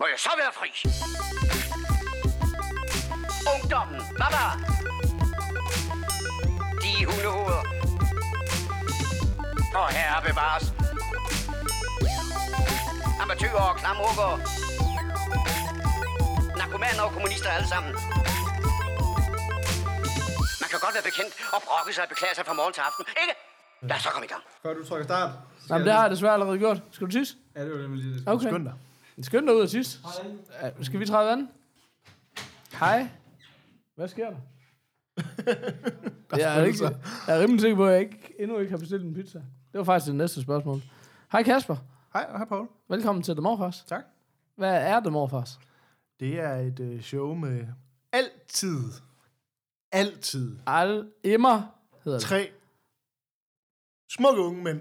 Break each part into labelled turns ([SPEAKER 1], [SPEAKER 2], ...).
[SPEAKER 1] Må jeg så være fri? Ungdommen, baba! De hundehoveder. Og herre bevares. Amatøger og klamrukker. Narkomaner og kommunister alle sammen. Man kan godt være bekendt og brokke sig og beklage sig fra morgen til aften, ikke? Lad os så komme i gang.
[SPEAKER 2] Før du trykker start.
[SPEAKER 3] Jamen, det har jeg desværre allerede gjort. Skal du tisse?
[SPEAKER 2] Ja, det var det, lige det.
[SPEAKER 3] Okay.
[SPEAKER 4] Skynd dig.
[SPEAKER 3] Skynd dig ud og tisse. Ja, skal vi træde vand? Hej. Hvad sker der? jeg, er ikke, jeg er rimelig sikker på, at jeg ikke, endnu ikke har bestilt en pizza. Det var faktisk det næste spørgsmål. Hej Kasper.
[SPEAKER 4] Hej, hej Paul.
[SPEAKER 3] Velkommen til The Morfars.
[SPEAKER 4] Tak.
[SPEAKER 3] Hvad er The Morfars?
[SPEAKER 4] Det er et øh, show med altid, altid
[SPEAKER 3] Al Emmer hedder det.
[SPEAKER 4] tre smukke unge mænd,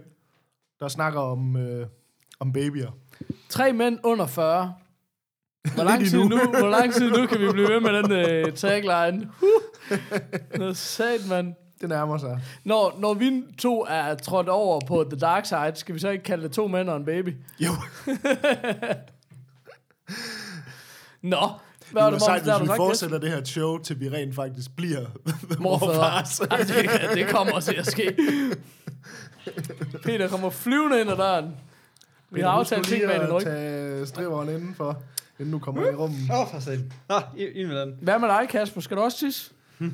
[SPEAKER 4] der snakker om, øh, om babyer.
[SPEAKER 3] Tre mænd under 40. Hvor lang, tid nu, hvor lang tid nu kan vi blive ved med den øh, tagline? Huh. Noget sat, mand.
[SPEAKER 4] Det nærmer sig.
[SPEAKER 3] Når, når vi to er trådt over på The Dark Side, skal vi så ikke kalde det to mænd og en baby?
[SPEAKER 4] Jo,
[SPEAKER 3] Nå, hvad
[SPEAKER 4] det
[SPEAKER 3] var det,
[SPEAKER 4] sejt,
[SPEAKER 3] Morfars,
[SPEAKER 4] hvis vi fortsætter det her show, til vi rent faktisk bliver
[SPEAKER 3] Morfar. Ej, det, det kommer til at ske. Peter kommer flyvende ind ad døren. Vi har aftalt ting med din
[SPEAKER 4] at
[SPEAKER 3] ryg.
[SPEAKER 4] tage striveren indenfor, inden du kommer i rummet.
[SPEAKER 2] Åh, oh, for satan. Nå, ind med den.
[SPEAKER 3] Hvad med dig, Kasper? Skal du også tisse?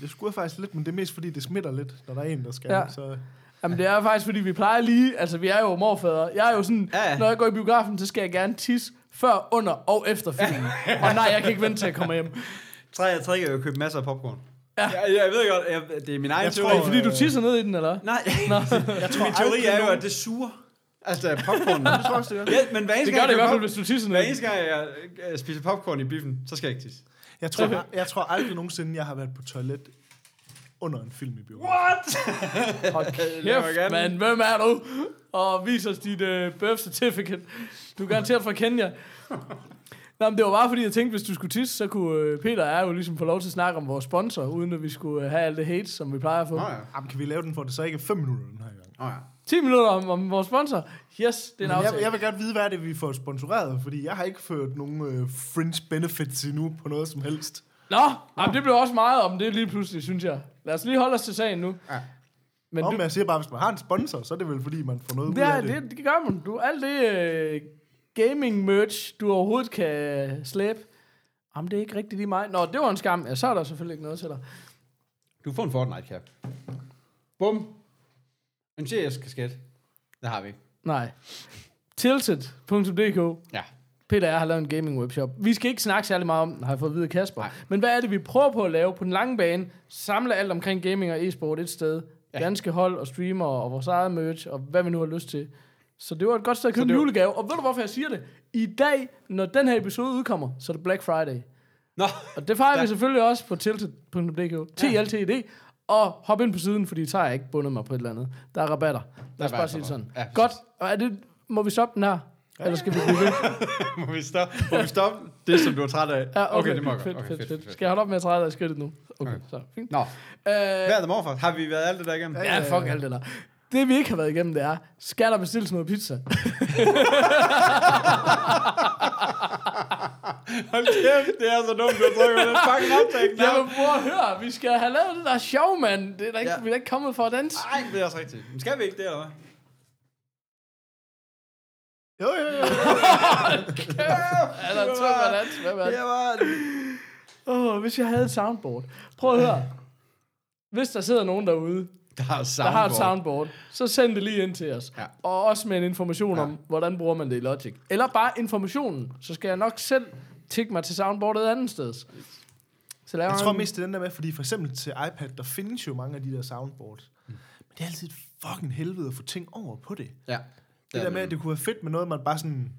[SPEAKER 4] Det skulle jeg faktisk lidt, men det er mest fordi, det smitter lidt, når der er en, der skal.
[SPEAKER 3] Ja.
[SPEAKER 4] Så
[SPEAKER 3] Jamen, det er faktisk, fordi vi plejer lige... Altså, vi er jo morfædre. Jeg er jo sådan...
[SPEAKER 2] Ja, ja.
[SPEAKER 3] Når jeg går i biografen, så skal jeg gerne tisse før, under og efter filmen. og nej, jeg kan ikke vente til at komme hjem.
[SPEAKER 2] Tre, jeg trækker jo købe masser af popcorn.
[SPEAKER 3] Ja.
[SPEAKER 2] Jeg, jeg ved godt, jeg, det er min egen
[SPEAKER 4] Jeg tror,
[SPEAKER 2] teori.
[SPEAKER 3] Det fordi, du tisser ned i den, eller?
[SPEAKER 2] Nej,
[SPEAKER 3] Nå.
[SPEAKER 2] jeg tror min teori er jo, at det suger. Altså, er popcorn.
[SPEAKER 4] det tror jeg også, det gør.
[SPEAKER 2] ja, men hver eneste
[SPEAKER 3] Det gør
[SPEAKER 2] gang,
[SPEAKER 3] det i
[SPEAKER 2] jeg
[SPEAKER 3] hvert fald, hvis du tisser
[SPEAKER 2] Hver eneste gang, jeg øh, spiser popcorn i biffen, så skal jeg ikke tisse.
[SPEAKER 4] Jeg tror, jeg tror aldrig nogensinde, jeg har været på toilet under en film i biografen.
[SPEAKER 2] What?
[SPEAKER 3] Hold kæft, mand. Hvem er du? Og vis os dit uh, birth certificate. Du er garanteret fra Kenya. Nå, men det var bare fordi, jeg tænkte, hvis du skulle tisse, så kunne øh, Peter og jeg jo ligesom få lov til at snakke om vores sponsor, uden at vi skulle øh, have alt det hate, som vi plejer at få.
[SPEAKER 2] Nå ja.
[SPEAKER 4] Jamen, kan vi lave den for det så ikke er 5 minutter den her gang?
[SPEAKER 2] Nå ja.
[SPEAKER 3] 10 minutter om, om vores sponsor. Yes, det er en
[SPEAKER 4] Men
[SPEAKER 3] aftale.
[SPEAKER 4] jeg, jeg vil godt vide, hvad er det, vi får sponsoreret, fordi jeg har ikke ført nogen øh, fringe benefits endnu på noget som helst.
[SPEAKER 3] Nå, jamen, det blev også meget om det lige pludselig, synes jeg. Lad os lige holde os til sagen nu.
[SPEAKER 2] Ja.
[SPEAKER 3] Men
[SPEAKER 4] Om
[SPEAKER 3] du,
[SPEAKER 4] jeg siger bare, hvis man har en sponsor, så er det vel fordi, man får noget
[SPEAKER 3] det,
[SPEAKER 4] ud
[SPEAKER 3] er,
[SPEAKER 4] af det.
[SPEAKER 3] det, det gør man. Du, alt det øh, gaming merch, du overhovedet kan slæbe. Jamen, det er ikke rigtigt lige mig. Nå, det var en skam. Ja, så er der selvfølgelig ikke noget til dig.
[SPEAKER 2] Du får en Fortnite cap. Bum. En CS-kasket. Det har vi ikke.
[SPEAKER 3] Nej. Tilted.dk
[SPEAKER 2] Ja.
[SPEAKER 3] Peter jeg har lavet en gaming webshop. Vi skal ikke snakke særlig meget om den, har jeg fået at vide af Kasper.
[SPEAKER 2] Nej.
[SPEAKER 3] Men hvad er det, vi prøver på at lave på den lange bane? Samle alt omkring gaming og e-sport et sted. Ja. Danske hold og streamer og vores eget merch og hvad vi nu har lyst til. Så det var et godt sted at købe en julegave. Og ved du, hvorfor jeg siger det? I dag, når den her episode udkommer, så er det Black Friday.
[SPEAKER 2] Nå.
[SPEAKER 3] Og det fejrer vi
[SPEAKER 2] Ja.
[SPEAKER 3] selvfølgelig også på tilted.dk. TLTD. Og hop ind på siden, fordi så har jeg ikke bundet mig på et eller andet. Der er rabatter. Lad os
[SPEAKER 2] Der er
[SPEAKER 3] bare sige det sådan.
[SPEAKER 2] Ja,
[SPEAKER 3] Godt. Og er det, må vi stoppe den her? Eller skal vi blive ved?
[SPEAKER 2] må vi stoppe? Må vi stoppe det, som du er træt af?
[SPEAKER 3] Ja, okay,
[SPEAKER 2] okay det må jeg
[SPEAKER 3] fedt,
[SPEAKER 2] godt.
[SPEAKER 3] fedt,
[SPEAKER 2] Okay,
[SPEAKER 3] fedt, fedt. Skal jeg holde op med at træde dig i skridtet nu? Okay,
[SPEAKER 2] Okay.
[SPEAKER 3] så fint.
[SPEAKER 2] Nå,
[SPEAKER 3] Øh,
[SPEAKER 2] hvad er der morfar? Har vi været alt det der igennem?
[SPEAKER 3] ja, fuck alt det der. Det vi ikke har været igennem, det er, skal der bestilles noget pizza?
[SPEAKER 2] Hold kæft, det er så dumt, du har trykket på den fucking optag.
[SPEAKER 3] Jamen, prøv at høre, vi skal have lavet det der show, mand. Det er da ikke,
[SPEAKER 2] Ja.
[SPEAKER 3] vi er ikke kommet for at danse.
[SPEAKER 2] Nej, det er også rigtigt. Men skal vi ikke det, eller hvad?
[SPEAKER 4] Jo, jo, jo.
[SPEAKER 3] Er der to med dans? Hvem er det?
[SPEAKER 2] Det var...
[SPEAKER 3] Åh, hvis jeg havde et soundboard. Prøv at høre. Hvis der sidder nogen derude,
[SPEAKER 2] Der har
[SPEAKER 3] der har et soundboard, så send det lige ind til os.
[SPEAKER 2] Ja.
[SPEAKER 3] Og også med en information
[SPEAKER 2] Ja.
[SPEAKER 3] om, hvordan bruger man det i Logic. Eller bare informationen, så skal jeg nok selv tikke mig til soundboardet et andet sted. Så laver
[SPEAKER 4] Jeg tror
[SPEAKER 3] en-
[SPEAKER 4] mest det den der med, fordi for eksempel til iPad, der findes jo mange af de der soundboards. Men det er altid et fucking helvede at få ting over på det.
[SPEAKER 2] Ja.
[SPEAKER 4] Det der med, at det kunne være fedt med noget, man bare sådan...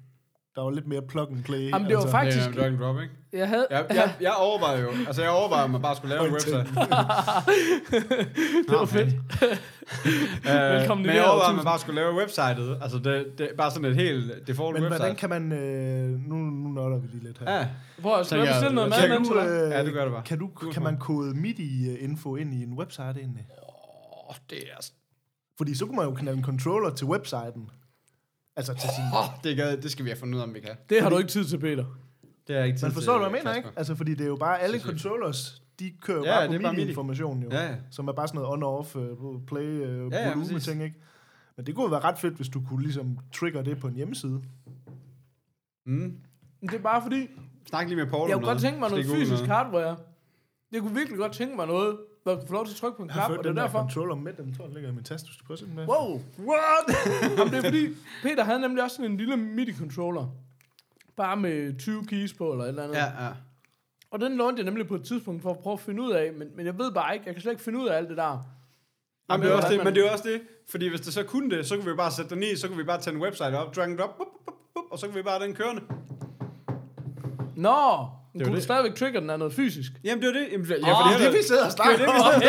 [SPEAKER 4] Der var lidt mere plug and play.
[SPEAKER 3] Jamen, det var faktisk-
[SPEAKER 2] Det er drag and drop, ikke?
[SPEAKER 3] Jeg havde...
[SPEAKER 2] Jeg, jeg, jeg overvejer jo, altså jeg overvejer, om man bare skulle lave en website.
[SPEAKER 3] det var fedt. Velkommen i
[SPEAKER 2] Men jeg
[SPEAKER 3] her
[SPEAKER 2] overvejer, om man bare skulle lave websitet. Altså det, det er bare sådan et helt default
[SPEAKER 4] Men
[SPEAKER 2] website.
[SPEAKER 4] hvordan kan man... Øh, nu, nu nørder vi lige lidt her.
[SPEAKER 2] Ja,
[SPEAKER 3] Prøv at skal jeg- bestille noget mad imens,
[SPEAKER 4] du,
[SPEAKER 3] eller?
[SPEAKER 4] øh,
[SPEAKER 2] Ja, det gør det bare.
[SPEAKER 4] Kan, du, kan man kode MIDI-info ind i en website egentlig?
[SPEAKER 2] Åh, det er...
[SPEAKER 4] Fordi så kunne man jo knalde en controller til websiden. Altså til sin...
[SPEAKER 2] Åh, det, gad, det skal vi have fundet ud af, om vi kan.
[SPEAKER 3] Det har du ikke tid til, Peter.
[SPEAKER 2] Det er ikke tid
[SPEAKER 4] Men forstår
[SPEAKER 2] til,
[SPEAKER 4] du, hvad jeg mener, ikke? Altså, fordi det er jo bare alle controllers, de kører jo
[SPEAKER 2] Ja,
[SPEAKER 4] bare på. MIDI-information jo.
[SPEAKER 2] Ja, ja.
[SPEAKER 4] Som er bare sådan noget on-off, uh, play, uh,
[SPEAKER 2] Ja, ja,
[SPEAKER 4] volume ting, ikke? Men det kunne være ret fedt, hvis du kunne ligesom trigger det på en hjemmeside.
[SPEAKER 2] Mm.
[SPEAKER 3] Det er bare fordi,
[SPEAKER 2] Snak lige med Paul
[SPEAKER 3] jeg kunne godt tænke mig noget
[SPEAKER 2] Stik
[SPEAKER 3] fysisk
[SPEAKER 2] noget.
[SPEAKER 3] hardware. Jeg kunne virkelig godt tænke mig noget, hvor jeg kunne få lov til at trykke på en
[SPEAKER 4] Jeg
[SPEAKER 3] knap, og det er derfor.
[SPEAKER 4] controller med, den tror jeg ligger i min taske, du skal prøve med.
[SPEAKER 3] Wow, what? Jamen, det er fordi, Peter havde nemlig også sådan en lille MIDI-controller. Bare med 20 keys på, eller et eller andet.
[SPEAKER 2] Ja, ja.
[SPEAKER 3] Og den lånte jeg nemlig på et tidspunkt for at prøve at finde ud af, men, men jeg ved bare ikke, jeg kan slet ikke finde ud af alt det der.
[SPEAKER 2] Jamen, det er også det, men det er også det, fordi hvis det så kunne det, så kunne vi bare sætte den i, så kunne vi bare tage en website op, drag it op, bup, bup, bup, og så kunne vi bare have den kørende.
[SPEAKER 3] Nå,
[SPEAKER 2] Det er
[SPEAKER 3] kunne
[SPEAKER 2] jo
[SPEAKER 3] du
[SPEAKER 2] det.
[SPEAKER 3] stadigvæk trigger den af noget fysisk?
[SPEAKER 2] Jamen, det er det. Jamen, ja, fordi
[SPEAKER 4] Det er det, vi sidder og snakker om.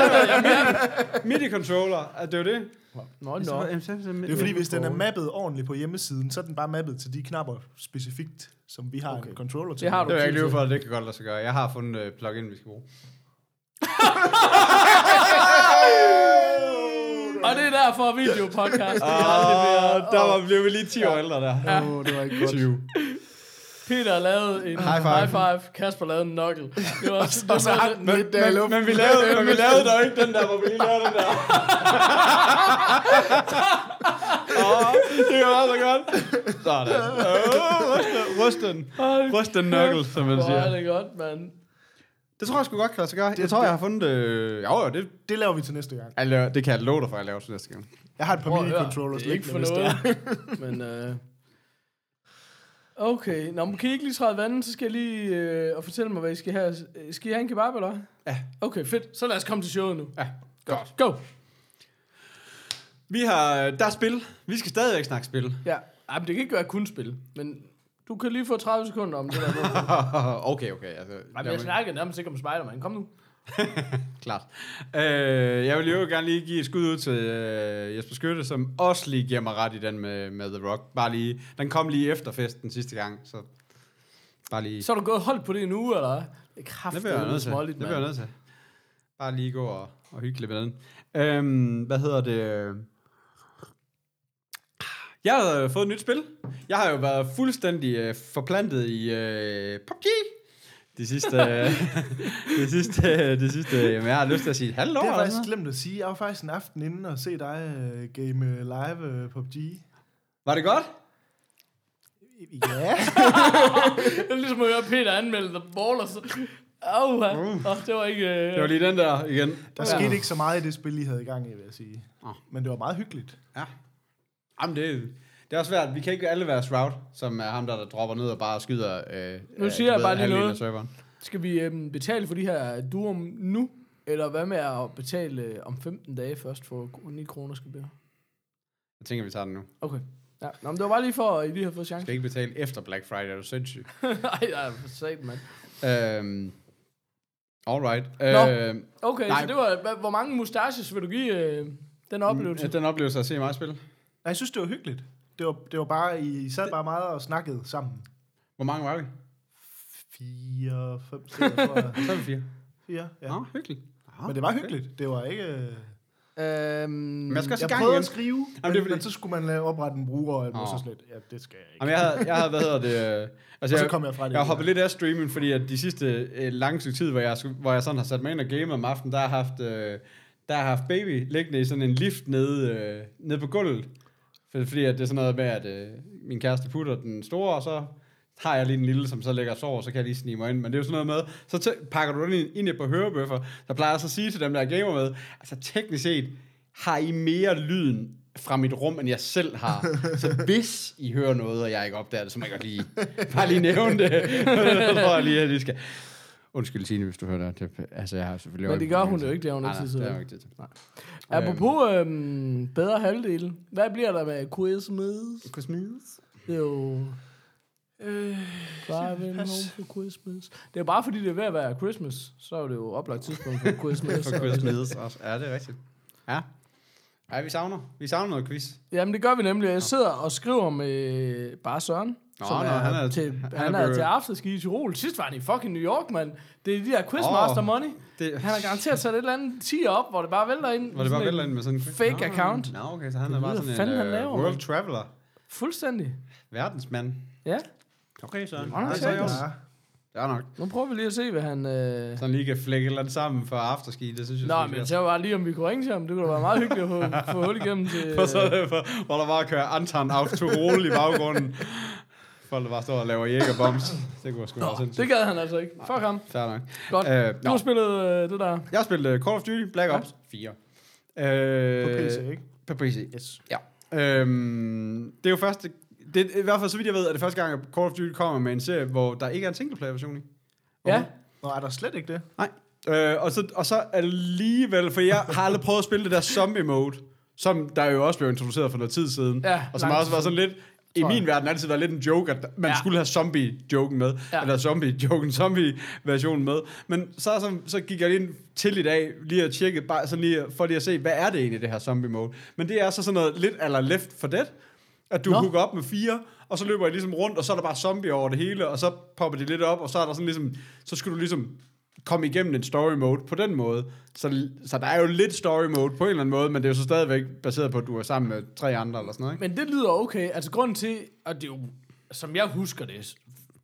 [SPEAKER 2] MIDI-controller, at det er jo det.
[SPEAKER 3] Nå, nå.
[SPEAKER 4] Det er fordi, hvis den er mappet ordentligt på hjemmesiden, så er den bare mappet til de knapper specifikt, som vi har okay. En controller til.
[SPEAKER 3] Det har
[SPEAKER 2] Det
[SPEAKER 3] du
[SPEAKER 2] vil jeg ikke
[SPEAKER 3] til.
[SPEAKER 2] for, at det kan godt lade sig gøre. Jeg har fundet uh, plugin, vi skal bruge.
[SPEAKER 3] Og det er derfor videopodcast.
[SPEAKER 2] Ah, der var, blev vi lige 10 år ældre der.
[SPEAKER 3] Ja.
[SPEAKER 4] Åh, det var ikke godt.
[SPEAKER 2] 20.
[SPEAKER 3] Peter lavede en
[SPEAKER 2] High five.
[SPEAKER 3] high five. Kasper lavede en knuckle. Det var, det
[SPEAKER 4] Og så hang den lidt der i luften.
[SPEAKER 2] men, vi lavede, men vi lavede dog ikke den der, hvor vi lige lavede den der. Åh, det var så godt. Sådan. Åh, ryst den- Ryst den. Ryst den knuckle, som man
[SPEAKER 3] Hvor er
[SPEAKER 2] siger.
[SPEAKER 3] det godt, mand.
[SPEAKER 2] Det tror jeg sgu godt kan lade sig gøre. Jeg tror, jeg har fundet... Øh, jo, jo, det,
[SPEAKER 4] Det laver vi til næste gang.
[SPEAKER 2] jeg laver, det kan jeg love dig for, at jeg laver til næste gang.
[SPEAKER 4] Jeg har et par mini-controllers
[SPEAKER 3] Det er ikke for
[SPEAKER 4] det
[SPEAKER 3] noget. Men, øh... Okay, Nå, men kan I ikke lige træde vandet, så skal jeg lige øh, og fortælle mig, hvad I skal have. Skal I have en kebab, eller?
[SPEAKER 2] Ja.
[SPEAKER 3] Okay, fedt. Så lad os komme til showet nu.
[SPEAKER 2] Ja, godt.
[SPEAKER 3] Go!
[SPEAKER 2] Vi har... Der er spil. Vi skal stadigvæk snakke spil.
[SPEAKER 3] Ja, Ej, men det kan ikke være kun spil, men du kan lige få 30 sekunder om det der.
[SPEAKER 2] okay, okay. Altså,
[SPEAKER 3] Ej, men jeg snakker nærmest ikke om Spider-Man. Kom nu.
[SPEAKER 2] Klart. Øh, jeg vil jo gerne lige give et skud ud til øh, Jesper Skytte, som også lige giver mig ret i den med, med The Rock. Bare lige, den kom lige efter festen sidste gang, så bare lige...
[SPEAKER 3] Så har du gået holdt på det en uge, eller? Det er
[SPEAKER 2] bliver jeg nødt til.
[SPEAKER 3] småligt,
[SPEAKER 2] Det bliver jeg nødt til. Bare lige gå og, og hygge lidt med den. Øhm, hvad hedder det? Jeg har fået et nyt spil. Jeg har jo været fuldstændig øh, forplantet i øh, PUBG. De sidste, de sidste, de sidste, jamen jeg har lyst til at sige et halvt år.
[SPEAKER 4] Det har jeg faktisk glemt at sige. Jeg var faktisk en aften inden og se dig game øh, live uh, PUBG.
[SPEAKER 2] Var det godt?
[SPEAKER 4] Ja.
[SPEAKER 3] Det er ligesom at høre Peter anmelde The Ball, og så... Au, uh. oh, det var ikke... Uh...
[SPEAKER 2] Det var lige den der igen.
[SPEAKER 4] Der skete ikke så meget i det spil, I havde i gang i, vil jeg sige. Men det var meget hyggeligt.
[SPEAKER 2] Ja. Jamen, det, det er også svært. Vi kan ikke alle være Shroud, som er ham, der, der dropper ned og bare skyder... Øh,
[SPEAKER 3] Nu
[SPEAKER 2] øh,
[SPEAKER 3] siger
[SPEAKER 2] du
[SPEAKER 3] jeg bare lige noget.
[SPEAKER 2] serveren.
[SPEAKER 3] Skal vi øhm, betale for de her durum nu? Eller hvad med at betale øh, om 15 dage først for 9 kroner skal blive?
[SPEAKER 2] Jeg tænker, vi tager den nu.
[SPEAKER 3] Okay. Ja, Nå, men det var bare lige for, at I lige har fået
[SPEAKER 2] Jeg
[SPEAKER 3] chancen.
[SPEAKER 2] skal ikke betale efter Black Friday, er du sindssyg?
[SPEAKER 3] Nej, nej, for satan, mand.
[SPEAKER 2] øhm, alright.
[SPEAKER 3] Nå.
[SPEAKER 2] Øhm,
[SPEAKER 3] Okay,
[SPEAKER 2] Nej.
[SPEAKER 3] så det var... Hvor mange mustaches vil du give øh, den oplevelse?
[SPEAKER 2] den oplevelse at se mig spille.
[SPEAKER 4] Jeg synes, det var hyggeligt. Det var, det var bare, I sad bare meget og snakkede sammen.
[SPEAKER 2] Hvor mange var vi?
[SPEAKER 4] Fire, fem, seks, tror jeg.
[SPEAKER 2] Så er vi fire.
[SPEAKER 4] Fire, ja.
[SPEAKER 2] Nå, hyggeligt.
[SPEAKER 4] Men det var hyggeligt. Det var ikke... øh,
[SPEAKER 3] Øhm,
[SPEAKER 2] Men jeg skal også
[SPEAKER 4] Jeg
[SPEAKER 2] gang
[SPEAKER 4] prøvede
[SPEAKER 2] igen.
[SPEAKER 5] at skrive,
[SPEAKER 2] Jamen,
[SPEAKER 4] men,
[SPEAKER 2] det fordi-
[SPEAKER 4] men så skulle man lave oprette en bruger, og
[SPEAKER 2] Åh.
[SPEAKER 4] så slet, ja, det skal jeg ikke.
[SPEAKER 2] Jamen, jeg havde, jeg havde, hvad hedder det... Øh, altså,
[SPEAKER 4] og så
[SPEAKER 2] jeg,
[SPEAKER 4] kom jeg fra det.
[SPEAKER 2] jeg har hoppet lidt af streamen, fordi at de sidste øh, lange stykke tid, hvor jeg, hvor jeg sådan har sat mig ind og game om aftenen, der har haft, øh, der har haft baby liggende i sådan en lift nede, øh, nede på gulvet. For, fordi at det er sådan noget med, at øh, min kæreste putter den store, og så har jeg lige den lille, som så ligger og sover, så kan jeg lige snige mig ind. Men det er jo sådan noget med, så tæ- pakker du den ind, ind på hørebøffer. Der plejer jeg så at sige til dem, der er gamer med, altså teknisk set, har I mere lyden fra mit rum, end jeg selv har. Så hvis I hører noget, og jeg ikke opdager det, så må jeg godt lige, bare lige nævne det. så tror jeg lige, at I skal... Undskyld, Tine, hvis du hører det. det altså, jeg har selvfølgelig...
[SPEAKER 3] Men det gør hun jo ikke, det har hun ikke tid til.
[SPEAKER 2] det har hun ikke tid til. Nej.
[SPEAKER 3] Apropos øhm, bedre halvdele. Hvad bliver der med Quizmas?
[SPEAKER 2] Kosmides?
[SPEAKER 3] Det er jo...
[SPEAKER 4] Øh,
[SPEAKER 3] Driving home
[SPEAKER 4] pas.
[SPEAKER 3] for Christmas. Det er bare fordi, det er ved at være Christmas, så er det jo oplagt tidspunkt for Christmas.
[SPEAKER 2] For Kosmides også. Ja, det er rigtigt. Ja. Ja, vi savner. Vi savner noget quiz.
[SPEAKER 3] Jamen, det gør vi nemlig. Jeg sidder og skriver med bare Søren.
[SPEAKER 2] Nå,
[SPEAKER 3] som
[SPEAKER 2] nå,
[SPEAKER 3] er,
[SPEAKER 2] han er-
[SPEAKER 3] til,
[SPEAKER 2] han
[SPEAKER 3] han,
[SPEAKER 2] er
[SPEAKER 3] han er, til afterski i Tirol. Sidst var han i fucking New York, mand. Det er de der Quizmaster
[SPEAKER 2] Åh.
[SPEAKER 3] money.
[SPEAKER 2] Det,
[SPEAKER 3] Han har garanteret sat et eller andet 10 op, hvor det bare vælter ind.
[SPEAKER 2] Var det bare
[SPEAKER 3] en
[SPEAKER 2] ind med sådan en
[SPEAKER 3] fake
[SPEAKER 2] Nå,
[SPEAKER 3] account.
[SPEAKER 2] Nå, okay, så han er
[SPEAKER 3] Jeg
[SPEAKER 2] bare sådan en
[SPEAKER 3] han
[SPEAKER 2] uh,
[SPEAKER 3] laver,
[SPEAKER 2] world traveler.
[SPEAKER 3] Fuldstændig.
[SPEAKER 2] Verdensmand.
[SPEAKER 3] Ja.
[SPEAKER 2] Okay, så.
[SPEAKER 3] Nå,
[SPEAKER 2] så er
[SPEAKER 4] Ja.
[SPEAKER 2] Det er nok.
[SPEAKER 3] Nu prøver vi lige at se, hvad han... Øh...
[SPEAKER 2] Sådan lige kan flække et eller andet sammen for afterski, det synes jeg.
[SPEAKER 3] Nå,
[SPEAKER 2] synes
[SPEAKER 3] men
[SPEAKER 2] jeg-
[SPEAKER 3] så var lige, om vi kunne ringe til ham. Det kunne da være meget hyggeligt at få, få hul igennem til...
[SPEAKER 2] For så er det for, hvor der bare kører Anton Autorol i baggrunden. Folk, der bare står og laver jægerbombs. Det kunne sgu være
[SPEAKER 3] Nå,
[SPEAKER 2] sindssygt.
[SPEAKER 3] det gad han altså ikke. Fuck ham.
[SPEAKER 2] Fair nok.
[SPEAKER 3] Godt.
[SPEAKER 2] Øh,
[SPEAKER 3] Du har spillet øh, det der.
[SPEAKER 2] Jeg har spillet øh, Call of Duty Black Ops 4. Øh,
[SPEAKER 4] På PC, ikke?
[SPEAKER 2] På PC.
[SPEAKER 4] Yes.
[SPEAKER 2] Ja. Øhm, det er jo første... Det er, I hvert fald, så vidt jeg ved, er det første gang, at Call of Duty kommer med en serie, hvor der ikke er en singleplayer-version i.
[SPEAKER 3] Ja.
[SPEAKER 4] Nå, er der slet ikke det?
[SPEAKER 2] Nej. Øh, og, så, og så alligevel, for jeg har aldrig prøvet at spille det der zombie mode, som der jo også blev introduceret for noget tid siden.
[SPEAKER 3] Ja,
[SPEAKER 2] og som også var sådan lidt, i
[SPEAKER 3] tror jeg.
[SPEAKER 2] min verden altid været lidt en joke, at man
[SPEAKER 3] Ja.
[SPEAKER 2] skulle have zombie-joken med.
[SPEAKER 3] Ja.
[SPEAKER 2] Eller zombie-joken, zombie-versionen med. Men så, så, så gik jeg ind til i dag, lige at tjekke, bare sådan lige, for lige at se, hvad er det egentlig, det her zombie-mode? Men det er så sådan noget lidt eller Left for Dead, at du
[SPEAKER 3] Nå.
[SPEAKER 2] hooker op med fire, og så løber jeg ligesom rundt, og så er der bare zombie over det hele, og så popper de lidt op, og så er der sådan ligesom, så skal du ligesom komme igennem en story mode på den måde. Så, så der er jo lidt story mode på en eller anden måde, men det er jo så stadigvæk baseret på, at du er sammen med tre andre eller sådan noget, ikke?
[SPEAKER 3] Men det lyder okay. Altså grunden til, og det jo, som jeg husker det,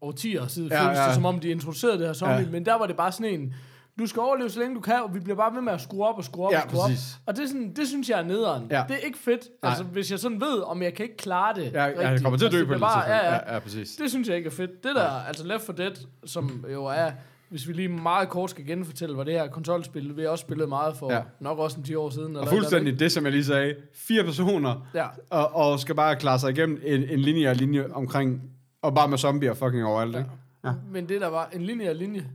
[SPEAKER 3] årtier siden,
[SPEAKER 2] Ja,
[SPEAKER 3] ja, føles
[SPEAKER 2] ja.
[SPEAKER 3] det som om, de introducerede det her zombie, ja.
[SPEAKER 2] Ja.
[SPEAKER 3] men der var det bare sådan en, du skal overleve så længe du kan, og vi bliver bare ved med at skrue op og skrue op
[SPEAKER 2] Ja,
[SPEAKER 3] og skrue
[SPEAKER 2] præcis.
[SPEAKER 3] op. Og det, er sådan, det synes jeg er nederen.
[SPEAKER 2] Ja.
[SPEAKER 3] Det er ikke fedt.
[SPEAKER 2] Nej.
[SPEAKER 3] Altså, hvis jeg sådan ved, om jeg kan ikke klare det
[SPEAKER 2] Ja, jeg
[SPEAKER 3] rigtigt.
[SPEAKER 2] kommer til at dø
[SPEAKER 3] altså,
[SPEAKER 2] på
[SPEAKER 3] det
[SPEAKER 2] det
[SPEAKER 3] bare, ja, ja.
[SPEAKER 2] ja, ja, præcis.
[SPEAKER 3] Det synes jeg ikke er fedt. Det der, altså Left 4 Dead, som jo er, hvis vi lige meget kort skal genfortælle, hvad det her konsolspil, vi har også spillet meget for
[SPEAKER 2] Ja.
[SPEAKER 3] ja. nok også en 10 år siden.
[SPEAKER 2] Og
[SPEAKER 3] eller eller
[SPEAKER 2] fuldstændig det, som jeg lige sagde. Fire personer?
[SPEAKER 3] Ja.
[SPEAKER 2] og, og skal bare klare sig igennem en, en linje og linje omkring, og bare med zombier fucking overalt, ikke?
[SPEAKER 3] Ja. Men det der var en linje af linje.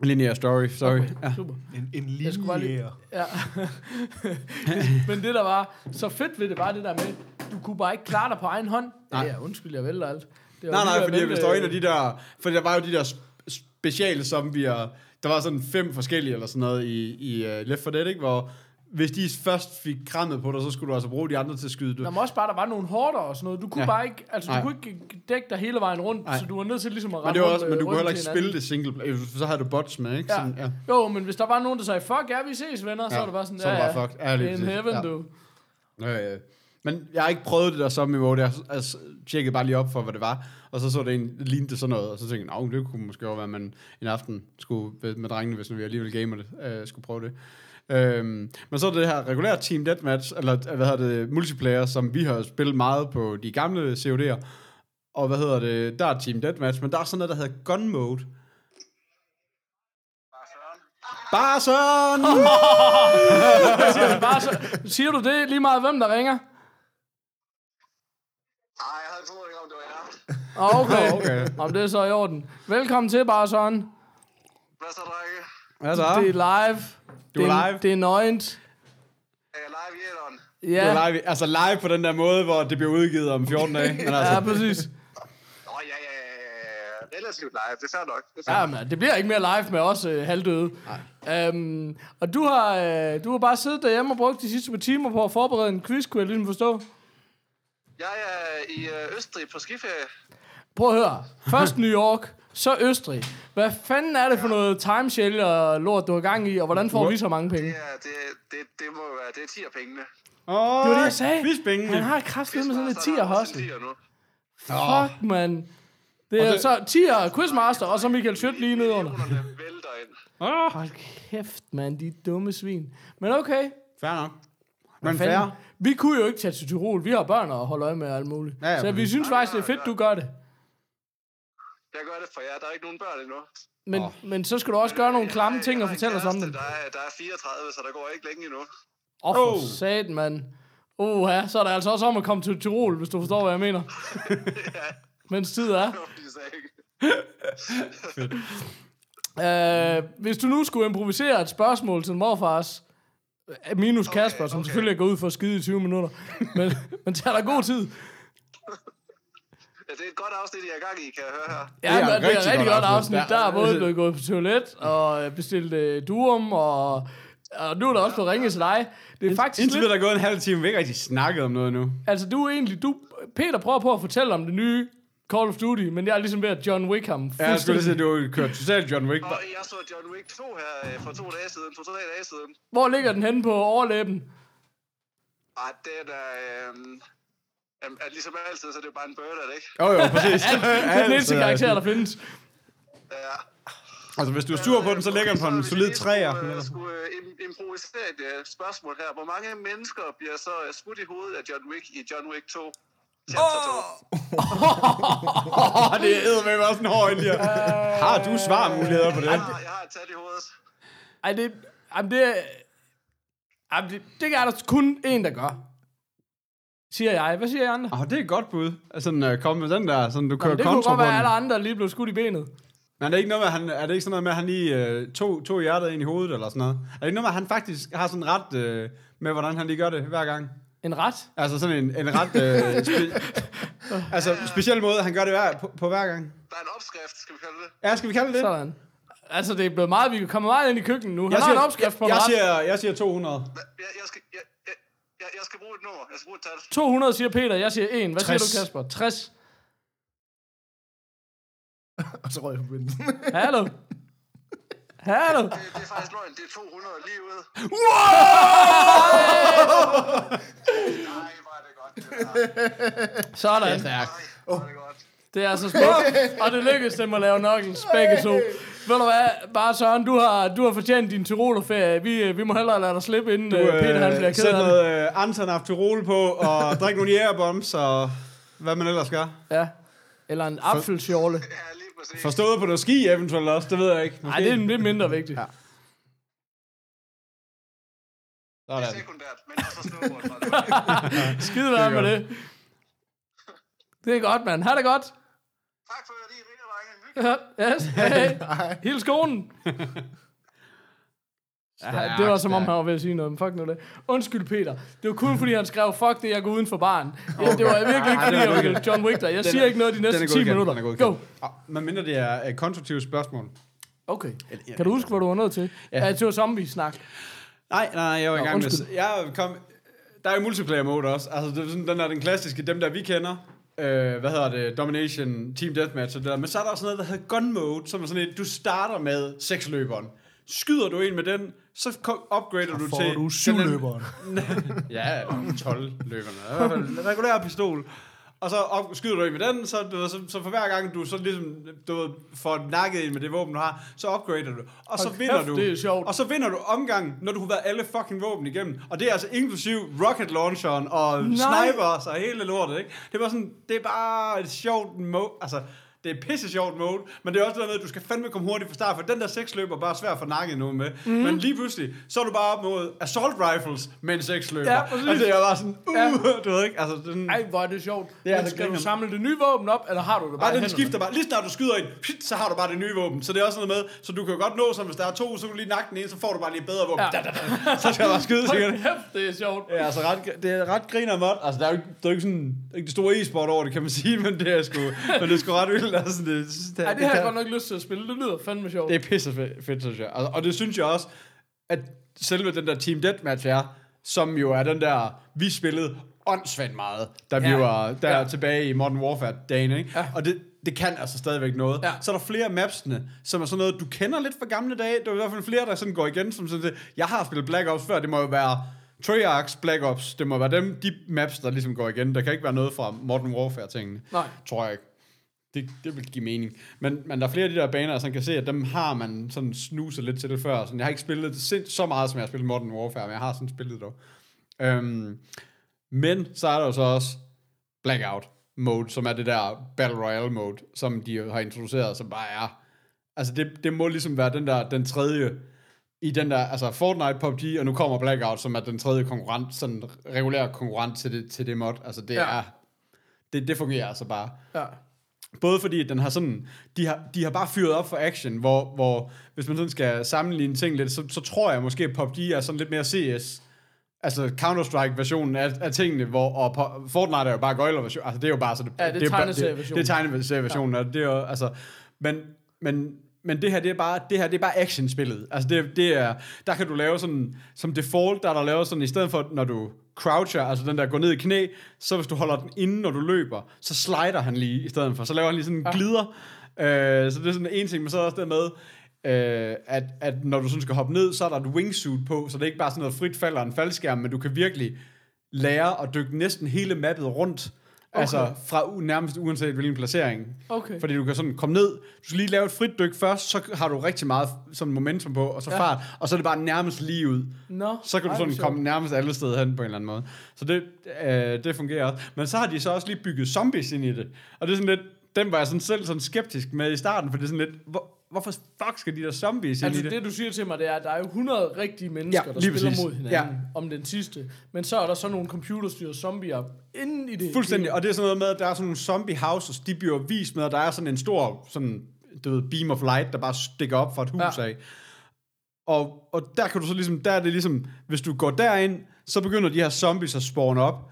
[SPEAKER 2] Linear story, sorry.
[SPEAKER 3] Okay,
[SPEAKER 2] Ja.
[SPEAKER 3] super.
[SPEAKER 4] En, en
[SPEAKER 3] bare lige-
[SPEAKER 4] linje.
[SPEAKER 3] Ja. Men det der var så fedt ved det, var det der med, du kunne bare ikke klare dig på egen hånd.
[SPEAKER 2] Nej.
[SPEAKER 3] Ja, undskyld, jeg vælter alt. Det var
[SPEAKER 2] Nej, nej, fordi hvis der var en af de der... For der var jo de der sp- speciale zombier... Der var sådan fem forskellige eller sådan noget i, i uh, Left 4 Dead, ikke? Hvor hvis de først fik krammet på dig, så skulle du altså bruge de andre til at skyde.
[SPEAKER 3] Der
[SPEAKER 2] Du.
[SPEAKER 3] var også bare, der var nogle hårder og sådan noget. Du kunne
[SPEAKER 2] Ja.
[SPEAKER 3] bare ikke, altså du kunne ikke dække dig hele vejen rundt,
[SPEAKER 2] Nej.
[SPEAKER 3] så du var nødt til ligesom at
[SPEAKER 2] Men,
[SPEAKER 3] rende
[SPEAKER 2] det var
[SPEAKER 3] rundt,
[SPEAKER 2] også, men
[SPEAKER 3] øh,
[SPEAKER 2] du kunne
[SPEAKER 3] ryggen
[SPEAKER 2] heller ikke spille det single player, for så havde du bots med, ikke?
[SPEAKER 3] Ja.
[SPEAKER 2] Sådan, ja.
[SPEAKER 3] Jo, men hvis der var nogen, der sagde, fuck ja, vi ses venner, så
[SPEAKER 2] Ja.
[SPEAKER 3] var det bare sådan,
[SPEAKER 2] Så er det
[SPEAKER 3] ja,
[SPEAKER 2] bare
[SPEAKER 3] ja,
[SPEAKER 2] fucked. Ja,
[SPEAKER 3] in heaven,
[SPEAKER 2] Ja.
[SPEAKER 3] du.
[SPEAKER 2] Øh, men jeg har ikke prøvet det der zombie mode. Jeg, jeg tjekkede bare lige op for, hvad det var. Og så så det en, lignede det sådan noget. Og så tænkte jeg, det kunne måske også være, at man en aften skulle med, drengene, hvis vi alligevel gamer det, øh, skulle prøve det. Øhm, men så er det her regulære Team Deathmatch, eller øh, hvad hedder det, multiplayer, som vi har spillet meget på de gamle COD'er. Og hvad hedder det, der er Team Deathmatch, men der er sådan noget, der hedder Gun Mode. Bare sådan!
[SPEAKER 3] Bare så, siger du det lige meget, hvem der ringer?
[SPEAKER 6] Nej, jeg havde en formodning om, det var jer.
[SPEAKER 3] Ah, Okay,
[SPEAKER 2] okay.
[SPEAKER 3] Om det er så i orden. Velkommen til, bare sådan.
[SPEAKER 6] Hvad så, drenge?
[SPEAKER 2] Hvad så?
[SPEAKER 3] Det er live.
[SPEAKER 2] Du er
[SPEAKER 3] det
[SPEAKER 2] live?
[SPEAKER 3] Det er nøgent.
[SPEAKER 6] Er jeg live i?
[SPEAKER 3] Ja,
[SPEAKER 2] Det er live, altså live på den der måde, hvor det bliver udgivet om 14 dage. Men altså,
[SPEAKER 3] ja, præcis.
[SPEAKER 6] Nå, ja, ja, ja. Relativt live, det er fair nok. Det er fair.
[SPEAKER 3] Ja, men det bliver ikke mere live med os øh, halvdøde. Um, og du har, øh, du har bare siddet derhjemme og brugt de sidste par timer på at forberede en quiz, kunne jeg ligesom forstå.
[SPEAKER 6] Jeg er i øh, Østrig på skiferie.
[SPEAKER 3] Prøv at høre. Først New York, så Østrig. Hvad fanden er det for noget timeshare og lort, du har gang i, og hvordan får vi så mange penge?
[SPEAKER 6] Det, er, det, det, det må være, det er 10 pengene.
[SPEAKER 2] Åh,
[SPEAKER 3] Det var det, jeg sagde.
[SPEAKER 2] Quizpengene.
[SPEAKER 3] Han har kraftigt med sådan lidt 10
[SPEAKER 6] Quizmaster, han har også
[SPEAKER 3] hustle.
[SPEAKER 6] en 10'er nu.
[SPEAKER 3] Fuck, man. Det er
[SPEAKER 2] Og
[SPEAKER 3] så 10'er quizmaster, og så Michael Schødt lige nedenunder.
[SPEAKER 6] Millionerne vælter ind.
[SPEAKER 2] Åh,
[SPEAKER 3] Hold kæft, man, de dumme svin. Men okay.
[SPEAKER 2] fair nok. Men fair.
[SPEAKER 3] Vi kunne jo ikke tage til Tyrol. Vi har børn at holde øje med og alt muligt.
[SPEAKER 2] Ja, ja,
[SPEAKER 3] så vi synes faktisk, det er fedt, du gør det.
[SPEAKER 6] Jeg gør det for jer. Der er ikke nogen børn endnu.
[SPEAKER 3] Men, oh. men så skal du også gøre nogle klamme
[SPEAKER 6] Jeg-
[SPEAKER 3] ting og fortælle os om dem.
[SPEAKER 6] Der er, der er 34, så der går ikke længe endnu.
[SPEAKER 3] Åh, oh, for
[SPEAKER 2] Oh.
[SPEAKER 3] satan, mand. Uh, ja, så er der altså også om at komme til Tyrol, hvis du forstår, hvad jeg mener. Mens tid er. Uh, hvis du nu skulle improvisere et spørgsmål til morfars, øh, minus Kasper, okay, som
[SPEAKER 6] okay.
[SPEAKER 3] selvfølgelig er gået ud for at skide i 20 minutter, men, men tag dig god tid.
[SPEAKER 6] Det er et godt afsnit, I er i gang i, kan jeg høre her.
[SPEAKER 3] Ja,
[SPEAKER 2] Det er
[SPEAKER 3] men
[SPEAKER 2] et
[SPEAKER 3] det er et
[SPEAKER 2] rigtig godt
[SPEAKER 3] afsnit.
[SPEAKER 2] afsnit.
[SPEAKER 3] Der er både blevet gået på toilet og bestilt uh, durum, og, og nu er der også blevet ringet til dig. Det er faktisk
[SPEAKER 2] Indtil
[SPEAKER 3] lidt,
[SPEAKER 2] videre er der gået en halv time, vi ikke rigtig snakket om noget nu.
[SPEAKER 3] altså du er egentlig, du, Peter prøver på at fortælle om det nye Call of Duty, men jeg er ligesom ved at John Wick ham.
[SPEAKER 2] Ja, jeg skulle lige sige, at du kørt totalt John Wick.
[SPEAKER 6] Og jeg så John Wick 2 her øh, for to dage siden, to-tre dage siden.
[SPEAKER 3] Hvor ligger den henne på overlæben?
[SPEAKER 6] Ej, den er... Øh, Jamen, at ligesom altid, så er det jo bare en bird, det ikke?
[SPEAKER 2] Jo, jo, præcis.
[SPEAKER 3] Det er den eneste karakter, der findes.
[SPEAKER 6] Ja.
[SPEAKER 2] Altså, hvis du er sur på den, så lægger den på en solid træer.
[SPEAKER 6] Jeg skulle, skulle øh, im- improvisere et øh, spørgsmål her. Hvor mange mennesker bliver så øh, skudt i hovedet af John Wick i John Wick 2? Chapter 2.
[SPEAKER 2] Åh, det er med også en hård ind Har du svarmuligheder på det?
[SPEAKER 6] Jeg har, jeg har et tæt i hovedet.
[SPEAKER 3] Ej, det, jamen det, jamen det, det er der kun én, der gør. Siger jeg. Hvad siger I andre?
[SPEAKER 2] Åh, det er et godt bud. Altså, uh, kom med den der, sådan du kører
[SPEAKER 3] Jamen, det kunne godt være, at alle andre lige blev skudt i benet.
[SPEAKER 2] Men er det ikke noget med, han, er det ikke sådan noget med, at han lige uh, tog, tog hjertet ind i hovedet, eller sådan noget? Er det ikke noget med, at han faktisk har sådan ret uh, med, hvordan han lige gør det hver gang?
[SPEAKER 3] En ret.
[SPEAKER 2] Altså sådan en, en ret... Uh, spe, altså, speciel måde, han gør det hver, på, på hver gang.
[SPEAKER 6] Der er en opskrift, skal vi kalde det.
[SPEAKER 2] Ja, skal vi kalde det?
[SPEAKER 3] Sådan. Altså, det er blevet meget, vi kommer meget ind i køkkenet nu. Han
[SPEAKER 2] Jeg
[SPEAKER 3] har
[SPEAKER 2] siger,
[SPEAKER 3] en opskrift på
[SPEAKER 2] jeg, jeg,
[SPEAKER 3] ret.
[SPEAKER 2] siger, jeg siger 200.
[SPEAKER 6] Hva- Jeg, jeg, skal, jeg, jeg, jeg, skal bruge et nummer. Jeg skal bruge et tal.
[SPEAKER 3] 200 siger Peter, jeg siger 1. Hvad
[SPEAKER 2] 60.
[SPEAKER 3] siger du, Kasper? 60.
[SPEAKER 4] Og så røg jeg forbindelsen.
[SPEAKER 3] Hallo? Hallo?
[SPEAKER 6] Det, det er faktisk løgn. Det er 200 lige ude. Nej, hvor er det godt. Det der.
[SPEAKER 3] Sådan.
[SPEAKER 2] Det er stærkt.
[SPEAKER 6] Er det
[SPEAKER 3] er altså smukt. Og det lykkedes dem at lave knuckles, begge to. Ved du hvad, bare Søren, du har, du har fortjent din Tyrolerferie. Vi, øh, vi må hellere lade dig slippe, inden
[SPEAKER 2] Du,
[SPEAKER 3] øh, Peter han bliver
[SPEAKER 2] øh,
[SPEAKER 3] ked
[SPEAKER 2] sæt
[SPEAKER 3] af det.
[SPEAKER 2] noget øh, Anton Afterol på, og drik nogle jægerbombs, og hvad man ellers gør.
[SPEAKER 3] Ja. Eller en
[SPEAKER 6] lige præcis.
[SPEAKER 2] Forstået på noget ski eventuelt også, det ved jeg ikke.
[SPEAKER 3] Nej, det er lidt mindre vigtigt.
[SPEAKER 2] Ja.
[SPEAKER 6] Det er sekundært, men også snowboard. var det.
[SPEAKER 3] Skide være med det. Det er godt, mand. Ha' det godt.
[SPEAKER 6] Tak for det, Rine Drenge.
[SPEAKER 3] Ja, Yes. Hey. Hils konen. Ja, det var som om, han var ved at sige noget, men fuck nu det. Undskyld, Peter. Det var kun fordi, han skrev, fuck det, jeg går uden for baren. Ja, det var virkelig ikke fordi, jeg ville John Wick der. Jeg siger ikke noget de næste 10 minutter. Go.
[SPEAKER 2] Oh, men mindre det er et konstruktivt spørgsmål.
[SPEAKER 3] Okay. Kan du huske, hvad du var nødt til? Ja, det var zombie-snak.
[SPEAKER 2] Nej, nej, jeg var i gang med... Jeg kom, der er jo multiplayer mode også. Altså, det er sådan, den er den klassiske, dem der vi kender. Øh, hvad hedder det? Domination, Team Deathmatch og det der. Men så er der også noget, der hedder Gun Mode, som er sådan et, du starter med seksløberen. Skyder du en med den, så upgrader du
[SPEAKER 4] Får
[SPEAKER 2] til...
[SPEAKER 4] du
[SPEAKER 2] den-
[SPEAKER 4] syvløberen.
[SPEAKER 2] Ja, 12 løberne. Regulær pistol. Og så op, skyder du ind med den, så, du, så, så for hver gang du så ligesom, du ved, får nakket ind med det våben, du har, så upgrader du. Og så
[SPEAKER 3] Hold
[SPEAKER 2] vinder
[SPEAKER 3] kæft,
[SPEAKER 2] du.
[SPEAKER 3] det er sjovt.
[SPEAKER 2] Og så vinder du omgang, når du har været alle fucking våben igennem. Og det er altså inklusiv rocket launcheren og
[SPEAKER 3] Nej.
[SPEAKER 2] snipers og hele lortet, ikke? Det er bare sådan, det er bare et sjovt mode, altså, det er pisse sjovt mode, men det er også der med, at du skal fandme komme hurtigt fra start, for den der seksløber er bare svær at få nakket nu med. Mm. Men lige pludselig, så er du bare op mod assault rifles med en seksløber.
[SPEAKER 3] Ja, præcis.
[SPEAKER 2] og det er bare sådan, uh,
[SPEAKER 3] Ja.
[SPEAKER 2] du ved ikke, altså, den,
[SPEAKER 3] Ej, hvor er det sjovt.
[SPEAKER 2] Det er
[SPEAKER 3] Men
[SPEAKER 2] det
[SPEAKER 3] skal du samle det nye våben op, eller har du det bare i
[SPEAKER 2] den skifter bare. Lige snart du skyder en, pit, så har du bare det nye våben. Så det er også noget med, så du kan jo godt nå, som hvis der er to, så kan du lige nakke den ene, så får du bare lige bedre våben.
[SPEAKER 3] Ja.
[SPEAKER 2] Da, da, da. Så skal jeg bare skyde sikkert.
[SPEAKER 3] Det er sjovt.
[SPEAKER 2] Ja, altså ret, det er ret griner mod. Altså, der er jo der er jo ikke sådan, ikke det store e-sport over det, kan man sige, men det er sgu, men det er sgu ret vildt. Altså, det, det,
[SPEAKER 3] Ej, det har jeg godt nok lyst til at spille. Det lyder fandme sjovt.
[SPEAKER 2] det er pisse fedt, fedt synes jeg. Altså, og det synes jeg også, at selve den der Team Deathmatch er, som jo er den der, vi spillede åndssvagt meget, da vi
[SPEAKER 3] Ja.
[SPEAKER 2] var der
[SPEAKER 3] Ja.
[SPEAKER 2] tilbage i Modern Warfare-dagen, ikke?
[SPEAKER 3] Ja.
[SPEAKER 2] Og det, det kan altså stadigvæk noget.
[SPEAKER 3] Ja.
[SPEAKER 2] Så er der flere mapsene, som er sådan noget, du kender lidt fra gamle dage. Der er i hvert fald flere, der sådan går igen, som sådan, det- jeg har spillet Black Ops før, det må jo være Treyarch's Black Ops, det må være dem, de maps, der ligesom går igen. Der kan ikke være noget fra Modern Warfare-tingene.
[SPEAKER 3] Nej.
[SPEAKER 2] Tror jeg ikke. Det, det vil give mening. Men, men der er flere af de der baner, som kan se, at dem har man sådan snuset lidt til det før. Sådan, jeg har ikke spillet det sind- så meget, som jeg har spillet Modern Warfare, men jeg har sådan spillet det dog. Øhm, men så er der jo så også Blackout mode, som er det der Battle Royale mode, som de har introduceret, som bare er... Altså det, det må ligesom være den der, den tredje i den der, altså Fortnite, PUBG, og nu kommer Blackout, som er den tredje konkurrent, sådan regulær konkurrent til det, til det mod. Altså det
[SPEAKER 3] ja.
[SPEAKER 2] er, det, det fungerer altså bare.
[SPEAKER 3] Ja.
[SPEAKER 2] Både fordi, den har sådan, de har, de har bare fyret op for action, hvor, hvor hvis man sådan skal sammenligne ting lidt, så, så tror jeg måske, at PUBG er sådan lidt mere CS, altså Counter-Strike-versionen af, af tingene, hvor, og Fortnite er jo bare gøjler-version, altså det er jo bare sådan,
[SPEAKER 3] Ja, det er
[SPEAKER 2] jo bare-
[SPEAKER 3] tegneserieversionen.
[SPEAKER 2] Det, det er tegneserieversionen, ja. og det er jo, altså, men, men, men det her, det er bare, det her, det er bare actionspillet. Altså det, det er, der kan du lave sådan, som default, der er der lavet sådan, i stedet for, når du croucher, altså den der går ned i knæ, så hvis du holder den inde, når du løber, så slider han lige i stedet for, så laver han lige sådan en glider. Øh, så det er sådan en ting, men så er der også det med, øh, at, at når du sådan skal hoppe ned, så er der et wingsuit på, så det er ikke bare sådan noget frit fald og en faldskærm, men du kan virkelig lære at dykke næsten hele mappet rundt. Okay. Altså fra u- nærmest uanset hvilken placering.
[SPEAKER 3] Okay.
[SPEAKER 2] Fordi du kan sådan komme ned, du skal lige lave et frit dyk først, så har du rigtig meget sådan momentum på, og så
[SPEAKER 3] Ja.
[SPEAKER 2] fart, og så er det bare nærmest lige ud.
[SPEAKER 3] Nå,
[SPEAKER 2] Så kan du
[SPEAKER 3] ej,
[SPEAKER 2] sådan
[SPEAKER 3] hvor
[SPEAKER 2] komme nærmest alle steder hen på en eller anden måde. Så det, øh, det fungerer også. Men så har de så også lige bygget zombies ind i det. Og det er sådan lidt, den var jeg sådan selv sådan skeptisk med i starten, for det er sådan lidt, hvor, hvorfor fuck skal de der zombies
[SPEAKER 3] Altså
[SPEAKER 2] det?
[SPEAKER 3] det, du siger til mig, det er, at der er jo 100 rigtige mennesker,
[SPEAKER 2] Ja,
[SPEAKER 3] der spiller
[SPEAKER 2] præcis.
[SPEAKER 3] mod hinanden
[SPEAKER 2] Ja.
[SPEAKER 3] om den sidste. Men så er der så nogle computerstyrede zombier inde i det.
[SPEAKER 2] Fuldstændig, og det er sådan noget med, at der er sådan nogle zombie houses, de bliver vist med, at der er sådan en stor sådan, du ved, beam of light, der bare stikker op fra et hus
[SPEAKER 3] ja.
[SPEAKER 2] af. Og, og der kan du så ligesom, der er det ligesom, hvis du går derind, så begynder de her zombies at spawne op,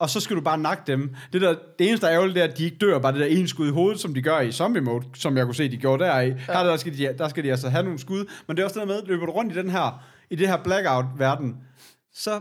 [SPEAKER 2] og så skal du bare nakke dem. Det, der, det eneste, der er ærgerligt, det er, at de ikke dør bare det der ene skud i hovedet, som de gør i zombie mode, som jeg kunne se, de gjorde der i. Ja. Her der skal, de, der skal de altså have nogle skud, men det er også det der med, løber du rundt i den her, i det her blackout-verden, så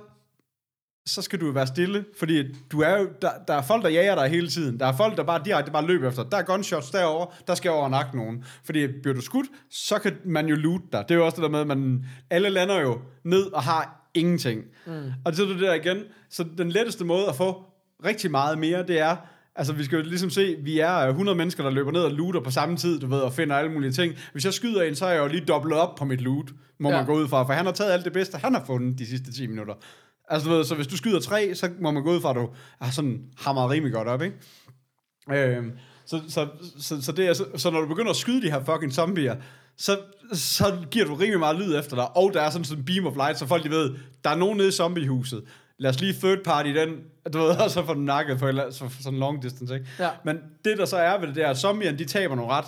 [SPEAKER 2] så skal du være stille, fordi du er jo, der, der er folk, der jager dig hele tiden. Der er folk, der bare direkte bare løber efter. Der er gunshots derovre, der skal over nakke nogen. Fordi bliver du skudt, så kan man jo loot dig. Det er jo også det der med, at man, alle lander jo ned og har ingenting. Mm. Og det er det der igen. Så den letteste måde at få rigtig meget mere, det er, altså vi skal jo ligesom se, vi er 100 mennesker, der løber ned og looter på samme tid, du ved, og finder alle mulige ting. Hvis jeg skyder en, så er jeg jo lige dobbelt op på mit loot, må
[SPEAKER 3] Ja.
[SPEAKER 2] man gå ud fra, for han har taget alt det bedste, han har fundet de sidste 10 minutter. Altså, du ved, så hvis du skyder tre, så må man gå ud fra, at du har sådan hamret rimelig godt op, ikke? Øhm, så, så, så, så, det er, så, så når du begynder at skyde de her fucking zombier, så, så giver du rimelig meget lyd efter dig, og der er sådan sådan en beam of light, så folk de ved, der er nogen nede i zombiehuset. Lad os lige third party den, du ved, og så få den nakket på en, eller- så, sådan long distance, ikke?
[SPEAKER 3] Ja.
[SPEAKER 2] Men det der så er ved det der, at zombierne, de taber nogle ret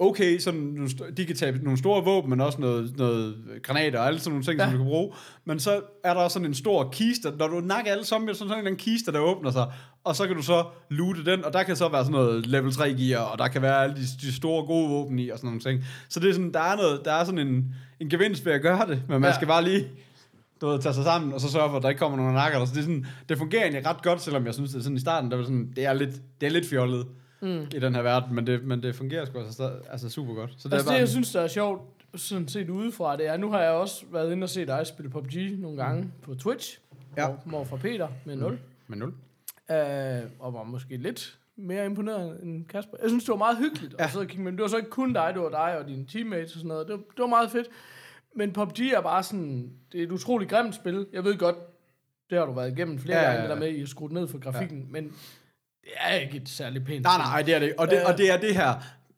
[SPEAKER 2] okay, sådan, de kan tabe nogle store våben, men også noget, noget granater og alle sådan nogle ting, ja. som du kan bruge. Men så er der også sådan en stor kiste, når du nakker alle zombier, så er der sådan en kiste, der åbner sig, og så kan du så loote den, og der kan så være sådan noget level 3 gear, og der kan være alle de, de store gode våben i, og sådan nogle ting. Så det er sådan, der er, noget, der er sådan en, en gevinst ved at gøre det, men man
[SPEAKER 3] Ja.
[SPEAKER 2] skal bare lige du ved, tage sig sammen, og så sørge for, at der ikke kommer nogen nakker. Så det, er sådan, det fungerer egentlig ret godt, selvom jeg synes, det er sådan i starten, der var sådan, det er lidt, det er lidt fjollet mm. i den her verden, men det, men det fungerer sgu altså, altså super godt. Så det
[SPEAKER 3] Altså
[SPEAKER 2] er
[SPEAKER 3] det,
[SPEAKER 2] bare,
[SPEAKER 3] jeg synes, der er sjovt, sådan set udefra, det er, nu har jeg også været inde og set dig spille PUBG nogle gange på Twitch,
[SPEAKER 2] Ja.
[SPEAKER 3] hvor fra Peter med 0,
[SPEAKER 2] med nul.
[SPEAKER 3] Øh, og var måske lidt mere imponeret end Kasper. Jeg synes, det var meget hyggeligt ja. at sidde og kigge med. Det var så ikke kun dig, det var dig og dine teammates og sådan noget. Det, var- det var meget fedt. Men PUBG er bare sådan, det er et utroligt grimt spil. Jeg ved godt, det har du været igennem flere
[SPEAKER 2] Ja,
[SPEAKER 3] ja,
[SPEAKER 2] ja,
[SPEAKER 3] gange, det der med, at I skruet ned for grafikken, ja. men det er ikke et særligt pænt
[SPEAKER 2] Nej, nej, det er det. Og det, og det er det her.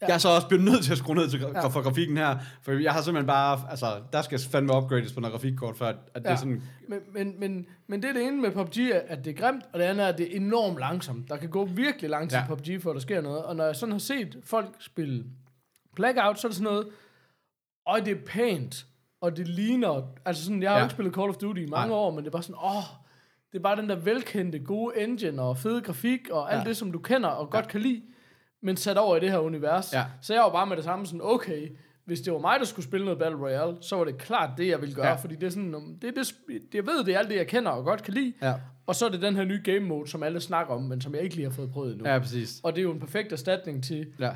[SPEAKER 2] Jeg er så også blevet nødt til at skrue ned til
[SPEAKER 3] Ja.
[SPEAKER 2] for grafikken her, for jeg har simpelthen bare, altså, der skal fandme upgrades på noget grafikkort, for at, at det
[SPEAKER 3] Ja.
[SPEAKER 2] er sådan,
[SPEAKER 3] Men, men, men, men det er det ene med PUBG, at det er grimt, og det andet er, at det er enormt langsomt. Der kan gå virkelig lang tid ja.
[SPEAKER 2] Ja.
[SPEAKER 3] PUBG, før der sker noget. Og når jeg sådan har set folk spille Blackout, så er det sådan noget, og det er pænt, og det ligner, altså sådan, jeg har ja.
[SPEAKER 2] Ja.
[SPEAKER 3] ikke spillet Call of Duty i mange
[SPEAKER 2] Nej.
[SPEAKER 3] år, men det er bare sådan, åh, det er bare den der velkendte, gode engine og fede grafik, og alt
[SPEAKER 2] Ja.
[SPEAKER 3] det, som du kender og godt kan lide, men sat over i det her univers.
[SPEAKER 2] Ja.
[SPEAKER 3] Så jeg var bare med det samme sådan, okay, hvis det var mig, der skulle spille noget Battle Royale, så var det klart det, jeg ville gøre, ja. Fordi det er sådan, um, det det, jeg ved, det er alt det, jeg kender og godt kan lide,
[SPEAKER 2] ja,
[SPEAKER 3] og så er det den her nye game mode, som alle snakker om, men som jeg ikke lige har fået prøvet endnu.
[SPEAKER 2] ja, præcis.
[SPEAKER 3] Og det er jo en perfekt erstatning til
[SPEAKER 2] Ja.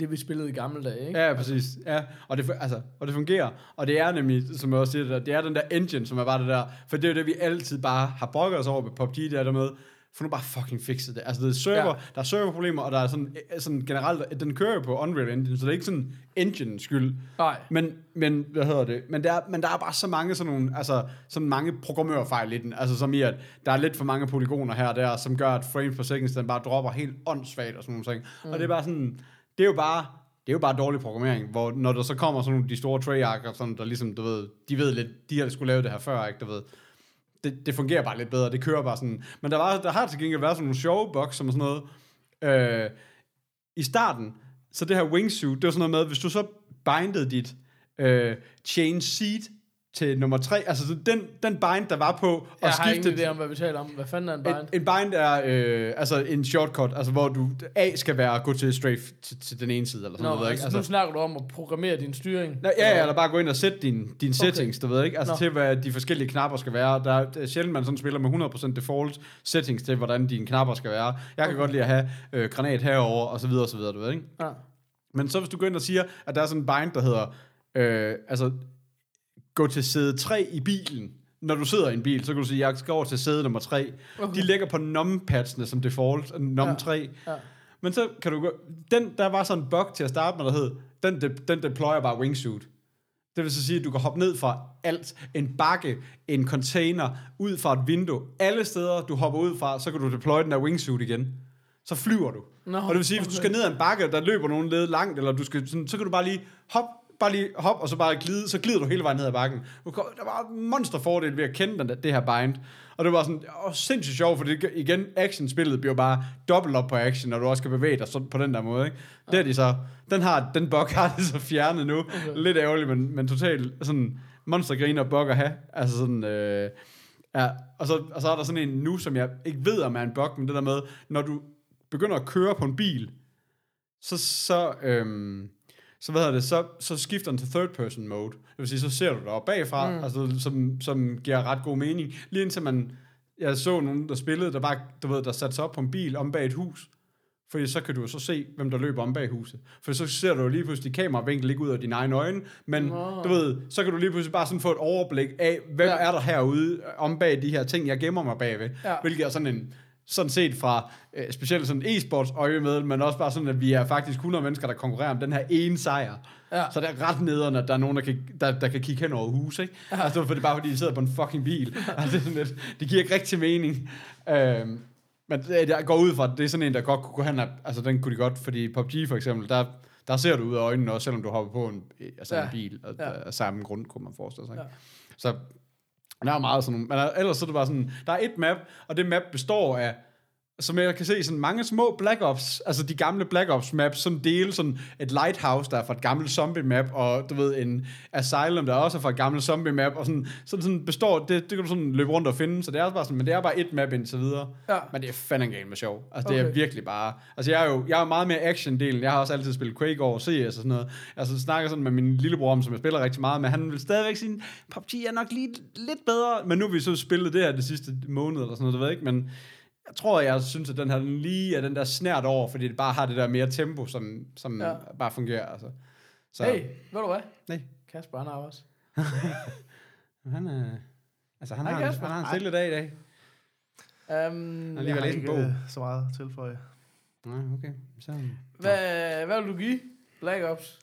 [SPEAKER 3] det, vi spillede i gamle dage, ikke?
[SPEAKER 2] Ja, præcis. Ja, og det, altså, og det fungerer. Og det er nemlig, som jeg også siger, det, der, det er den der engine, som er bare det der. For det er jo det, vi altid bare har brokket os over med PUBG, det er der med, for nu bare fucking fikse det. Altså, det er server,
[SPEAKER 3] Ja.
[SPEAKER 2] der er serverproblemer, og der er sådan, eh, sådan generelt, den kører jo på Unreal Engine, så det er ikke sådan engine skyld.
[SPEAKER 3] Nej.
[SPEAKER 2] Men, men, hvad hedder det? Men der, er, men der er bare så mange sådan nogle, altså, sådan mange programmørfejl i den. Altså, som i, at der er lidt for mange polygoner her og der, som gør, at frames per second, den bare dropper helt åndssvagt og sådan nogle ting. Mm. Og det er bare sådan, det er jo bare, det er jo bare dårlig programmering, hvor når der så kommer sådan nogle, de store Treyarch, sådan, der ligesom, du ved, de ved lidt, de har skulle lave det her før, ikke, du ved. Det, det fungerer bare lidt bedre, det kører bare sådan. Men der, var, der har til gengæld været sådan nogle sjove bugs, som sådan noget, øh, i starten, så det her wingsuit, det var sådan noget med, hvis du så bindede dit øh, change seat til nummer 3, altså så den, den bind, der var på,
[SPEAKER 3] Jeg
[SPEAKER 2] og
[SPEAKER 3] har ingen
[SPEAKER 2] skifte
[SPEAKER 3] idé om, hvad vi taler om. Hvad fanden er en bind?
[SPEAKER 2] en, en bind er øh, altså en shortcut, altså hvor du A skal være at gå til straight til, til den ene side eller sådan
[SPEAKER 3] Nå,
[SPEAKER 2] noget,
[SPEAKER 3] altså,
[SPEAKER 2] ikke?
[SPEAKER 3] nu snakker du om at programmere din styring.
[SPEAKER 2] Nej, ja, ja, eller bare gå ind og sætte din, din settings, du ved ikke? Altså
[SPEAKER 3] Nå.
[SPEAKER 2] til, hvad de forskellige knapper skal være. Der er, er sjældent, man sådan spiller med 100% default settings til, hvordan dine knapper skal være. Jeg kan
[SPEAKER 3] Okay.
[SPEAKER 2] godt lide at have øh, granat herover og så videre, og så videre, du ved ikke?
[SPEAKER 3] Ja.
[SPEAKER 2] Men så hvis du går ind og siger, at der er sådan en bind, der hedder, øh, altså, gå til sæde 3 i bilen, når du sidder i en bil, så kan du sige, jeg skal over til sæde nummer 3.
[SPEAKER 3] Okay.
[SPEAKER 2] De ligger på numpadsene som default, num
[SPEAKER 3] Ja.
[SPEAKER 2] 3.
[SPEAKER 3] Ja.
[SPEAKER 2] Men så kan du gå, den, der var sådan en bug til at starte med, der hed, den, de, den deployer bare wingsuit. Det vil så sige, at du kan hoppe ned fra alt. En bakke, en container, ud fra et vindue. Alle steder, du hopper ud fra, så kan du deploy den der wingsuit igen. Så flyver du.
[SPEAKER 3] Nå,
[SPEAKER 2] og det vil sige, hvis du skal ned ad en bakke, der løber nogen led langt, eller du skal sådan, så kan du bare lige hoppe, bare lige hop, og så bare glide, så glider du hele vejen ned ad bakken. Der var en monsterfordel ved at kende den, det her bind. Og det var sådan, åh, sindssygt sjovt, for det, igen, actionspillet bliver bare dobbelt op på action, når du også kan bevæge dig sådan på den der måde, ikke? Det er de så, den har, den bug har de så fjernet nu. Okay. Lidt ærgerligt, men, men totalt sådan monstergriner bug at have. Altså sådan, øh, ja, og så, og så er der sådan en nu, som jeg ikke ved, om er en bug, men det der med, når du begynder at køre på en bil, så, så, øhm, så, hvad hedder det, så, så skifter den til third person mode. Det vil sige, så ser du dig bagfra, mm. altså, som, som giver ret god mening. Lige indtil man, jeg så nogen, der spillede, der bare, du ved, der satte sig op på en bil om bag et hus. Fordi så kan du så se, hvem der løber om bag huset. For så ser du lige pludselig kameravinkel ikke ud af dine egne øjne, men
[SPEAKER 3] Nå.
[SPEAKER 2] du ved, så kan du lige pludselig bare sådan få et overblik af, hvem
[SPEAKER 3] Ja.
[SPEAKER 2] ja. er der herude øh, om bag de her ting, jeg gemmer mig bagved.
[SPEAKER 3] Ja.
[SPEAKER 2] Hvilket er sådan en, sådan set fra øh, specielt sådan e-sports øje med, men også bare sådan, at vi er faktisk 100 mennesker, der konkurrerer om den her ene sejr.
[SPEAKER 3] Ja.
[SPEAKER 2] Så det er ret nederen, at der er nogen, der kan, der, der kan kigge hen over hus, ikke? Ja. Altså, for det er bare, fordi de sidder på en fucking bil. altså, det, er sådan lidt, det giver ikke rigtig mening. Øhm, men jeg går ud fra, at det er sådan en, der godt kunne gå hen, altså den kunne de godt, fordi PUBG for eksempel, der, der ser du ud af øjnene også, selvom du hopper på en, altså
[SPEAKER 3] Ja.
[SPEAKER 2] en bil, og
[SPEAKER 3] Ja.
[SPEAKER 2] ja. af samme grund, kunne man forestille sig. Ikke?
[SPEAKER 3] Ja.
[SPEAKER 2] Så der er meget sådan nogle, men ellers så er det bare sådan, der er et map, og det map består af, som jeg kan se, sådan mange små Black Ops, altså de gamle Black Ops maps, som deler sådan et lighthouse, der er fra et gammelt zombie map, og du ved, en asylum, der også er fra et gammelt zombie map, og sådan, sådan, sådan består, det, det kan du sådan løbe rundt og finde, så det er bare sådan, men det er bare et map indtil videre.
[SPEAKER 3] Ja.
[SPEAKER 2] Men det er fandme med sjov. Altså det er
[SPEAKER 3] Okay.
[SPEAKER 2] virkelig bare, altså jeg er jo, jeg er meget mere action-delen, jeg har også altid spillet Quake over CS og sådan noget. Altså snakker sådan med min lillebror om, som jeg spiller rigtig meget med, han vil stadigvæk sige, PUBG er nok lige lidt bedre, men nu har vi så spillet det her det sidste måned eller sådan noget, det ved ikke, men jeg tror, jeg synes, at den her lige er den der snært over, fordi det bare har det der mere tempo, som, som
[SPEAKER 3] Ja.
[SPEAKER 2] bare fungerer. Altså. Så,
[SPEAKER 3] Hey, ved du hvad?
[SPEAKER 2] Nej.
[SPEAKER 3] Kasper, han har også.
[SPEAKER 2] Han, er, altså, han,
[SPEAKER 3] Hej,
[SPEAKER 2] har, en-
[SPEAKER 3] Kasper.
[SPEAKER 2] han har en stille dag i dag.
[SPEAKER 3] Um,
[SPEAKER 2] Han lige
[SPEAKER 4] har
[SPEAKER 2] læst en bog.
[SPEAKER 4] øh, så meget tilføje.
[SPEAKER 2] Nej, okay. Så,
[SPEAKER 3] hvad, hvad vil du give Black Ops?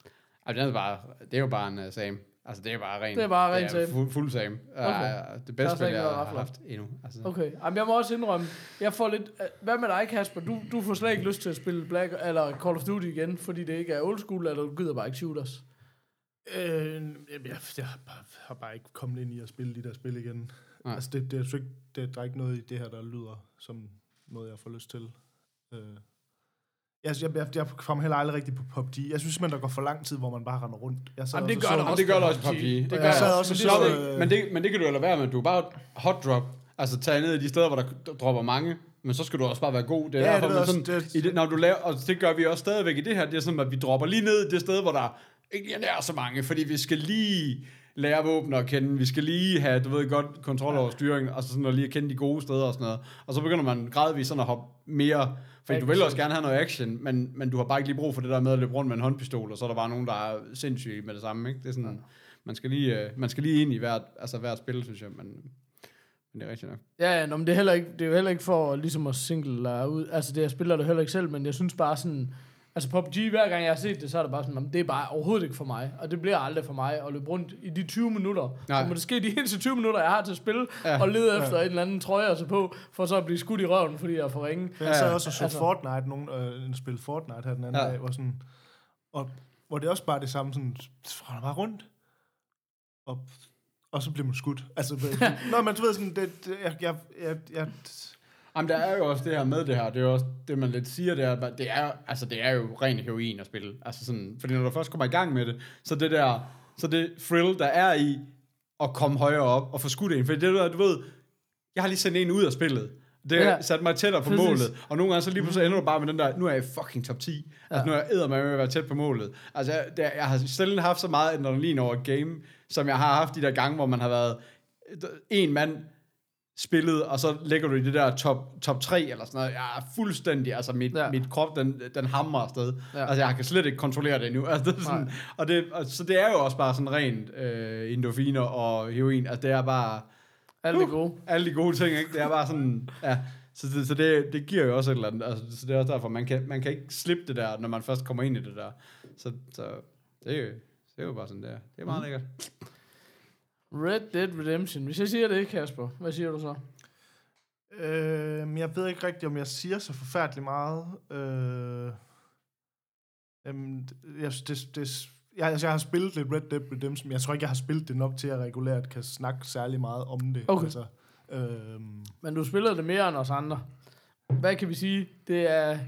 [SPEAKER 2] altså, det, er bare, det er jo bare en uh, Sam. Altså, det er bare ren.
[SPEAKER 3] Det er bare ren
[SPEAKER 2] det
[SPEAKER 3] Sam.
[SPEAKER 2] er Fuld, fuld Sam.
[SPEAKER 3] Okay.
[SPEAKER 2] Uh, det
[SPEAKER 3] er
[SPEAKER 2] bedste spil, jeg
[SPEAKER 3] noget
[SPEAKER 2] har
[SPEAKER 3] rafler.
[SPEAKER 2] haft endnu. Altså,
[SPEAKER 3] Okay, Jamen, jeg må også indrømme, jeg får lidt... Hvad med dig, Kasper? Du, du får slet ikke lyst til at spille Black eller Call of Duty igen, fordi det ikke er old school, eller du gider bare ikke shooters.
[SPEAKER 4] Øh, jeg, jeg, jeg har, bare, har bare ikke kommet ind i at spille de der spil igen.
[SPEAKER 2] Nej.
[SPEAKER 4] Altså, det, det, er det, der er ikke noget i det her, der lyder som noget, jeg får lyst til. Øh. Jeg, jeg, jeg, jeg kommer heller aldrig rigtig på PUBG. Jeg synes simpelthen, der går for lang tid, hvor man bare render rundt. Jeg sad
[SPEAKER 3] Jamen, det
[SPEAKER 4] også
[SPEAKER 3] gør
[SPEAKER 4] og
[SPEAKER 3] der
[SPEAKER 2] det gør det også på
[SPEAKER 3] PUBG. Det
[SPEAKER 2] Det
[SPEAKER 3] gør jeg
[SPEAKER 4] sad også
[SPEAKER 2] også.
[SPEAKER 4] og
[SPEAKER 2] Så,
[SPEAKER 4] så, øh,
[SPEAKER 2] men, det, men det kan du jo lade være med. Du er bare hot drop. Altså tage ned i de steder, hvor der dropper mange. Men så skal du også bare være god. Det er
[SPEAKER 4] Ja,
[SPEAKER 2] derfor,
[SPEAKER 4] det
[SPEAKER 2] man
[SPEAKER 4] ved
[SPEAKER 2] sådan,
[SPEAKER 4] også. Det-
[SPEAKER 2] i det, når du laver, og det gør vi også stadigvæk i det her, det er sådan, at vi dropper lige ned i det sted, hvor der ikke er så mange, fordi vi skal lige lære våben at kende, vi skal lige have, du ved, godt kontrol over styringen, og så sådan at lige at kende de gode steder og sådan noget. Og så begynder man gradvist sådan at hoppe mere, fordi du vil også gerne have noget action, men, men du har bare ikke lige brug for det der med at løbe rundt med en håndpistol, og så er der bare nogen, der er sindssyge med det samme, ikke? Det er sådan, man skal lige, øh, man skal lige ind i hvert, altså hvert spil, synes jeg, men, men det er rigtigt nok.
[SPEAKER 3] Ja, ja, nå, men det er, heller ikke, det er jo heller ikke for ligesom at single dig ud. Altså, det, jeg spiller det heller ikke selv, men jeg synes bare sådan... Altså, PUBG, hver gang jeg har set det, så er det bare sådan, "Jamen, det er bare overhovedet ikke for mig. Og det bliver aldrig for mig at løbe rundt i de 20 minutter.
[SPEAKER 2] Nej.
[SPEAKER 3] Så må det ske de eneste 20 minutter, jeg har til at spille, ja.
[SPEAKER 2] Ja.
[SPEAKER 3] og lede efter ja. en eller anden trøje at tage på, for så at blive skudt i røven, fordi jeg er for ringe.
[SPEAKER 4] Jeg sad
[SPEAKER 2] Ja,
[SPEAKER 4] også og så
[SPEAKER 3] altså-
[SPEAKER 4] altså, Fortnite, nogen, øh, en spil Fortnite her den anden
[SPEAKER 2] Ja.
[SPEAKER 4] ja. dag, hvor, sådan, og, hvor det er også bare det samme, sådan, så bare rundt, og, og så bliver man skudt. Altså, nå, men du ved sådan, det, det jeg, jeg, jeg, jeg,
[SPEAKER 2] Jamen, der er jo også det her med det her, det er jo også det, man lidt siger, det er, det er, altså, det er jo ren heroin at spille. Altså sådan, fordi når du først kommer i gang med det, så det der, så det thrill, der er i at komme højere op og få skudt en, fordi det der, du ved, jeg har lige sendt en ud af spillet, det har
[SPEAKER 3] Ja.
[SPEAKER 2] ja. sat mig tættere på
[SPEAKER 3] Præcis.
[SPEAKER 2] målet, og nogle gange så lige pludselig ender du bare med den der, nu er jeg fucking top 10, ja. altså nu er jeg æder med at være tæt på målet. Altså jeg, jeg har sjældent haft så meget adrenalin over et game, som jeg har haft de der gange, hvor man har været en mand spillet, og så lægger du i det der top, top 3 eller sådan noget. Jeg er fuldstændig, altså mit,
[SPEAKER 3] Ja.
[SPEAKER 2] mit krop, den, den hamrer afsted.
[SPEAKER 3] Ja.
[SPEAKER 2] Altså jeg kan slet ikke kontrollere det endnu. Altså, det er sådan,
[SPEAKER 3] Nej.
[SPEAKER 2] og det, og, så det er jo også bare sådan rent øh, endorfiner og heroin. Altså det er bare,
[SPEAKER 3] Alt det gode.
[SPEAKER 2] alle de gode ting, ikke? Det er bare sådan, ja. Så, så, så det, det giver jo også et eller andet. Altså, så det er også derfor, man kan, man kan ikke slippe det der, når man først kommer ind i det der. Så, så det, er jo, det er jo bare sådan der. Det er meget lækkert.
[SPEAKER 3] Red Dead Redemption. Hvis jeg siger det, Kasper, hvad siger du så?
[SPEAKER 4] Øh, jeg ved ikke rigtigt, om jeg siger så forfærdeligt meget. Øh, øhm, jeg, det, det, jeg, altså, jeg har spillet lidt Red Dead Redemption, men jeg tror ikke, jeg har spillet det nok til, at jeg regulært kan snakke særlig meget om det.
[SPEAKER 3] Okay.
[SPEAKER 4] Altså, øh,
[SPEAKER 3] Men du spillede det mere end os andre. Hvad kan vi sige? Det er...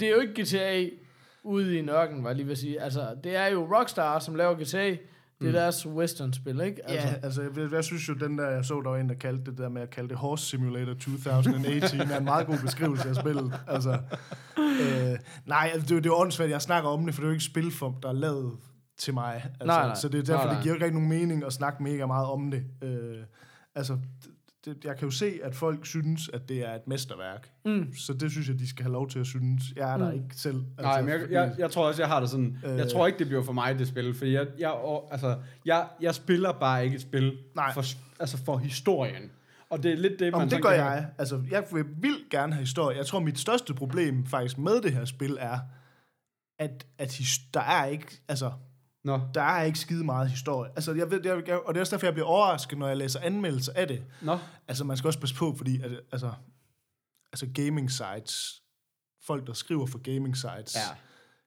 [SPEAKER 3] Det er jo ikke GTA ude i en ørken, var jeg lige ved at sige. Altså, det er jo Rockstar, som laver GTA. Det er mm. deres western-spil, ikke? Altså,
[SPEAKER 4] Ja, altså, jeg, jeg synes jo, den der, jeg så, der var en, der kaldte det der med at kalde det Horse Simulator 2018, er en meget god beskrivelse af spillet. Altså, øh, nej, altså, det, er jo- det er jo åndssvagt, jeg snakker om det, for det er jo ikke et spil, for, der er lavet til mig. Altså,
[SPEAKER 3] Nej, nej.
[SPEAKER 4] Så det er derfor,
[SPEAKER 2] Nej, nej.
[SPEAKER 4] det giver jo ikke rigtig nogen mening at snakke mega meget om det. Øh, altså, det, jeg kan jo se, at folk synes, at det er et mesterværk.
[SPEAKER 3] Mm.
[SPEAKER 4] Så det synes jeg, de skal have lov til at synes. Jeg er der
[SPEAKER 3] Mm.
[SPEAKER 4] ikke selv. Altså,
[SPEAKER 2] Nej, men jeg, jeg, jeg tror også, jeg har det sådan.
[SPEAKER 4] Øh.
[SPEAKER 2] Jeg tror ikke, det bliver for mig, det spil. Fordi jeg, jeg, og- altså, jeg, jeg spiller bare ikke et spil
[SPEAKER 4] Nej.
[SPEAKER 2] for, altså for historien. Og det er lidt det,
[SPEAKER 4] Om
[SPEAKER 2] man
[SPEAKER 4] det
[SPEAKER 2] sådan
[SPEAKER 4] gør jeg. Altså, jeg vil vildt gerne have historie. Jeg tror, mit største problem faktisk med det her spil er, at, at his- der er ikke, altså,
[SPEAKER 2] Nå,
[SPEAKER 4] der er ikke skide meget historie. Altså, jeg ved, jeg, jeg, og det er også derfor, jeg bliver overrasket, når jeg læser anmeldelser af det.
[SPEAKER 2] nå.
[SPEAKER 4] Altså, man skal også passe på, fordi, at, altså, altså gaming sites, folk, der skriver for gaming sites,
[SPEAKER 2] Ja.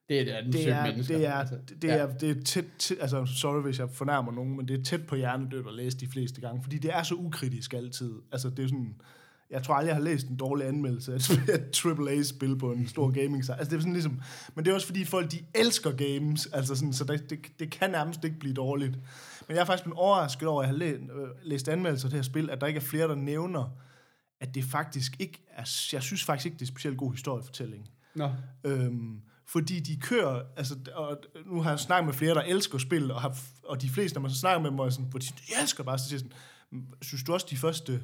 [SPEAKER 2] Det er det, er den
[SPEAKER 4] det er,
[SPEAKER 2] mennesker.
[SPEAKER 4] det er,
[SPEAKER 2] Altså,
[SPEAKER 4] det, det er, det er tæt, tæt, altså sorry hvis jeg fornærmer nogen, men det er tæt på hjernedødt at læse de fleste gange, fordi det er så ukritisk altid. Altså det er sådan, jeg tror aldrig, jeg har læst en dårlig anmeldelse af et AAA-spil på en stor gaming site. Altså det er sådan ligesom, men det er også fordi folk, de elsker games, altså sådan, så det, det, det kan nærmest ikke blive dårligt. Men jeg er faktisk blevet overrasket over, at jeg har læst, øh, læst anmeldelser af det her spil, at der ikke er flere, der nævner, at det faktisk ikke er, jeg synes faktisk ikke, det er specielt god historiefortælling.
[SPEAKER 2] Nå.
[SPEAKER 4] Øhm, fordi de kører, altså, og nu har jeg snakket med flere, der elsker spil, og, har, og de fleste, når man så snakker med dem, er sådan, hvor de, jeg elsker bare, så siger sådan, synes du også, de første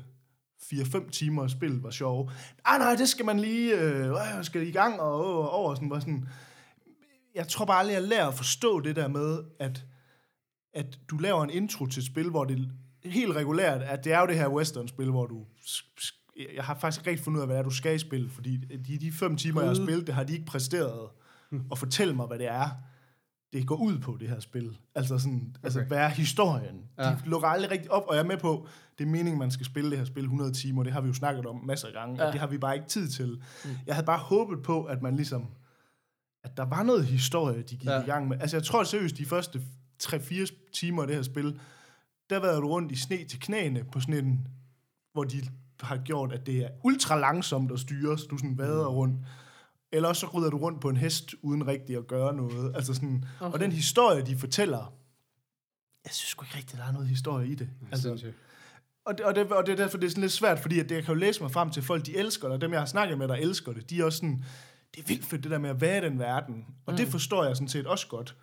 [SPEAKER 4] 4-5 timer af spil var sjove? Nej, nej, det skal man lige, øh, øh, skal i gang og, og, og over, sådan, var sådan, jeg tror bare aldrig, jeg lærer at forstå det der med, at, at du laver en intro til et spil, hvor det helt regulært, at det er jo det her western-spil, hvor du... Jeg har faktisk ikke rigtig fundet ud af, hvad det er, du skal spille, fordi de, de fem timer, jeg har spillet, det har de ikke præsteret at fortælle mig, hvad det er, det går ud på, det her spil. Altså sådan, okay. altså hvad er historien? Ja. De lukker aldrig rigtig op, og jeg er med på, det er meningen, man skal spille det her spil 100 timer, det har vi jo snakket om masser af gange, ja. Og det har vi bare ikke tid til. Mm. Jeg havde bare håbet på, at man ligesom, at der var noget historie, de gik ja.
[SPEAKER 2] Ja.
[SPEAKER 4] i gang med. Altså jeg tror seriøst, de første 3-4 timer af det her spil, der var du rundt i sne til knæene på sådan en, hvor de har gjort, at det er ultra langsomt at styre, så du sådan vader rundt. Eller også så rydder du rundt på en hest, uden rigtig at gøre noget. Altså sådan, okay. Og den historie, de fortæller, jeg synes sgu ikke rigtigt, der er noget historie i det.
[SPEAKER 2] Altså,
[SPEAKER 4] og, det, og, det, og det er derfor, det er sådan lidt svært, fordi at det, jeg kan jo læse mig frem til folk, de elsker det, og dem, jeg har snakket med, der elsker det, de er også sådan, det er vildt fedt, det der med at være i den verden. Og mm. det forstår jeg sådan set også godt.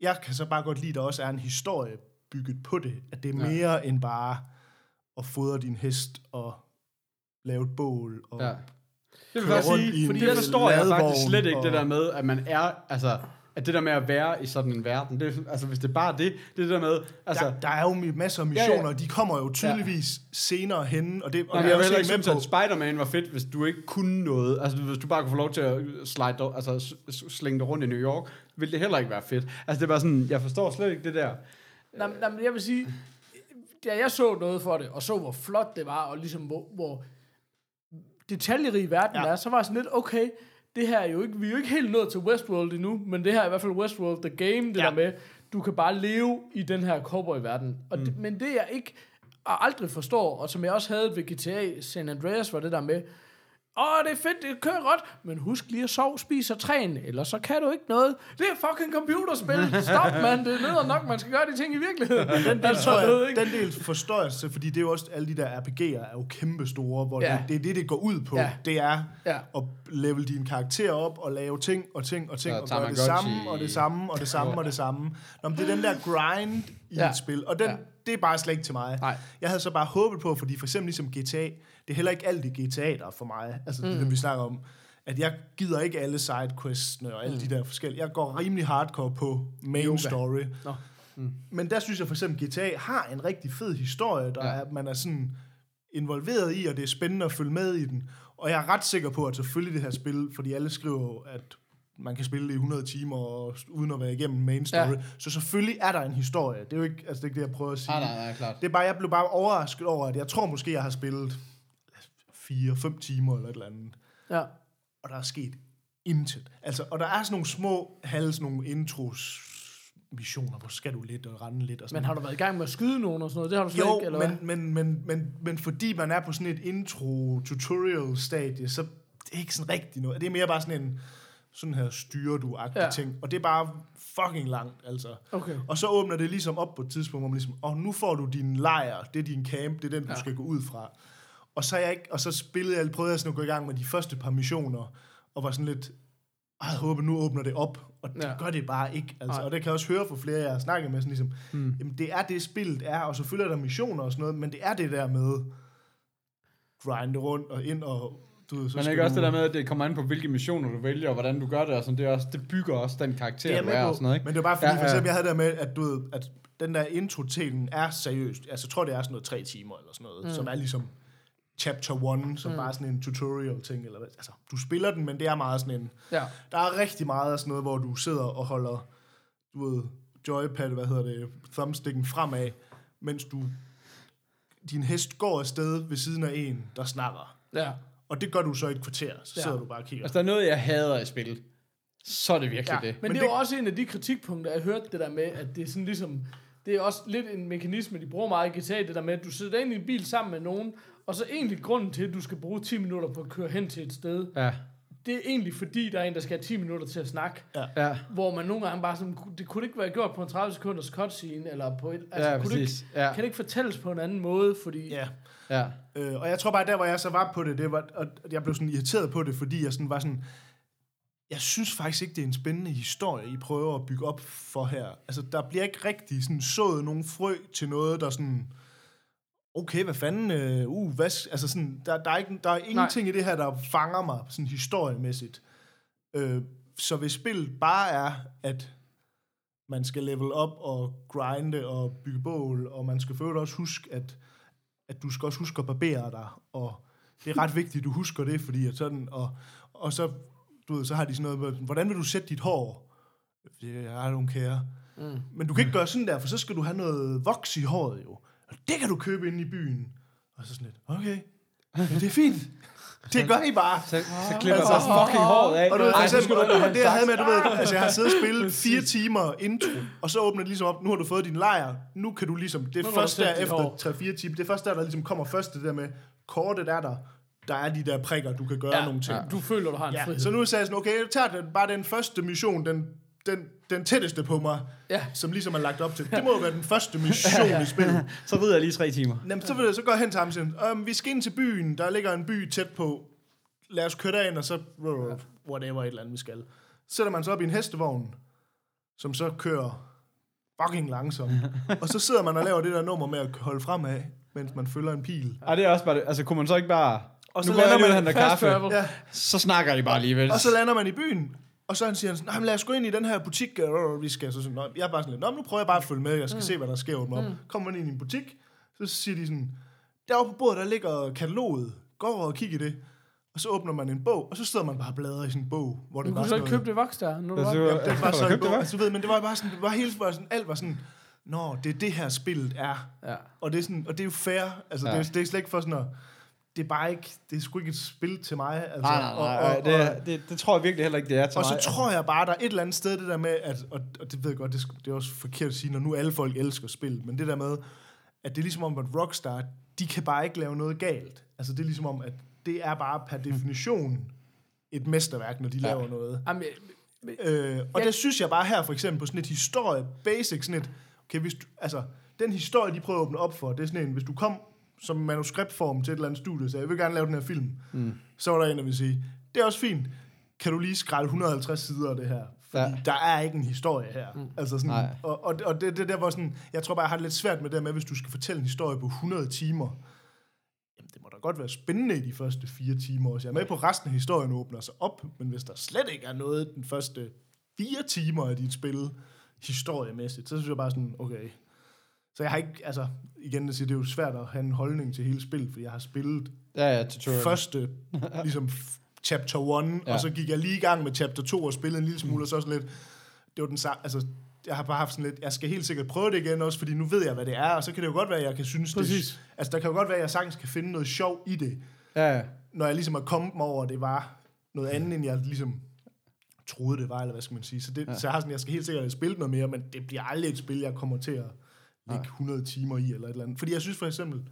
[SPEAKER 4] Jeg kan så bare godt lide, at der også er en historie bygget på det. At det er
[SPEAKER 2] Ja.
[SPEAKER 4] mere end bare at fodre din hest og lave et bål. Og,
[SPEAKER 2] ja. Det vil jeg sige, fordi det forstår jeg faktisk slet ikke, det der med, at man er, altså, at det der med at være i sådan en verden, det, altså hvis det er bare det, det er det der med, altså,
[SPEAKER 4] der, der er jo masser af
[SPEAKER 2] Ja,
[SPEAKER 4] missioner,
[SPEAKER 2] ja.
[SPEAKER 4] og de kommer jo tydeligvis senere hen, og det og
[SPEAKER 2] Nej,
[SPEAKER 4] det
[SPEAKER 2] jeg
[SPEAKER 4] er
[SPEAKER 2] vil
[SPEAKER 4] også
[SPEAKER 2] heller ikke synes, at
[SPEAKER 4] på.
[SPEAKER 2] Spider-Man var fedt, hvis du ikke kunne noget. Altså, hvis du bare kunne få lov til at slide, altså, slænge dig rundt i New York, ville det heller ikke være fedt. Altså, det er bare sådan, jeg forstår slet ikke det der.
[SPEAKER 3] Nej, nej, men jeg vil sige, da jeg så noget for det, og så hvor flot det var, og ligesom hvor, hvor detaljerig verden
[SPEAKER 4] Ja.
[SPEAKER 3] er, så var jeg sådan lidt, okay, det her er jo ikke, vi er jo ikke helt nået til Westworld endnu, men det her er i hvert fald Westworld The Game, det
[SPEAKER 4] Ja.
[SPEAKER 3] ja. der med, du kan bare leve i den her cowboy-verden. Og mm. det, men det jeg ikke og aldrig forstår, og som jeg også havde ved GTA San Andreas, var det der med, åh, det er fedt, det kører godt, men husk lige at sove, spise og træne, ellers så kan du ikke noget. Det er fucking computerspil. Stop, mand. Det er nok, man skal gøre de ting i virkeligheden.
[SPEAKER 4] Den del,
[SPEAKER 3] Altså,
[SPEAKER 4] tror jeg, den del forstår jeg, så, fordi det er jo også, alle de der RPG'er er jo kæmpe store, hvor
[SPEAKER 3] Ja.
[SPEAKER 4] det, det er det, det går ud på.
[SPEAKER 3] Ja.
[SPEAKER 4] Det er
[SPEAKER 3] Ja.
[SPEAKER 4] at level din karakter op og lave ting og ting og ting,
[SPEAKER 2] Ja,
[SPEAKER 4] og gøre det samme og det samme og det samme og det samme. Nå, men det er den der grind i
[SPEAKER 3] Ja.
[SPEAKER 4] et spil, og den,
[SPEAKER 3] Ja.
[SPEAKER 4] det er bare slet ikke til mig.
[SPEAKER 3] Nej.
[SPEAKER 4] Jeg havde så bare håbet på, fordi for eksempel ligesom GTA, det er heller ikke alt i GTA, der er for mig. Altså mm. det, dem, vi snakker om. At jeg gider ikke alle sidequestsene og alle mm. de der forskellige. Jeg går rimelig hardcore på main
[SPEAKER 3] Yoga.
[SPEAKER 4] story.
[SPEAKER 3] Nå.
[SPEAKER 4] Mm. Men der synes jeg for eksempel, GTA har en rigtig fed historie, der
[SPEAKER 2] Ja.
[SPEAKER 4] er, man er sådan involveret i, og det er spændende at følge med i den. Og jeg er ret sikker på, at selvfølgelig det her spil, fordi alle skriver at man kan spille det i 100 timer, og, uden at være igennem main story.
[SPEAKER 3] Ja.
[SPEAKER 4] Så selvfølgelig er der en historie. Det er jo ikke, altså det, er ikke det, jeg prøver at sige.
[SPEAKER 2] Nej, nej, nej, klart.
[SPEAKER 4] Det er bare, jeg blev bare overrasket over, at jeg tror måske, jeg har spillet 4-5 timer eller et eller andet
[SPEAKER 3] Ja.
[SPEAKER 4] og der er sket intet. Altså, og der er sådan nogle små, halv sådan nogle intros missioner, hvor skal du lidt og rende lidt og sådan
[SPEAKER 3] Men har du været i gang med at skyde nogen og sådan noget? Det har du slet
[SPEAKER 4] jo,
[SPEAKER 3] ikke, eller hvad?
[SPEAKER 4] men, men, men, men, men fordi man er på sådan et intro-tutorial-stadie, så det er ikke sådan rigtig noget. Det er mere bare sådan en sådan her styrer du
[SPEAKER 3] Ja.
[SPEAKER 4] ting. Og det er bare fucking langt, altså.
[SPEAKER 3] Okay.
[SPEAKER 4] Og så åbner det ligesom op på et tidspunkt, hvor man ligesom, og nu får du din lejr, det er din camp, det er den, du
[SPEAKER 3] Ja.
[SPEAKER 4] ja. skal gå ud fra. Og så, er jeg ikke, og så spillede jeg, prøvede jeg sådan at gå i gang med de første par missioner, og var sådan lidt, "Ej, jeg håber, nu åbner det op. Og det
[SPEAKER 3] Ja.
[SPEAKER 4] gør det bare ikke. Altså. Og det kan jeg også høre fra flere, jeg har snakket med, sådan ligesom, mm. jamen det er det, spillet er, og selvfølgelig er der missioner og sådan noget, men det er det der med grinde rundt og ind og du ved, så
[SPEAKER 2] Men
[SPEAKER 4] skal
[SPEAKER 2] ikke også
[SPEAKER 4] du,
[SPEAKER 2] det der med, at det kommer an på, hvilke missioner du vælger, og hvordan du gør det, og sådan, det, er også, det bygger også den karakter,
[SPEAKER 4] det er
[SPEAKER 2] du er, og sådan noget, ikke?
[SPEAKER 4] men det er bare fordi,
[SPEAKER 2] Ja,
[SPEAKER 4] ja, for eksempel, jeg havde der med, at du ved, at den der intro-telen er seriøst. Altså, jeg tror, det er sådan noget tre timer eller sådan noget, mm. som er ligesom chapter 1, som mm. bare sådan en tutorial-ting. Eller hvad. Altså, du spiller den, men det er meget sådan en...
[SPEAKER 3] Ja.
[SPEAKER 4] Der er rigtig meget af sådan noget, hvor du sidder og holder, du ved, joypad, hvad hedder det, thumbsticken fremad, mens du, din hest går afsted ved siden af en, der snakker.
[SPEAKER 3] Ja.
[SPEAKER 4] Og det gør du så i et kvarter, så
[SPEAKER 3] Ja.
[SPEAKER 4] sidder du bare og kigger.
[SPEAKER 2] Altså, der er noget, jeg hader i spil, så er det virkelig
[SPEAKER 4] Ja.
[SPEAKER 2] det.
[SPEAKER 3] Men,
[SPEAKER 4] Men
[SPEAKER 3] det er jo også en af de kritikpunkter, jeg hørte det der med, at det er sådan ligesom, det er også lidt en mekanisme, de bruger meget i GTA, det der med, at du sidder ind i en bil sammen med nogen, og så egentlig grunden til, at du skal bruge 10 minutter på at køre hen til et sted,
[SPEAKER 2] Ja,
[SPEAKER 3] det er egentlig fordi, der er en, der skal have 10 minutter til at snakke.
[SPEAKER 2] ja,
[SPEAKER 3] Hvor man nogle gange bare sådan, det kunne det ikke være gjort på en 30 sekunders cutscene, eller på et, altså,
[SPEAKER 2] ja,
[SPEAKER 3] kunne det ikke,
[SPEAKER 2] Ja,
[SPEAKER 3] kan det ikke fortælles på en anden måde, fordi...
[SPEAKER 4] Ja.
[SPEAKER 2] ja.
[SPEAKER 4] Øh, og jeg tror bare, der hvor jeg så var på det, det var, og jeg blev sådan irriteret på det, fordi jeg sådan var sådan, jeg synes faktisk ikke, det er en spændende historie, I prøver at bygge op for her. Altså, der bliver ikke rigtig sådan sået nogen frø til noget, der sådan, okay, hvad fanden, øh, uh, hvad, altså sådan, der, der, er ikke, der er ingenting Nej. i det her, der fanger mig sådan historiemæssigt. Øh, så hvis spillet bare er, at man skal level op og grinde og bygge bål, og man skal for også huske, at at du skal også huske at barbere dig, og det er ret vigtigt, at du husker det, fordi at sådan, og, og så, du ved, så har de sådan noget med, hvordan vil du sætte dit hår? Jeg I don't care. Mm. Men du kan ikke gøre sådan der, for så skal du have noget voks i håret jo. Og det kan du købe inde i byen. Og så sådan lidt, okay, ja, det er fint. Det gør I bare.
[SPEAKER 2] Så, så klipper
[SPEAKER 4] Altså,
[SPEAKER 2] fucking håret af.
[SPEAKER 4] Og du ved, for
[SPEAKER 2] Ej, så
[SPEAKER 4] eksempel,
[SPEAKER 2] du
[SPEAKER 4] og det jeg havde med, du ved, altså jeg har siddet og spillet fire timer intro, og så åbner det ligesom op, nu har du fået din lejr, nu kan du ligesom, det er først der efter 3-4 timer, det er først der, der ligesom kommer først det der med, kortet er der, der er de der prikker, du kan gøre
[SPEAKER 3] Ja,
[SPEAKER 4] nogle ting.
[SPEAKER 3] ja. Du føler, du har en
[SPEAKER 4] Ja,
[SPEAKER 3] frihed.
[SPEAKER 4] så nu sagde jeg sådan, okay, jeg tager den, bare den første mission, den, den, den tætteste på mig,
[SPEAKER 3] Ja.
[SPEAKER 4] som ligesom er lagt op til. Det må jo være den første mission i spillet.
[SPEAKER 2] Så rider jeg lige tre timer.
[SPEAKER 4] Jamen, så, vil jeg, så går jeg hen til ham og siger, um, vi skal ind til byen, der ligger en by tæt på. Lad os køre derind, og så whatever et eller andet, vi skal. Sætter man så op i en hestevogn, som så kører fucking langsomt. og så sidder man og laver det der nummer med at holde fremad, mens man følger en pil.
[SPEAKER 2] Ej, det er også bare det. Altså, kunne man så ikke bare...
[SPEAKER 4] Og
[SPEAKER 2] nu
[SPEAKER 4] så
[SPEAKER 2] jeg
[SPEAKER 4] lander man
[SPEAKER 2] henter
[SPEAKER 3] Fast
[SPEAKER 2] kaffe.
[SPEAKER 4] Ja,
[SPEAKER 2] Så snakker de bare alligevel.
[SPEAKER 4] og så lander man i byen, og så siger han sådan, "Nej, men lad os gå ind i den her butik, øh, vi skal så sådan, "Nå, jeg er bare sådan lidt, nu prøver jeg bare at følge med, jeg skal mm. se, hvad der sker åbne op. Mm. Kommer man ind i en butik, så siger de sådan, deroppe på bordet, der ligger kataloget, gå over og kig i det. Og så åbner man en bog, og så sidder man bare og bladrer i sin bog, hvor det
[SPEAKER 3] Du
[SPEAKER 4] var
[SPEAKER 3] kunne så
[SPEAKER 4] sådan
[SPEAKER 3] ikke
[SPEAKER 4] noget-
[SPEAKER 3] købe det voks der, når du var.
[SPEAKER 2] så-
[SPEAKER 4] Ja, det var så en
[SPEAKER 2] Købte
[SPEAKER 4] bog, altså, du ved, men det var bare sådan, det var helt var sådan, alt var sådan, nå, det er det her spillet er.
[SPEAKER 3] Ja.
[SPEAKER 4] Og det er, sådan, og det er jo fair, altså
[SPEAKER 2] ja.
[SPEAKER 4] det, er, det er slet ikke for sådan at, det er bare ikke, det er sgu ikke et spil til mig. Altså,
[SPEAKER 2] Nej, nej, nej.
[SPEAKER 4] Og,
[SPEAKER 2] Og,
[SPEAKER 4] og,
[SPEAKER 2] det,
[SPEAKER 4] og,
[SPEAKER 2] er- det, det tror jeg virkelig heller ikke, det er til
[SPEAKER 4] og så
[SPEAKER 2] mig.
[SPEAKER 4] tror jeg bare, der er et eller andet sted, det der med, at, og, og det ved jeg godt, det, det er også forkert at sige, når nu alle folk elsker spil, men det der med, at det er ligesom om, at Rockstar, de kan bare ikke lave noget galt. Altså det er ligesom om, at det er bare per definition et mesterværk, når de ja. laver noget.
[SPEAKER 3] Jamen,
[SPEAKER 4] Øh, og
[SPEAKER 3] Ja.
[SPEAKER 4] det synes jeg bare her, for eksempel på sådan et historie, basic, sådan et, okay, hvis du, altså, den historie, de prøver at åbne op for, det er sådan en, hvis du kom som manuskriptform til et eller andet studie, så jeg vil gerne lave den her film, mm. så var der en, der vil sige, det er også fint, kan du lige skrælle 150 sider af det her? Fordi
[SPEAKER 2] Ja.
[SPEAKER 4] der er ikke en historie her. Mm. Altså sådan,
[SPEAKER 2] Nej.
[SPEAKER 4] og, og, og det, det der var sådan, jeg tror bare, jeg har det lidt svært med det der med, hvis du skal fortælle en historie på 100 timer, jamen det må da godt være spændende i de første fire timer også. Jeg er med på, at resten af historien åbner sig op, men hvis der slet ikke er noget den første fire timer af dit spil, historiemæssigt. Så synes jeg bare sådan, okay. Så jeg har ikke, altså, igen, det, siger, det er jo svært at have en holdning til hele spillet, fordi jeg har spillet
[SPEAKER 2] Ja, ja, tutorial.
[SPEAKER 4] første, ligesom chapter 1,
[SPEAKER 2] Ja.
[SPEAKER 4] og så gik jeg lige i gang med chapter 2 og spillede en lille smule, og så sådan lidt, det var den samme, altså, jeg har bare haft sådan lidt, jeg skal helt sikkert prøve det igen også, fordi nu ved jeg, hvad det er, og så kan det jo godt være, at jeg kan synes,
[SPEAKER 3] Præcis.
[SPEAKER 4] det, altså der kan jo godt være, at jeg sagtens kan finde noget sjov i det,
[SPEAKER 2] Ja, ja.
[SPEAKER 4] når jeg ligesom er kommet mig over, at det var noget andet, end jeg ligesom troede, det var, eller hvad skal man sige. Så, det, ja. så jeg har sådan, jeg skal helt sikkert have spillet noget mere, men det bliver aldrig et spil, jeg kommer til at lægge 100 timer i, eller et eller andet. Fordi jeg synes for eksempel,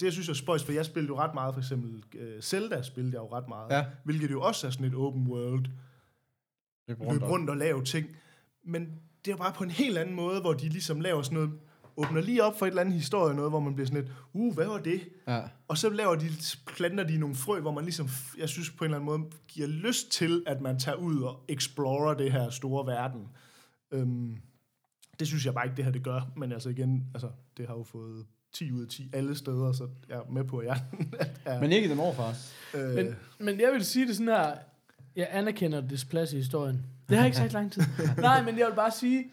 [SPEAKER 4] det jeg synes er spøjs, for jeg spillede jo ret meget, for eksempel uh, Zelda spillede jeg jo ret meget,
[SPEAKER 2] Ja.
[SPEAKER 4] hvilket jo også er sådan et open world,
[SPEAKER 2] Løb
[SPEAKER 4] løb
[SPEAKER 2] om.
[SPEAKER 4] rundt og lave ting. Men det er bare på en helt anden måde, hvor de ligesom laver sådan noget, åbner lige op for et eller andet historie, noget, hvor man bliver sådan lidt, uh, hvad var det?
[SPEAKER 2] Ja.
[SPEAKER 4] Og så laver de, planter de nogle frø, hvor man ligesom, jeg synes på en eller anden måde, giver lyst til, at man tager ud og explorer det her store verden. Øhm, det synes jeg bare ikke, det her det gør. Men altså igen, altså, det har jo fået 10 ud af 10 alle steder, så jeg er med på, at jeg er...
[SPEAKER 2] Men ikke den overfra.
[SPEAKER 4] øh,
[SPEAKER 3] Men, men jeg vil sige det sådan her, jeg anerkender dets plads i historien. Det har ikke sagt lang tid. Nej, men jeg vil bare sige,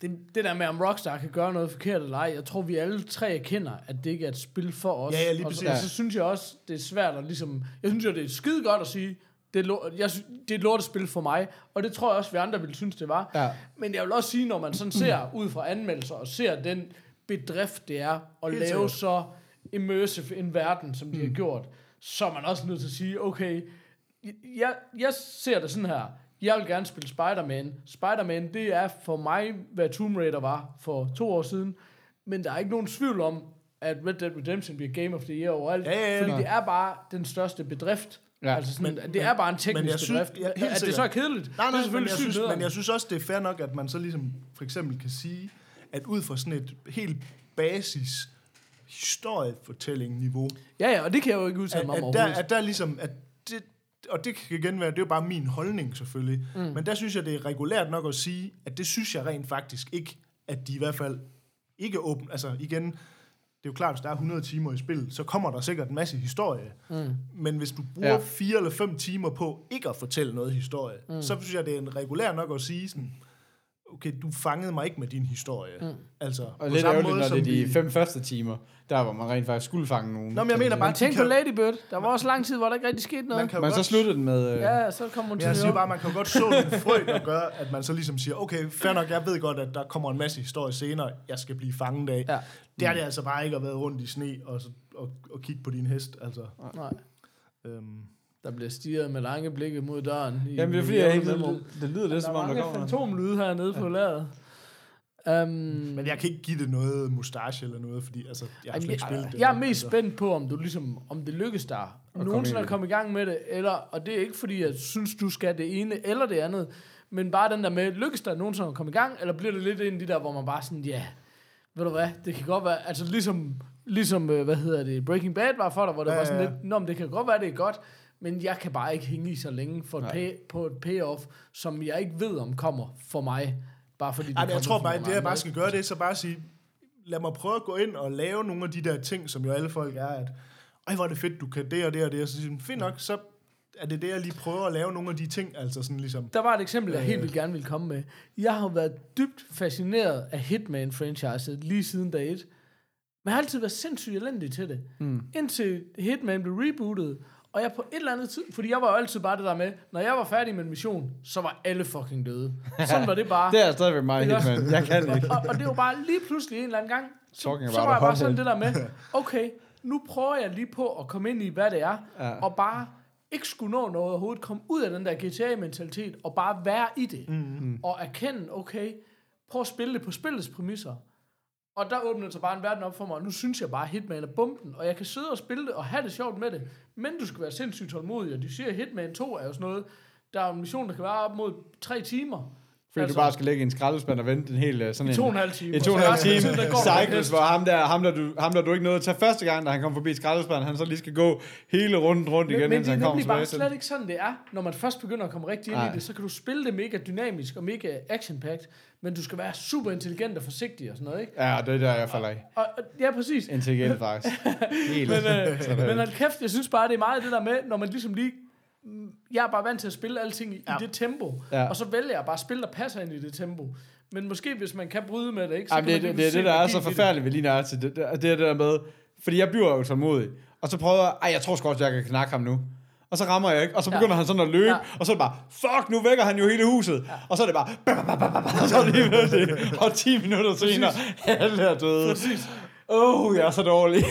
[SPEAKER 3] det, det der med, om Rockstar kan gøre noget forkert eller ej, jeg tror, vi alle tre erkender, at det ikke er et spil for os.
[SPEAKER 4] Ja, ja, lige
[SPEAKER 3] og, så,
[SPEAKER 4] præcis.
[SPEAKER 3] og så synes jeg også, det er svært at ligesom... Jeg synes jo, det er skide godt at sige, det er, lo- jeg, det er et lortespil for mig, og det tror jeg også, vi andre ville synes, det var.
[SPEAKER 2] Ja.
[SPEAKER 3] Men jeg vil også sige, når man sådan ser ud fra anmeldelser, og ser den bedrift, det er at
[SPEAKER 4] Helt
[SPEAKER 3] lave så immersive en verden, som de mm. har gjort, så er man også nødt til at sige, okay, jeg, jeg ser det sådan her, jeg vil gerne spille Spider-Man. Spider-Man, det er for mig, hvad Tomb Raider var for to år siden, men der er ikke nogen tvivl om, at Red Dead Redemption bliver Game of the Year overalt,
[SPEAKER 4] Ja, ja, ja.
[SPEAKER 3] fordi det er bare den største bedrift.
[SPEAKER 2] Ja.
[SPEAKER 3] Altså sådan,
[SPEAKER 4] Men-
[SPEAKER 3] det er bare en teknisk
[SPEAKER 4] men jeg synes-
[SPEAKER 3] bedrift.
[SPEAKER 4] ja, helt
[SPEAKER 3] at det så er kedeligt,
[SPEAKER 4] Nej,
[SPEAKER 3] det er
[SPEAKER 4] nej, men
[SPEAKER 3] selvfølgelig
[SPEAKER 4] jeg, synes, men jeg synes også, det er fair nok, at man så ligesom for eksempel kan sige, at ud fra sådan et helt basis historiefortælling-niveau,
[SPEAKER 3] Ja, ja, og det kan jeg jo ikke udtale
[SPEAKER 4] at,
[SPEAKER 3] mig om
[SPEAKER 4] at, der, at der ligesom, at det, og det kan igen være, det er jo bare min holdning selvfølgelig, mm. men der synes jeg, det er regulært nok at sige, at det synes jeg rent faktisk ikke, at de i hvert fald ikke åbent, altså igen, det er jo klart, hvis der er 100 timer i spil, så kommer der sikkert en masse historie. Mm. Men hvis du bruger
[SPEAKER 2] Ja.
[SPEAKER 4] ja. fire eller fem timer på ikke at fortælle noget historie, mm. så synes jeg, det er en regulær nok at sige sådan, okay, du fangede mig ikke med din historie. Mm. Altså,
[SPEAKER 2] Og lidt ærgerligt, når det er de fem første timer, der hvor man rent faktisk skulle fange nogen.
[SPEAKER 4] Nå, men jeg mener bare,
[SPEAKER 3] tænk på
[SPEAKER 4] kan-
[SPEAKER 3] Lady Bird. Der var også lang tid, hvor der ikke rigtig skete noget.
[SPEAKER 4] man kan
[SPEAKER 2] Men så
[SPEAKER 4] godt-
[SPEAKER 2] sluttede den med... Øh,
[SPEAKER 3] Ja, så kommer hun til
[SPEAKER 4] jeg siger bare, man kan godt så nogle frø, der gør, at man så ligesom siger, okay, fair nok, jeg ved godt, at der kommer en masse historie senere, jeg skal blive fanget af.
[SPEAKER 3] Ja.
[SPEAKER 4] Det er det altså bare ikke at være rundt i sne og, så- og, og kigge på din hest. Altså,
[SPEAKER 3] Nej,
[SPEAKER 4] øhm,
[SPEAKER 3] der bliver stiget med lange blikke mod døren. I
[SPEAKER 2] Jamen, det er fordi, jeg ikke, det, det lyder lidt som om, der
[SPEAKER 3] Der er
[SPEAKER 2] kommer...
[SPEAKER 3] mange fantomlyde hernede på lageret. Um,
[SPEAKER 4] men jeg kan ikke give det noget mustache eller noget, fordi altså, jeg har slet
[SPEAKER 3] jeg,
[SPEAKER 4] ikke spillet
[SPEAKER 3] jeg,
[SPEAKER 4] det.
[SPEAKER 3] jeg er mest
[SPEAKER 4] altså.
[SPEAKER 3] spændt på, om du ligesom, om det lykkes dig.
[SPEAKER 2] komme
[SPEAKER 3] Nogensinde at komme i gang med det, eller, og det er ikke fordi, jeg synes, du skal det ene eller det andet, men bare den der med, lykkes der nogensinde at komme i gang, eller bliver det lidt en af de der, hvor man bare sådan, ja, ved du hvad, det kan godt være, altså ligesom, ligesom øh, hvad hedder det, Breaking Bad var for dig, hvor det
[SPEAKER 4] Ja,
[SPEAKER 3] var sådan
[SPEAKER 4] ja, ja.
[SPEAKER 3] lidt, nå, men det kan godt være, det er godt, men jeg kan bare ikke hænge i så længe for et pay, på et payoff, som jeg ikke ved, om kommer for mig, bare fordi
[SPEAKER 4] Ej, jeg tror bare, det jeg bare skal gøre, det er så bare sige, lad mig prøve at gå ind og lave nogle af de der ting, som jo alle folk er, at ej, hvor er det fedt, du kan det og det og det, og så siger fint nok, så er det det, jeg lige prøver at lave nogle af de ting, altså sådan ligesom,
[SPEAKER 3] Der var et eksempel, jeg helt
[SPEAKER 4] Øh.
[SPEAKER 3] vildt gerne ville komme med. Jeg har været dybt fascineret af Hitman-franchiset lige siden dag 1. Men jeg har altid været sindssygt elendig til det. Mm. Indtil Hitman blev rebootet, og jeg på et eller andet tid, fordi jeg var jo altid bare det der med, når jeg var færdig med en mission, så var alle fucking døde. Sådan var det bare.
[SPEAKER 2] Det er stadigvæk mig? Hitman. Jeg kan ikke.
[SPEAKER 3] og, og det var bare lige pludselig en eller anden gang, så,
[SPEAKER 2] Talking
[SPEAKER 3] så var jeg bare sådan det der med, okay, nu prøver jeg lige på at komme ind i, hvad det er,
[SPEAKER 2] Ja.
[SPEAKER 3] og bare ikke skulle nå noget overhovedet, komme ud af den der GTA-mentalitet, og bare være i det, mm. og erkende, okay, prøv at spille det på spillets præmisser. Og der åbnede sig bare en verden op for mig, og nu synes jeg bare, at Hitman er bomben, og jeg kan sidde og spille det, og have det sjovt med det, men du skal være sindssygt tålmodig, og de siger, at Hitman 2 er jo sådan noget, der er en mission, der kan være op mod tre timer.
[SPEAKER 2] Fordi du bare skal lægge i en skraldespand og vente en hel øh, sådan
[SPEAKER 3] I
[SPEAKER 2] en...
[SPEAKER 3] to og en halv time. Og
[SPEAKER 2] to og en halv
[SPEAKER 3] af
[SPEAKER 2] time cycles, hvor ham der, ham, der du, ham der du ikke nåede at tage første gang, da han kom forbi skraldespanden, han så lige skal gå hele runden rundt igen,
[SPEAKER 3] Men, men
[SPEAKER 2] indtil
[SPEAKER 3] det
[SPEAKER 2] han
[SPEAKER 3] er
[SPEAKER 2] kommer
[SPEAKER 3] nemlig bare
[SPEAKER 2] tilbage til
[SPEAKER 3] slet
[SPEAKER 2] den.
[SPEAKER 3] ikke sådan, det er. Når man først begynder at komme rigtig ind
[SPEAKER 2] Nej.
[SPEAKER 3] i det, så kan du spille det mega dynamisk og mega action-packed, men du skal være super intelligent og forsigtig og sådan noget, ikke?
[SPEAKER 2] Ja, det er der, jeg falder af.
[SPEAKER 3] Og, og, ja, præcis.
[SPEAKER 2] Intelligent faktisk. Helt.
[SPEAKER 3] Men, øh, men kæft, jeg synes bare, det er meget det der med, når man ligesom lige jeg er bare vant til at spille alting i,
[SPEAKER 4] Ja.
[SPEAKER 3] i det tempo,
[SPEAKER 2] Ja.
[SPEAKER 3] og så vælger jeg bare at spille, der passer ind i det tempo. Men måske hvis man kan bryde med det, ikke? Så kan
[SPEAKER 2] det, det, det, det, der er så forfærdeligt ved lige nøjagtigt, det, det, det er det der med, fordi jeg bliver jo tålmodig, og så prøver jeg, ej, jeg tror sgu også, jeg kan knakke ham nu. Og så rammer jeg ikke, og så begynder
[SPEAKER 3] Ja.
[SPEAKER 2] han sådan at løbe,
[SPEAKER 3] Ja.
[SPEAKER 2] og så er det bare, fuck, nu vækker han jo hele huset. Og så er det bare, ba, ba, ba, ba, ba, og så er det lige pludselig, og 10 minutter senere, alle er døde.
[SPEAKER 3] Præcis.
[SPEAKER 2] Åh, oh, jeg er så dårlig.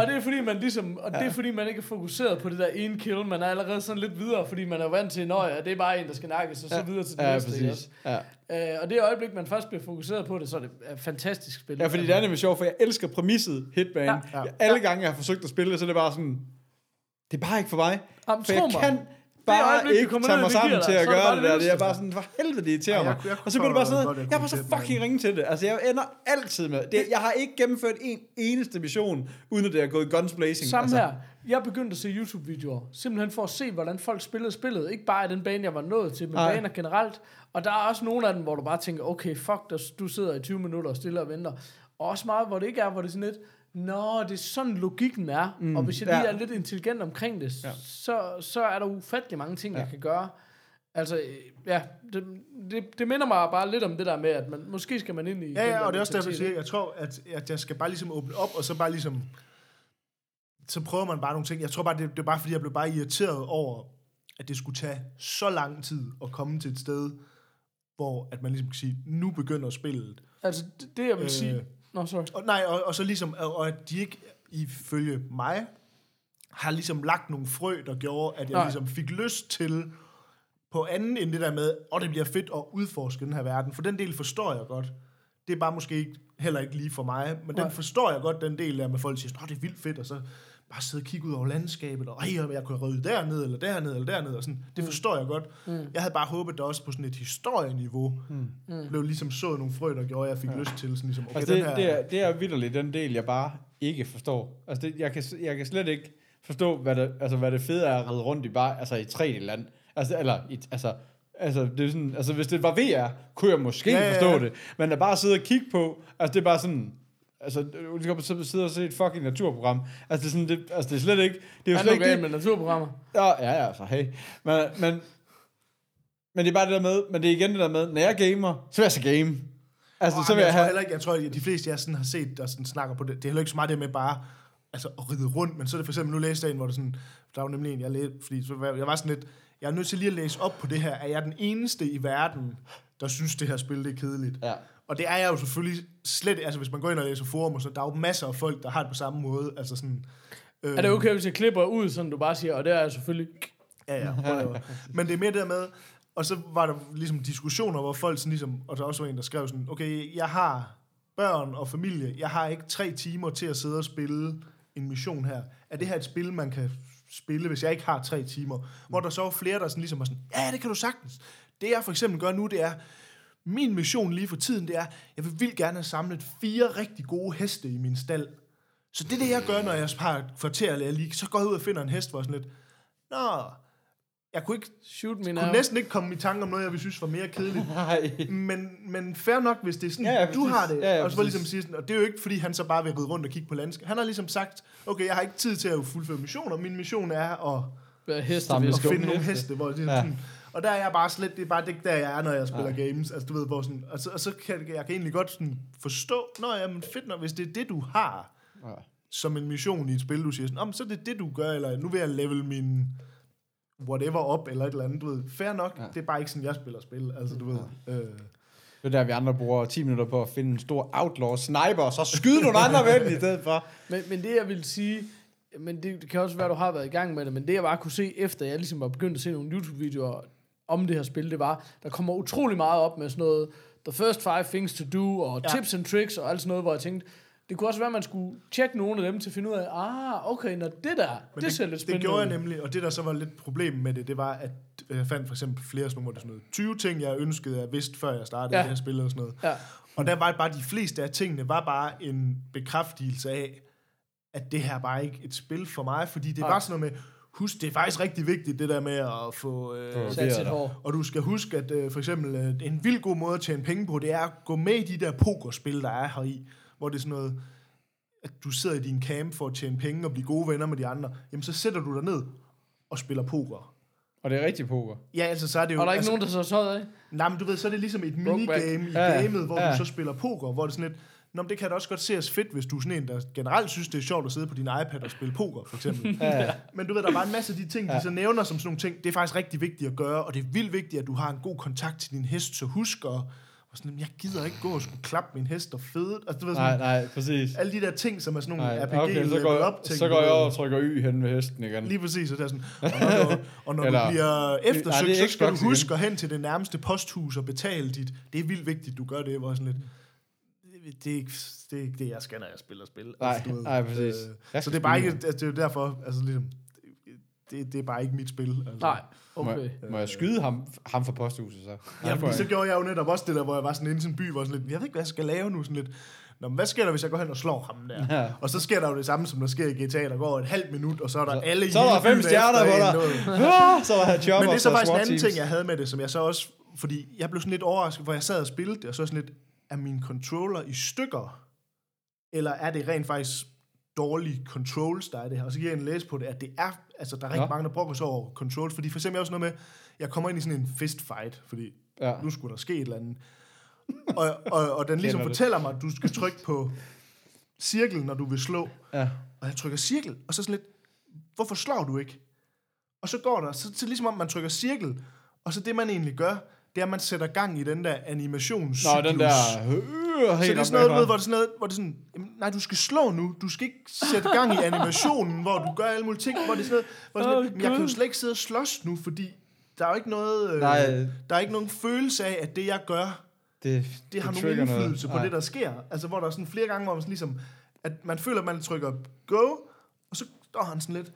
[SPEAKER 3] og det er fordi man ligesom, og det er fordi man ikke er fokuseret på det der ene kill, man er allerede sådan lidt videre, fordi man er vant til, at det er bare en, der skal nakkes, og så videre til det
[SPEAKER 2] ja,
[SPEAKER 3] næste.
[SPEAKER 2] præcis. Ja.
[SPEAKER 3] Øh, og det øjeblik, man først bliver fokuseret på det, så er det et fantastisk spil.
[SPEAKER 2] ja, fordi det er nemlig sjovt, for jeg elsker præmisset Hitman.
[SPEAKER 3] Ja.
[SPEAKER 2] Ja. Ja. Alle gange, jeg har forsøgt at spille det, så er det bare sådan, det er bare ikke for mig.
[SPEAKER 3] Jamen,
[SPEAKER 2] For jeg
[SPEAKER 3] mig.
[SPEAKER 2] kan bare
[SPEAKER 3] øjeblik,
[SPEAKER 2] ikke tage mig sammen til at
[SPEAKER 3] så
[SPEAKER 2] gøre det der. Det er bare sådan, for helvede, det irriterer mig.
[SPEAKER 4] kunne- kunne
[SPEAKER 2] Og så bliver det bare sådan,
[SPEAKER 4] jeg
[SPEAKER 2] jeg
[SPEAKER 4] kunne
[SPEAKER 2] bare så fucking ringe til det. Altså, jeg ender altid med, det, jeg har ikke gennemført en eneste mission, uden at det er gået guns blazing.
[SPEAKER 3] Samme
[SPEAKER 2] altså.
[SPEAKER 3] her. Jeg begyndte at se YouTube-videoer, simpelthen for at se, hvordan folk spillede spillet. Ikke bare i den bane, jeg var nået til, men baner generelt. Og der er også nogle af dem, hvor du bare tænker, okay, fuck, du sidder i 20 minutter og stille og venter. Og også meget, hvor det ikke er, hvor det er sådan lidt, Nå, det er sådan logikken er. Mm, og hvis jeg lige
[SPEAKER 2] ja.
[SPEAKER 3] er lidt intelligent omkring det,
[SPEAKER 2] Ja.
[SPEAKER 3] så, så er der ufattelig mange ting, ja. jeg kan gøre. Altså, ja, det, det, det minder mig bare lidt om det der med, at man, måske skal man ind i...
[SPEAKER 4] Ja, ja, og det er også derfor, jeg siger, jeg tror, at, at jeg skal bare ligesom åbne op, og så bare ligesom, så prøver man bare nogle ting. Jeg tror bare, det, det er bare fordi, jeg blev bare irriteret over, at det skulle tage så lang tid at komme til et sted, hvor at man ligesom kan sige, nu begynder spillet.
[SPEAKER 3] Altså, det, det jeg vil Øh, sige... Nå, sorry.
[SPEAKER 4] Og, nej, og, og så ligesom, og, at de ikke, ifølge mig, har ligesom lagt nogle frø, der gjorde, at jeg
[SPEAKER 3] Nej.
[SPEAKER 4] ligesom fik lyst til på anden end det der med, og det bliver fedt at udforske den her verden. For den del forstår jeg godt. Det er bare måske ikke, heller ikke lige for mig, men
[SPEAKER 3] Nej.
[SPEAKER 4] den forstår jeg godt, den del der med folk, der siger, at det er vildt fedt, og så bare sidde og kigge ud over landskabet, og ej, jeg kunne have ryddet derned, eller derned, eller derned, og sådan. Det forstår jeg godt. Mm. Jeg havde bare håbet, der også på sådan et historieniveau mm. blev ligesom sået nogle frø, der gjorde, at jeg fik ja. lyst til sådan ligesom, okay,
[SPEAKER 2] Altså,
[SPEAKER 4] den
[SPEAKER 2] det,
[SPEAKER 4] her...
[SPEAKER 2] det, er, det er vidderligt den del, jeg bare ikke forstår. Altså, det, jeg, kan, jeg kan slet ikke forstå, hvad det, altså, hvad det fede er at ride rundt i, bare, altså, i 3D-land. Altså, eller, i, altså, altså, det er sådan, altså, hvis det var VR, kunne jeg måske
[SPEAKER 4] Ja,
[SPEAKER 2] ja,
[SPEAKER 4] ja,
[SPEAKER 2] forstå
[SPEAKER 4] ja.
[SPEAKER 2] det. Men at bare sidde og kigge på, altså, det er bare sådan, altså, du skal bare sidde og se et fucking naturprogram. Altså, det er, sådan, det, altså, det er slet ikke, det er jo
[SPEAKER 3] Er
[SPEAKER 2] slet ikke det,
[SPEAKER 3] med naturprogrammer?
[SPEAKER 2] Ja, ja, ja, altså, hey. Men, men, men det er bare det der med, men det er igen det der med, når jeg gamer, så vil jeg så game. Altså,
[SPEAKER 4] Oh,
[SPEAKER 2] så vil
[SPEAKER 4] jeg,
[SPEAKER 2] jeg
[SPEAKER 4] tror
[SPEAKER 2] have...
[SPEAKER 4] heller ikke, jeg tror, at de fleste, jeg sådan har set, der sådan snakker på det, det er heller ikke så meget det med bare altså, at ride rundt, men så er det for eksempel, nu læste jeg en, hvor det sådan, der var nemlig en, jeg læste, fordi så var- jeg var sådan lidt, jeg er nødt til lige at læse op på det her, er jeg den eneste i verden, der synes, det her spil det er kedeligt?
[SPEAKER 2] Ja.
[SPEAKER 4] Og det er jeg jo selvfølgelig slet, altså hvis man går ind og læser forum, og så der er jo masser af folk, der har det på samme måde, altså sådan, øh,
[SPEAKER 3] Er det okay, hvis jeg klipper ud, sådan du bare siger, og det er jeg selvfølgelig...
[SPEAKER 4] Ja, ja, whatever. Men det er mere det der med, og så var der ligesom diskussioner, hvor folk sådan ligesom, og der også var en, der skrev sådan, okay, jeg har børn og familie, jeg har ikke tre timer til at sidde og spille en mission her. Er det her et spil, man kan spille, hvis jeg ikke har tre timer? Hvor der så var flere, der sådan ligesom var sådan, ja, det kan du sagtens. Det jeg for eksempel gør nu, det er, min mission lige for tiden, det er, jeg vil vildt gerne have samlet fire rigtig gode heste i min stald. Så det er det, jeg gør, når jeg har kvarter, eller lige, så går jeg ud og finder en hest, hvor sådan lidt, Nå, jeg kunne, ikke,
[SPEAKER 3] Shoot me
[SPEAKER 4] kunne
[SPEAKER 3] now.
[SPEAKER 4] næsten ikke komme i tanke om noget, jeg ville synes var mere kedeligt.
[SPEAKER 2] Nej.
[SPEAKER 4] Men, men fair nok, hvis det er sådan,
[SPEAKER 2] Ja,
[SPEAKER 4] ja, du
[SPEAKER 2] præcis.
[SPEAKER 4] har det.
[SPEAKER 2] Ja, ja,
[SPEAKER 4] og så ligesom sige sådan, og det er jo ikke, fordi han så bare vil ride rundt og kigge på landskab. Han har ligesom sagt, okay, jeg har ikke tid til at fuldføre missioner. Min mission er at,
[SPEAKER 3] heste
[SPEAKER 4] at finde nogle
[SPEAKER 2] heste.
[SPEAKER 4] heste. Hvor det er
[SPEAKER 2] Ja.
[SPEAKER 4] sådan, og der er jeg bare slet, det er bare det, der jeg er, når jeg spiller games. Altså, du ved, hvor sådan, og så, og så kan jeg, jeg kan egentlig godt sådan forstå, nå ja, men fedt nok, hvis det er det, du har,
[SPEAKER 2] Ja.
[SPEAKER 4] som en mission i et spil, du siger sådan, om så er det det, du gør, eller nu vil jeg level min whatever op, eller et eller andet, du ved. Fair nok,
[SPEAKER 2] Ja.
[SPEAKER 4] ja. det er bare ikke sådan, jeg spiller spil, altså du ved. Øh,
[SPEAKER 2] Det er der, vi andre bruger 10 minutter på at finde en stor outlaw sniper, og så skyde nogle andre den i stedet for.
[SPEAKER 3] Men, men det jeg vil sige, men det, det kan også være, at du har været i gang med det, men det jeg bare kunne se, efter jeg ligesom var begyndt at se nogle YouTube-videoer om det her spil, det var, der kommer utrolig meget op med sådan noget, the first five things to do, og
[SPEAKER 4] Ja.
[SPEAKER 3] ja. tips and tricks, og alt sådan noget, hvor jeg tænkte, det kunne også være, at man skulle tjekke nogle af dem til at finde ud af, ah, okay, når det der,
[SPEAKER 4] Men
[SPEAKER 3] det, ser lidt
[SPEAKER 4] det
[SPEAKER 3] spændende
[SPEAKER 4] gjorde jeg nemlig, og det der så var lidt problem med det, det var, at øh, jeg fandt for eksempel flere sådan nogle, det sådan noget 20 ting, jeg ønskede, jeg vidste, før jeg startede
[SPEAKER 3] Ja.
[SPEAKER 4] ja. det her spil og sådan noget.
[SPEAKER 3] Ja.
[SPEAKER 4] Og der var bare de fleste af tingene, var bare en bekræftelse af, at det her bare ikke et spil for mig, fordi det
[SPEAKER 3] Nej.
[SPEAKER 4] var sådan noget med, husk, det er faktisk rigtig vigtigt, det der med at få... Øh,
[SPEAKER 3] Sat sit hår.
[SPEAKER 4] og du skal huske, at øh, for eksempel øh, en vild god måde at tjene penge på, det er at gå med i de der pokerspil, der er her i, hvor det er sådan noget, at du sidder i din camp for at tjene penge og blive gode venner med de andre, jamen så sætter du dig ned og spiller poker.
[SPEAKER 2] Og det er rigtig poker.
[SPEAKER 4] Ja, altså så er det jo...
[SPEAKER 3] Og der er ikke
[SPEAKER 4] altså,
[SPEAKER 3] nogen, der så tøjet af?
[SPEAKER 4] Nej, men du ved, så er det ligesom et minigame i
[SPEAKER 2] ja.
[SPEAKER 4] gamet, hvor
[SPEAKER 2] Ja.
[SPEAKER 4] du så spiller poker, hvor det er sådan lidt, Nå, men det kan da også godt ses fedt, hvis du er sådan en, der generelt synes, det er sjovt at sidde på din iPad og spille poker, for eksempel.
[SPEAKER 2] Ja,
[SPEAKER 4] Men du ved, der er bare en masse af de ting, de
[SPEAKER 2] Ja.
[SPEAKER 4] så nævner som sådan nogle ting. Det er faktisk rigtig vigtigt at gøre, og det er vildt vigtigt, at du har en god kontakt til din hest, så husk at... Og sådan, jeg gider ikke gå og skulle klappe min hest og fede. Altså, du ved,
[SPEAKER 2] nej,
[SPEAKER 4] sådan,
[SPEAKER 2] nej, præcis.
[SPEAKER 4] alle de der ting, som er sådan nogle
[SPEAKER 2] Nej,
[SPEAKER 4] RPG
[SPEAKER 2] okay, så går,
[SPEAKER 4] up ting.
[SPEAKER 2] så går jeg over og trykker Y hen ved hesten igen.
[SPEAKER 4] Lige præcis, og, det er sådan, og når, du, og når
[SPEAKER 2] Eller-
[SPEAKER 4] du bliver
[SPEAKER 2] Nej,
[SPEAKER 4] eftersøgt,
[SPEAKER 2] er
[SPEAKER 4] så skal du huske at hen til det nærmeste posthus og betale dit. Det er vildt vigtigt, du gør det, hvor sådan lidt... Det, det, er ikke, det er ikke det, jeg skal, når jeg spiller spil.
[SPEAKER 2] Nej,
[SPEAKER 4] du ved.
[SPEAKER 2] nej, præcis. Jeg
[SPEAKER 4] så det er bare ikke, altså, det er jo derfor, altså ligesom, det, det er bare ikke mit spil. Altså.
[SPEAKER 3] Nej,
[SPEAKER 2] Må,
[SPEAKER 3] okay.
[SPEAKER 2] jeg- må jeg skyde ham, ham fra posthuset så?
[SPEAKER 4] Ja, fordi så gjorde jeg jo netop også det der, hvor jeg var sådan inde i en by, hvor sådan lidt, jeg ved ikke, hvad jeg skal lave nu, sådan lidt, Nå, men hvad sker der, hvis jeg går hen og slår ham der?
[SPEAKER 2] Ja.
[SPEAKER 4] Og så sker der jo det samme, som der sker i GTA, der går et halvt minut, og så er der alle i
[SPEAKER 2] så er der fem stjerner på dig. Ah, så var jeg
[SPEAKER 4] Men det er så faktisk en anden
[SPEAKER 2] teams.
[SPEAKER 4] ting, jeg havde med det, som jeg så også... Fordi jeg blev sådan lidt overrasket, hvor jeg sad og spillede det, og så sådan lidt, er min controller i stykker? Eller er det rent faktisk dårlige controls, der er det her? Og så giver jeg en læs på det, at det er... Altså, der er rigtig
[SPEAKER 2] Nå.
[SPEAKER 4] mange, der brokker sig over controls. Fordi for eksempel er også noget med, jeg kommer ind i sådan en fist fight, fordi
[SPEAKER 2] Ja.
[SPEAKER 4] nu skulle der ske et eller andet. og, og, og den ligesom fortæller mig, at du skal trykke på cirkel, når du vil slå.
[SPEAKER 2] Ja.
[SPEAKER 4] Og jeg trykker cirkel, og så sådan lidt, hvorfor slår du ikke? Og så går der, så, så ligesom om man trykker cirkel, og så det man egentlig gør, det er, at man sætter gang i den der animationscyklus.
[SPEAKER 2] Nå, den der... Øh,
[SPEAKER 4] Så det er sådan noget, du ved, hvor det er sådan noget, hvor det er sådan, jamen, nej, du skal slå nu, du skal ikke sætte gang i animationen, hvor du gør alle mulige ting, hvor det er sådan noget, hvor det er sådan, men jeg kan jo slet ikke sidde og slås nu, fordi der er jo ikke noget, øh,
[SPEAKER 2] Nej.
[SPEAKER 4] der er ikke nogen følelse af, at det jeg gør,
[SPEAKER 2] Det,
[SPEAKER 4] det har nogen
[SPEAKER 2] trigger noget.
[SPEAKER 4] indflydelse på det, der sker. Altså, hvor der er sådan flere gange, hvor man sådan ligesom, at man føler, at man trykker go, og så står han sådan lidt,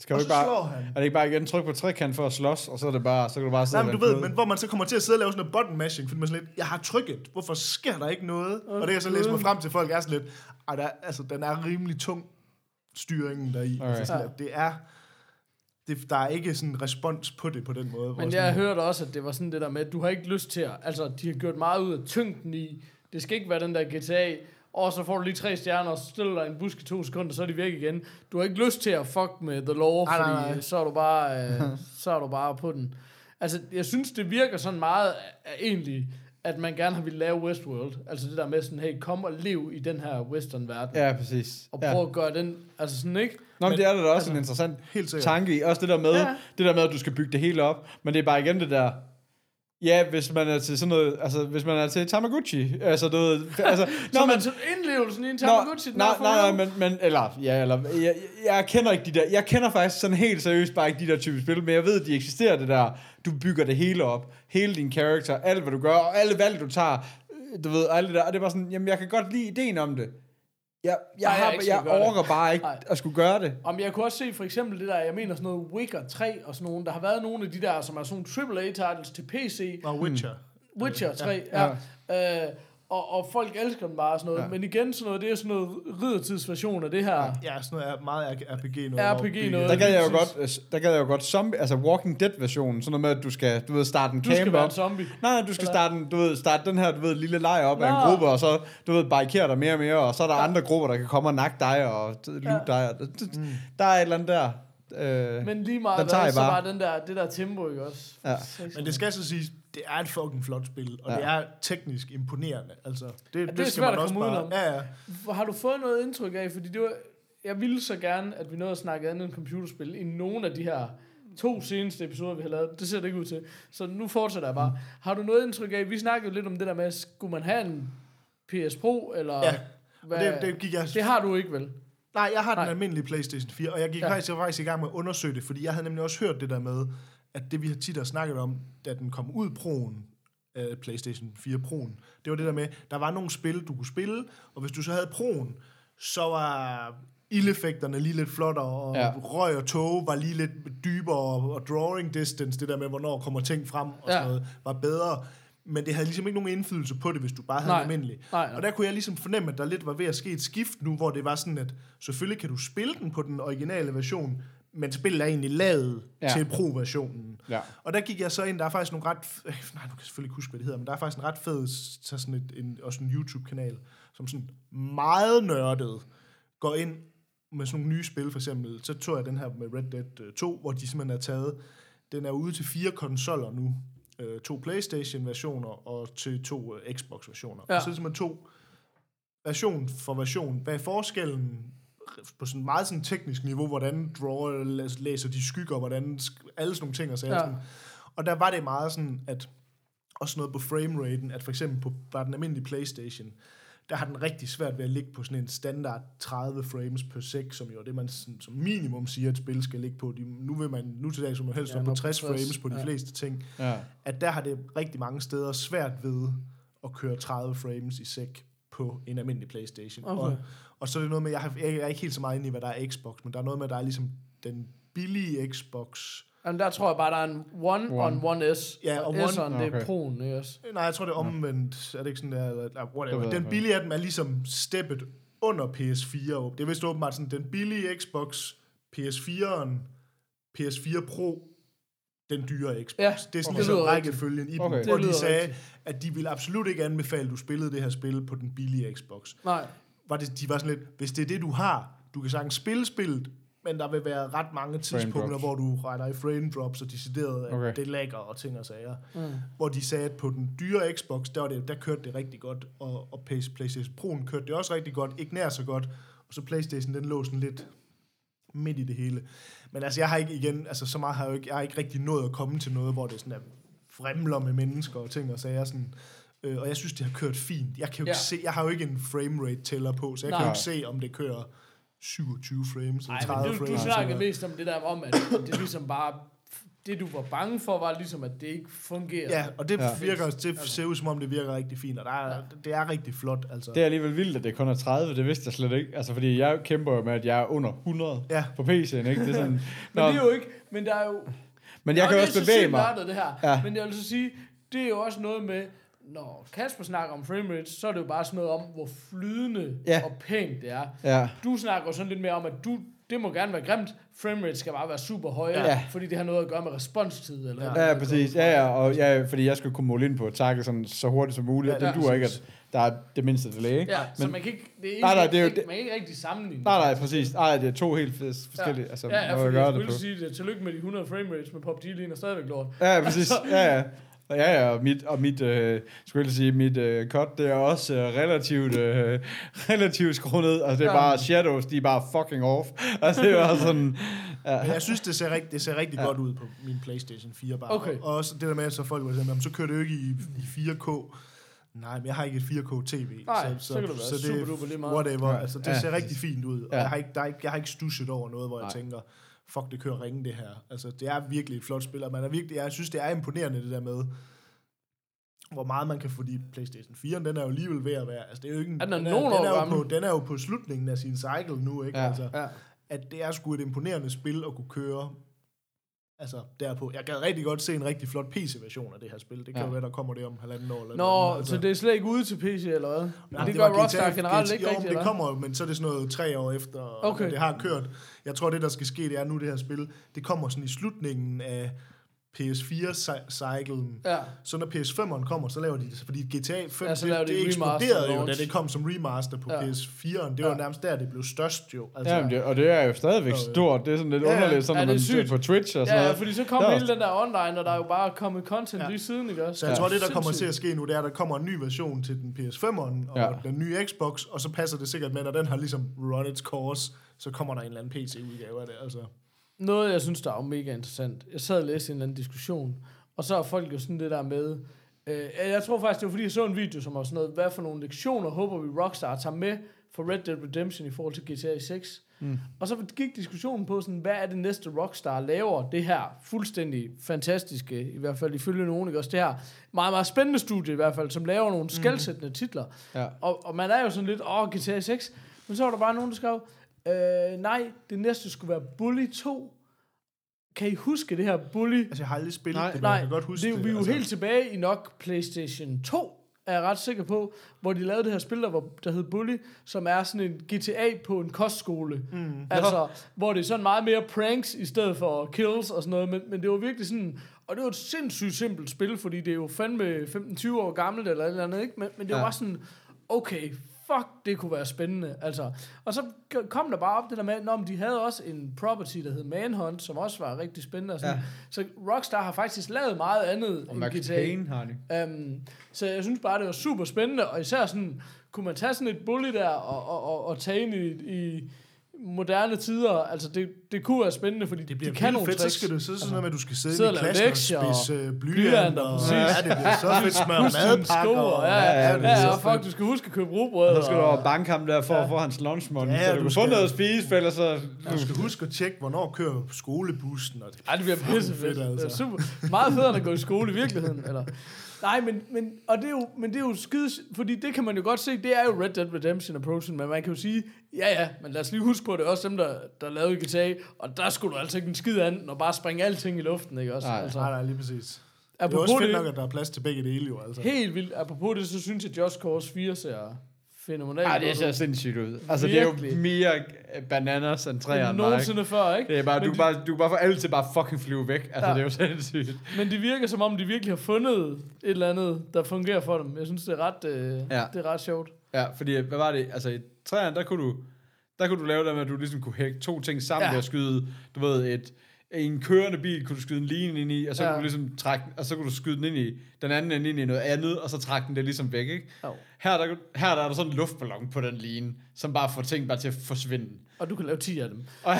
[SPEAKER 2] Skal
[SPEAKER 4] og
[SPEAKER 2] du
[SPEAKER 4] så
[SPEAKER 2] ikke bare,
[SPEAKER 4] slår han.
[SPEAKER 2] er det ikke bare igen tryk på trekant for at slås, og så er det bare, så kan du bare sidde
[SPEAKER 4] Nej, men du ved, men hvor man så kommer til at sidde og lave sådan noget button mashing, fordi man sådan lidt, jeg har trykket, hvorfor sker der ikke noget? og det kan jeg så læse mig frem til, folk er sådan lidt, ej, der, er- altså, den er rimelig tung, styringen deri.
[SPEAKER 2] Okay.
[SPEAKER 4] Altså, sådan, at det er, det, der er ikke sådan respons på det på den måde.
[SPEAKER 3] Men jeg hørte også, at det var sådan det der med, at du har ikke lyst til at... Altså, de har gjort meget ud af tyngden i... Det skal ikke være den der GTA, og så får du lige tre stjerner, og så stiller dig en busk i to sekunder, så er de væk igen. Du har ikke lyst til at fuck med The Law,
[SPEAKER 4] Nej,
[SPEAKER 3] fordi
[SPEAKER 4] nej, nej.
[SPEAKER 3] så er du bare, øh, så er du bare på den. Altså, jeg synes, det virker sådan meget øh, egentlig, at man gerne har ville lave Westworld. Altså det der med sådan, hey, kom og lev i den her western-verden.
[SPEAKER 2] Ja, præcis.
[SPEAKER 3] Og
[SPEAKER 2] ja.
[SPEAKER 3] prøv at gøre den, altså sådan ikke?
[SPEAKER 2] Nå, men det er da også en interessant
[SPEAKER 4] Helt sikkert.
[SPEAKER 2] tanke i. Også det der med,
[SPEAKER 3] Ja.
[SPEAKER 2] det der med, at du skal bygge det hele op. Men det er bare igen det der, ja, hvis man er til sådan noget, altså hvis man er til Tamagotchi, altså du ved, altså,
[SPEAKER 3] Så
[SPEAKER 2] nå,
[SPEAKER 3] man så indlevelsen i en Tamagotchi,
[SPEAKER 2] nej, nej, nej, men, men, eller, ja, eller, jeg, jeg, kender ikke de der, jeg kender faktisk sådan helt seriøst bare ikke de der type spil, men jeg ved, at de eksisterer det der, du bygger det hele op, hele din karakter, alt hvad du gør, og alle valg du tager, du ved, alt det der, og det er bare sådan, jamen jeg kan godt lide ideen om det. Jeg, jeg,
[SPEAKER 3] Nej, jeg
[SPEAKER 2] har, jeg,
[SPEAKER 3] det.
[SPEAKER 2] orker bare ikke
[SPEAKER 3] Nej.
[SPEAKER 2] at skulle gøre det.
[SPEAKER 3] Om jeg kunne også se for eksempel det der, jeg mener sådan noget Witcher 3 og sådan nogle, der har været nogle af de der, som er sådan nogle AAA-titles til PC,
[SPEAKER 4] Og Witcher.
[SPEAKER 3] Witcher 3, ja. ja. Øh, og, og folk elsker den bare og sådan noget.
[SPEAKER 2] Ja.
[SPEAKER 3] Men igen, sådan noget, det er sådan noget riddertidsversion af det her. Ja.
[SPEAKER 4] Ja, sådan noget er meget RPG noget.
[SPEAKER 3] RPG noget.
[SPEAKER 2] Der gad jeg jo godt, øh, der gad jeg jo godt zombie, altså Walking Dead versionen, sådan noget med, at du skal, du ved, starte en
[SPEAKER 3] Du skal
[SPEAKER 2] camp
[SPEAKER 3] være
[SPEAKER 2] op.
[SPEAKER 3] en zombie.
[SPEAKER 2] Nej, nej, du skal
[SPEAKER 3] Eller-
[SPEAKER 2] starte, en, du ved, starte den her, du ved, lille lejr op af en
[SPEAKER 3] Nå.
[SPEAKER 2] gruppe, og så, du ved, barrikere dig mere og mere, og så er der ja. andre grupper, der kan komme og nakke dig og loot
[SPEAKER 3] Ja.
[SPEAKER 2] dig. Og, mm. Der er et eller andet der. Øh,
[SPEAKER 3] Men lige meget
[SPEAKER 2] Den tager
[SPEAKER 3] hvad,
[SPEAKER 2] I
[SPEAKER 3] så
[SPEAKER 2] bare.
[SPEAKER 3] var den der, det der tempo, ikke også?
[SPEAKER 2] Ja.
[SPEAKER 4] Men det skal så siges, det er et fucking flot spil, og
[SPEAKER 2] Ja.
[SPEAKER 4] ja. det er teknisk imponerende. Altså, det,
[SPEAKER 3] er
[SPEAKER 4] det, skal
[SPEAKER 3] svært
[SPEAKER 4] man
[SPEAKER 3] at
[SPEAKER 4] også
[SPEAKER 3] komme
[SPEAKER 4] bare...
[SPEAKER 3] udenom.
[SPEAKER 4] Ja, ja.
[SPEAKER 3] Har du fået noget indtryk af, fordi det var, jeg ville så gerne, at vi nåede at snakke andet end computerspil i nogle af de her to seneste episoder, vi har lavet. Det ser det ikke ud til. Så nu fortsætter jeg bare. Har du noget indtryk af, vi snakkede lidt om det der med, skulle man have en PS Pro, eller
[SPEAKER 4] Ja,
[SPEAKER 3] hvad?
[SPEAKER 4] Det, det gik jeg...
[SPEAKER 3] det har du ikke, vel?
[SPEAKER 4] Nej, jeg har den
[SPEAKER 3] Nej.
[SPEAKER 4] almindelige PlayStation 4, og jeg gik
[SPEAKER 3] Ja.
[SPEAKER 4] ja. faktisk, jeg var faktisk i gang med at undersøge det, fordi jeg havde nemlig også hørt det der med, at det vi har tit har snakket om, da den kom ud proen, øh, PlayStation 4 proen, det var det der med, der var nogle spil, du kunne spille, og hvis du så havde proen, så var ildeffekterne lige lidt flottere, og
[SPEAKER 2] Ja.
[SPEAKER 4] røg og tog var lige lidt dybere, og, og drawing distance, det der med, hvornår kommer ting frem, og
[SPEAKER 3] Ja.
[SPEAKER 4] sådan noget, var bedre. Men det havde ligesom ikke nogen indflydelse på det, hvis du bare havde
[SPEAKER 3] Nej.
[SPEAKER 4] almindelig.
[SPEAKER 3] Nej, nej.
[SPEAKER 4] Og der kunne jeg ligesom fornemme, at der lidt var ved at ske et skift nu, hvor det var sådan, at selvfølgelig kan du spille den på den originale version, men spillet er egentlig lavet
[SPEAKER 2] Ja.
[SPEAKER 4] til Pro-versionen.
[SPEAKER 2] ja.
[SPEAKER 4] Og der gik jeg så ind, der er faktisk nogle ret... Øh, nej, nu kan jeg selvfølgelig ikke huske, hvad det hedder, men der er faktisk en ret fed, så sådan et, en, også en YouTube-kanal, som sådan meget nørdet går ind med sådan nogle nye spil, for eksempel. Så tog jeg den her med Red Dead øh, 2, hvor de simpelthen har taget den er ude til fire konsoller nu. Øh, to PlayStation-versioner og til to øh, Xbox-versioner.
[SPEAKER 3] Ja.
[SPEAKER 4] Ja. Så er det simpelthen to version for version. Hvad er forskellen på sådan meget sådan teknisk niveau, hvordan drawer læs- læser de skygger, hvordan alle sådan nogle ting og sager.
[SPEAKER 3] Ja.
[SPEAKER 4] Og der var det meget sådan, at også noget på frameraten, at for eksempel på bare den almindelige Playstation, der har den rigtig svært ved at ligge på sådan en standard 30 frames per sek, som jo er det, man sådan, som minimum siger, at et spil skal ligge på. De, nu vil man, nu til dag, som man helst
[SPEAKER 3] Ja,
[SPEAKER 4] på
[SPEAKER 3] på
[SPEAKER 4] 60
[SPEAKER 3] 60,
[SPEAKER 4] frames på de
[SPEAKER 3] ja.
[SPEAKER 4] fleste ting.
[SPEAKER 2] Ja.
[SPEAKER 4] At der har det rigtig mange steder svært ved at køre 30 frames i sek på en almindelig Playstation.
[SPEAKER 3] Okay.
[SPEAKER 4] Og, og så er det noget med, jeg, har, jeg er ikke helt så meget inde i, hvad der er Xbox, men der er noget med, at der er ligesom den billige Xbox,
[SPEAKER 3] Jamen, der tror jeg bare, der er en One,
[SPEAKER 2] One.
[SPEAKER 3] on One S.
[SPEAKER 4] Ja, og
[SPEAKER 3] og
[SPEAKER 4] One-
[SPEAKER 3] S'eren, det er
[SPEAKER 2] Okay.
[SPEAKER 3] Pro'en, også?
[SPEAKER 4] Nej, jeg tror, det er omvendt. Er det ikke sådan der? Eller, whatever. Den billige af dem er ligesom steppet under PS4. Det er vist åbenbart sådan, den billige Xbox, PS4'eren, PS4 Pro, den dyre Xbox.
[SPEAKER 3] Ja,
[SPEAKER 4] det er sådan
[SPEAKER 3] okay.
[SPEAKER 4] ligesom rækkefølgen i
[SPEAKER 2] Okay.
[SPEAKER 4] dem, hvor de sagde,
[SPEAKER 3] rigtigt.
[SPEAKER 4] at de ville absolut ikke anbefale, at du spillede det her spil på den billige Xbox.
[SPEAKER 3] Nej.
[SPEAKER 4] Var det, de var sådan lidt, hvis det er det, du har, du kan sagtens spille spillet, men der vil være ret mange tidspunkter, hvor du regner i frame drops og decideret, at
[SPEAKER 2] Okay.
[SPEAKER 4] det lægger og ting og sager.
[SPEAKER 3] Mm.
[SPEAKER 4] Hvor de sagde, at på den dyre Xbox, der, var det, der kørte det rigtig godt, og, og PS- PlayStation Pro'en kørte det også rigtig godt, ikke nær så godt, og så PlayStation, den lå sådan lidt midt i det hele. Men altså, jeg har ikke igen, altså så meget har jeg jo ikke, jeg har ikke rigtig nået at komme til noget, hvor det sådan er fremler med mennesker og ting og sager sådan. Øh, og jeg synes, det har kørt fint. Jeg kan jo
[SPEAKER 3] Ja.
[SPEAKER 4] ikke se, jeg har jo ikke en framerate tæller på, så jeg kan
[SPEAKER 3] Nej.
[SPEAKER 4] jo ikke se, om det kører 27 frames eller
[SPEAKER 3] Nej,
[SPEAKER 4] 30
[SPEAKER 3] men du, du
[SPEAKER 4] frames.
[SPEAKER 3] snakkede
[SPEAKER 4] eller-
[SPEAKER 3] mest om det der om, at det ligesom bare... Det, du var bange for, var ligesom, at det ikke fungerer.
[SPEAKER 4] Ja, og det
[SPEAKER 2] Ja.
[SPEAKER 4] ja. virker, det ser ud som om, det virker rigtig fint, og der er, det er rigtig flot, altså.
[SPEAKER 2] Det er alligevel vildt, at det kun er 30. Det vidste jeg slet ikke. Altså, fordi jeg kæmper jo med, at jeg er under 100
[SPEAKER 4] Ja.
[SPEAKER 2] på PC'en, ikke? Det er sådan,
[SPEAKER 3] Men det er jo ikke... Men der er jo...
[SPEAKER 2] men jeg
[SPEAKER 3] Nå,
[SPEAKER 2] kan også
[SPEAKER 3] så
[SPEAKER 2] bevæge mig.
[SPEAKER 3] nørdet, det her.
[SPEAKER 2] Ja.
[SPEAKER 3] Men jeg vil så sige, det er jo også noget med, når Kasper snakker om framerate, så er det jo bare sådan noget om, hvor flydende
[SPEAKER 2] Ja.
[SPEAKER 3] og pænt det er.
[SPEAKER 2] Ja.
[SPEAKER 3] Du snakker sådan lidt mere om, at du, det må gerne være grimt, framerate skal bare være super høje,
[SPEAKER 2] Ja.
[SPEAKER 3] fordi det har noget at gøre med responstid. Eller
[SPEAKER 4] Ja.
[SPEAKER 3] hvad
[SPEAKER 2] Ja, præcis. Ja, ja, og ja, fordi jeg skulle kunne måle ind på at takke sådan så hurtigt som muligt.
[SPEAKER 4] Ja,
[SPEAKER 2] Ja, det
[SPEAKER 3] ja,
[SPEAKER 2] duer ikke, at der er det mindste delay. ikke?
[SPEAKER 3] Ja, så
[SPEAKER 2] Men-
[SPEAKER 3] man kan ikke, det er ikke,
[SPEAKER 2] Nej, nej, det er jo
[SPEAKER 3] ikke, man kan ikke rigtig sammenligne.
[SPEAKER 2] Nej, nej, præcis. Nej, det er to helt fors- forskellige altså,
[SPEAKER 3] ja, ja, fordi
[SPEAKER 2] gøre
[SPEAKER 3] jeg
[SPEAKER 2] det
[SPEAKER 3] skulle
[SPEAKER 2] på.
[SPEAKER 3] sige, at tillykke med de 100 framerates med PUBG ligner stadigvæk lort.
[SPEAKER 2] Ja, præcis. Ja, ja. Ja, ja, og mit, og mit øh, skulle jeg sige, mit øh, cut, det er også øh, relativt, øh, relativt skruet ned. Altså, det er
[SPEAKER 3] Ja.
[SPEAKER 2] bare shadows, de er bare fucking off. Altså, det er bare sådan... Ja.
[SPEAKER 4] Men jeg synes, det ser, rigt, det ser rigtig ja. godt ud på min PlayStation 4 bare.
[SPEAKER 3] Okay.
[SPEAKER 4] Og også det der med, at så folk var sådan, "Jamen, så kører det jo ikke i, i 4K. Nej, men jeg har ikke et 4K TV.
[SPEAKER 3] Nej, så kan det være superduper lige meget.
[SPEAKER 4] Whatever.
[SPEAKER 2] Ja.
[SPEAKER 4] Altså, det
[SPEAKER 2] Ja,
[SPEAKER 4] ser rigtig fint ud. Og
[SPEAKER 2] Ja.
[SPEAKER 4] jeg, har ikke, der er ikke, jeg har ikke stusset over noget, hvor jeg
[SPEAKER 2] Nej.
[SPEAKER 4] tænker, fuck, det kører ringe det her. Altså, det er virkelig et flot spil, og man er virkelig, jeg synes, det er imponerende det der med, hvor meget man kan få de PlayStation 4, den er jo alligevel ved at være, altså det er jo ikke, en-
[SPEAKER 3] Er den er
[SPEAKER 4] den, er, den, er jo på, den er jo på slutningen af sin cycle nu, ikke?
[SPEAKER 2] Ja.
[SPEAKER 4] Altså,
[SPEAKER 3] Ja.
[SPEAKER 4] at det er sgu et imponerende spil at kunne køre altså derpå. Jeg gad rigtig godt se en rigtig flot PC-version af det her spil. Det kan
[SPEAKER 2] Ja.
[SPEAKER 4] jo være, der kommer det om halvanden år. Eller
[SPEAKER 3] Nå,
[SPEAKER 4] noget,
[SPEAKER 3] altså, så det er slet ikke ude til PC, eller hvad?
[SPEAKER 4] Nej,
[SPEAKER 3] det,
[SPEAKER 4] var
[SPEAKER 3] gør Rockstar
[SPEAKER 4] GTA
[SPEAKER 3] generelt ikke
[SPEAKER 4] jo,
[SPEAKER 3] rigtigt,
[SPEAKER 4] det kommer jo, men så er det sådan noget tre år efter,
[SPEAKER 3] okay.
[SPEAKER 4] det har kørt. Jeg tror, det der skal ske, det er nu det her spil, det kommer sådan i slutningen af PS4-cyclen.
[SPEAKER 3] Ja.
[SPEAKER 4] Så når PS5'eren kommer, så laver de det, fordi GTA 5,
[SPEAKER 3] Ja, så
[SPEAKER 4] det, det
[SPEAKER 3] et remaster
[SPEAKER 4] eksploderede jo, da det kom som remaster på
[SPEAKER 3] Ja.
[SPEAKER 4] ja. PS4'eren. Det var
[SPEAKER 3] Ja.
[SPEAKER 4] nærmest der, det blev størst jo. Altså,
[SPEAKER 2] Ja, det, og det er jo stadigvæk
[SPEAKER 4] Så, øh,
[SPEAKER 2] stort. Det er sådan lidt
[SPEAKER 4] ja, ja.
[SPEAKER 2] underligt, sådan,
[SPEAKER 3] Ja,
[SPEAKER 2] når
[SPEAKER 3] det
[SPEAKER 2] man
[SPEAKER 3] er
[SPEAKER 2] ser på Twitch og sådan
[SPEAKER 3] Ja, ja,
[SPEAKER 2] noget.
[SPEAKER 3] fordi så kom
[SPEAKER 2] Der er
[SPEAKER 3] hele den der online, og der er jo bare kommet content
[SPEAKER 4] Ja.
[SPEAKER 3] lige siden, ikke også?
[SPEAKER 4] Så jeg tror, det der kommer til at ske nu, det er, at der kommer en ny version til den PS5'eren og
[SPEAKER 2] Ja.
[SPEAKER 4] ja. den nye Xbox, og så passer det sikkert med, når den har ligesom run its course, så kommer der en eller anden PC-udgave af det. Altså.
[SPEAKER 3] Noget, jeg synes, der er mega interessant. Jeg sad og læste en eller anden diskussion, og så er folk jo sådan det der med... Øh, jeg tror faktisk, det var fordi, jeg så en video, som var sådan noget, hvad for nogle lektioner håber vi Rockstar tager med for Red Dead Redemption i forhold til GTA 6. Mm. Og så gik diskussionen på sådan, hvad er det næste Rockstar laver det her fuldstændig fantastiske, i hvert fald ifølge nogen, ikke også det her meget, meget spændende studie i hvert fald, som laver nogle skældsættende titler.
[SPEAKER 2] Ja.
[SPEAKER 3] Og, og man er jo sådan lidt, åh, GTA 6, men så var der bare nogen, der skrev, øh, nej, det næste skulle være Bully 2. Kan I huske det her Bully?
[SPEAKER 4] Altså, jeg har aldrig spillet
[SPEAKER 2] Nej,
[SPEAKER 4] det, men
[SPEAKER 3] Nej,
[SPEAKER 4] jeg kan godt huske
[SPEAKER 3] det,
[SPEAKER 4] det.
[SPEAKER 3] vi er jo
[SPEAKER 4] altså.
[SPEAKER 3] helt tilbage i nok PlayStation 2, er jeg ret sikker på, hvor de lavede det her spil, der, var, der hed Bully, som er sådan en GTA på en kostskole. Mm. Altså, hvor det er sådan meget mere pranks i stedet for kills og sådan noget, men, men det var virkelig sådan, og det var et sindssygt simpelt spil, fordi det er jo fandme 15-20 år gammelt eller et eller andet, ikke? Men, men det var
[SPEAKER 2] Ja.
[SPEAKER 3] bare sådan, okay, fuck, det kunne være spændende. Altså, og så kom der bare op det der med, når de havde også en property, der hed Manhunt, som også var rigtig spændende. Og sådan. Ja. Så Rockstar har faktisk lavet meget andet
[SPEAKER 2] Og
[SPEAKER 3] end
[SPEAKER 2] Max
[SPEAKER 3] GTA.
[SPEAKER 2] Payne har de.
[SPEAKER 3] Um, så jeg synes bare, det var super spændende, og især sådan, kunne man tage sådan et bully der og, og, og, og tage ind i, i moderne tider, altså det, det kunne være spændende, fordi
[SPEAKER 4] Det bliver
[SPEAKER 3] de kan nogle
[SPEAKER 4] fedt, så
[SPEAKER 3] tricks.
[SPEAKER 4] skal du så sådan noget med, at du skal sidde,
[SPEAKER 3] Sidde
[SPEAKER 4] i klassen og spise øh, blyant,
[SPEAKER 3] blyanter,
[SPEAKER 4] og,
[SPEAKER 3] præcis.
[SPEAKER 4] ja, det bliver så fedt smør madpakker. og-
[SPEAKER 3] ja, ja,
[SPEAKER 2] ja,
[SPEAKER 3] ja,
[SPEAKER 2] det
[SPEAKER 3] ja,
[SPEAKER 2] så
[SPEAKER 3] ja, fuck, du skal huske at købe rugbrød.
[SPEAKER 2] Så skal du over banke ham der for at få hans lunchmoney,
[SPEAKER 4] Ja,
[SPEAKER 2] så du
[SPEAKER 4] du
[SPEAKER 2] kan få
[SPEAKER 4] skal-
[SPEAKER 2] noget at spise, for ellers så...
[SPEAKER 4] Du skal huske at tjekke, hvornår kører skolebussen. Og det,
[SPEAKER 3] Ej, det bliver pisse fedt. Altså.
[SPEAKER 4] altså.
[SPEAKER 3] Det er super. Meget federe end at gå i skole i virkeligheden. Eller. Nej, men, men, og det er jo, men det er jo skide, fordi det kan man jo godt se, det er jo Red Dead Redemption approachen, men man kan jo sige, ja ja, men lad os lige huske på, det er også dem, der, der lavede GTA, og der skulle du altså ikke en skid andet, og bare springe alting i luften, ikke også?
[SPEAKER 2] Nej.
[SPEAKER 3] altså,
[SPEAKER 4] Nej, nej, lige præcis. Det er
[SPEAKER 3] apropos
[SPEAKER 4] også fedt nok, at der er plads til begge dele, jo. Altså.
[SPEAKER 3] helt vildt, apropos det, så synes jeg, Just Cause 4 ser fænomenalt
[SPEAKER 2] Ej, det ser sindssygt ud. Altså, det er jo
[SPEAKER 3] Virkelig.
[SPEAKER 2] mere bananas end ikke?
[SPEAKER 3] nogensinde før, ikke?
[SPEAKER 2] Det er bare,
[SPEAKER 3] Men
[SPEAKER 2] du,
[SPEAKER 3] de-
[SPEAKER 2] bare, du kan bare alle til bare fucking flyve væk. Altså,
[SPEAKER 3] Ja.
[SPEAKER 2] det er jo sindssygt.
[SPEAKER 3] Men det virker som om, de virkelig har fundet et eller andet, der fungerer for dem. Jeg synes, det er ret, øh,
[SPEAKER 2] Ja.
[SPEAKER 3] det er ret sjovt.
[SPEAKER 2] Ja, fordi, hvad var det? Altså, i træerne, der kunne du, der kunne du lave det med, at du ligesom kunne hække to ting sammen
[SPEAKER 3] ja.
[SPEAKER 2] ved at skyde, du ved, et, i en kørende bil kunne du skyde en line ind i, og så
[SPEAKER 3] Ja.
[SPEAKER 2] kunne du ligesom trække, og så kunne du skyde den ind i, den anden ende ind i noget andet, og så trække den det ligesom væk, ikke?
[SPEAKER 3] Jo.
[SPEAKER 2] Her, der, her der er der sådan en luftballon på den line, som bare får ting bare til at forsvinde.
[SPEAKER 3] Og du kan lave 10 af dem.
[SPEAKER 2] Og,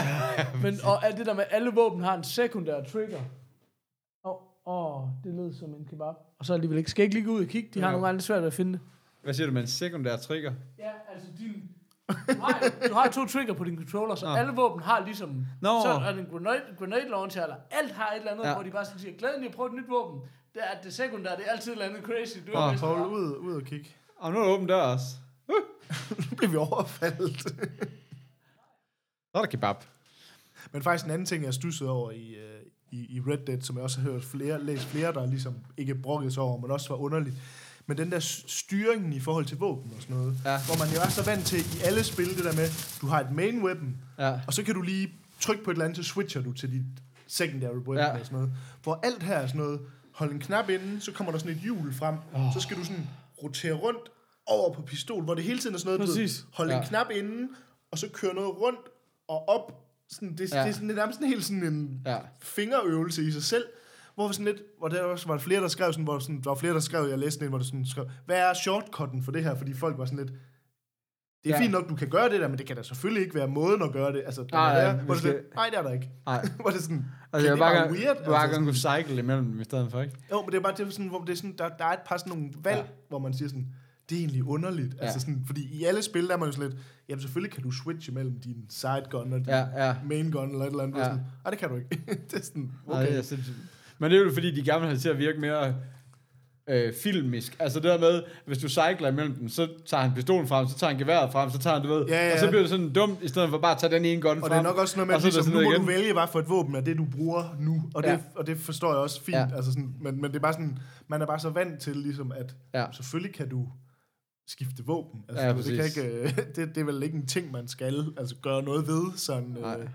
[SPEAKER 3] Men og er det der med, at alle våben har en sekundær trigger. Åh, oh, oh, det lød som en kebab. Og så alligevel ikke. Skal jeg ikke lige gå ud og kigge? De har
[SPEAKER 2] Ja.
[SPEAKER 3] nogle gange svært ved at finde det.
[SPEAKER 2] hvad siger du med en sekundær trigger?
[SPEAKER 3] Ja, altså din... Du har, du har to trigger på din controller, så
[SPEAKER 2] Nå.
[SPEAKER 3] alle våben har ligesom...
[SPEAKER 2] Nå.
[SPEAKER 3] Så er det en grenade, grenade launcher, eller alt har et eller andet, ja. Hvor de bare sådan siger, glæden i at prøve et nyt våben. Det er det sekundære, det er altid et eller andet crazy. Du er bedst.
[SPEAKER 4] Hold ud, ud og kig.
[SPEAKER 2] Og nu er der åben dør også.
[SPEAKER 4] Nu bliver vi overfaldet.
[SPEAKER 2] Så er der kebab.
[SPEAKER 4] Men faktisk en anden ting, jeg stussede over i, øh, i, i Red Dead, som jeg også har hørt flere, læst flere, der ligesom ikke brokkede sig over, men også var underligt. Men den der styringen i forhold til våben og sådan noget,
[SPEAKER 2] Ja.
[SPEAKER 4] hvor man jo er så vant til i alle spil, det der med, du har et main weapon,
[SPEAKER 2] Ja.
[SPEAKER 4] og så kan du lige trykke på et eller andet, så switcher du til dit secondary weapon
[SPEAKER 2] Ja.
[SPEAKER 4] og sådan noget. Hvor alt her er sådan noget, hold en knap inden, så kommer der sådan et hjul frem, oh. så skal du sådan rotere rundt over på pistol, hvor det hele tiden er sådan noget, du
[SPEAKER 3] Præcis.
[SPEAKER 4] hold en
[SPEAKER 2] Ja.
[SPEAKER 4] knap inden, og så køre noget rundt og op. Sådan, det. Ja. det, er sådan, det er nærmest sådan helt sådan en
[SPEAKER 2] Ja.
[SPEAKER 4] fingerøvelse i sig selv. Hvor sådan lidt, hvor der også var flere, der skrev sådan, hvor sådan, der var flere, der skrev, jeg læste en, hvor der sådan skrev, hvad er shortcutten for det her? Fordi folk var sådan lidt, det er ja. Fint nok, du kan gøre det der, men det kan da selvfølgelig ikke være måden at gøre det. Altså, det
[SPEAKER 2] Nej, vi
[SPEAKER 4] hvor det sådan, nej, det er der ikke.
[SPEAKER 2] Nej.
[SPEAKER 4] hvor det sådan,
[SPEAKER 2] Altså,
[SPEAKER 4] kan det
[SPEAKER 2] bare,
[SPEAKER 4] være weird?
[SPEAKER 2] weird, bare
[SPEAKER 4] Altså,
[SPEAKER 2] kunne cycle imellem i stedet for, ikke?
[SPEAKER 4] Jo, men det er bare det er sådan, hvor det er sådan, der, der er et par sådan nogle valg, ja. Hvor man siger sådan, det er egentlig underligt. Ja.
[SPEAKER 2] Ja.
[SPEAKER 4] Altså sådan, fordi i alle spil, der er man jo sådan lidt, jamen selvfølgelig kan du switche mellem din side gun og din
[SPEAKER 2] Ja, ja.
[SPEAKER 4] main gun eller et eller andet. Ja. Sådan, Nej, det kan du ikke. det er sådan,
[SPEAKER 2] okay. Nej, det er sindssygt. Men det er jo fordi, de gerne vil have det til at virke mere øh, filmisk. Altså det der med, hvis du cykler imellem dem, så tager han pistolen frem, så tager han geværet frem, så tager han, du ved,
[SPEAKER 4] Ja, ja.
[SPEAKER 2] og så bliver det sådan dumt, i stedet for bare at tage den ene gun frem.
[SPEAKER 4] Og det er nok også noget med, at ligesom, nu må
[SPEAKER 2] noget
[SPEAKER 4] du
[SPEAKER 2] igen.
[SPEAKER 4] vælge, hvad for et våben er det, du bruger nu. Og det,
[SPEAKER 2] Ja.
[SPEAKER 4] og det forstår jeg også fint. Ja. Altså sådan, men, men det er bare sådan, man er bare så vant til, ligesom, at ja. Selvfølgelig kan du skifte våben. Altså,
[SPEAKER 2] Ja,
[SPEAKER 4] det, kan ikke, det, det er vel ikke en ting, man skal altså, gøre noget ved. Sådan,
[SPEAKER 2] Nej.
[SPEAKER 4] øh,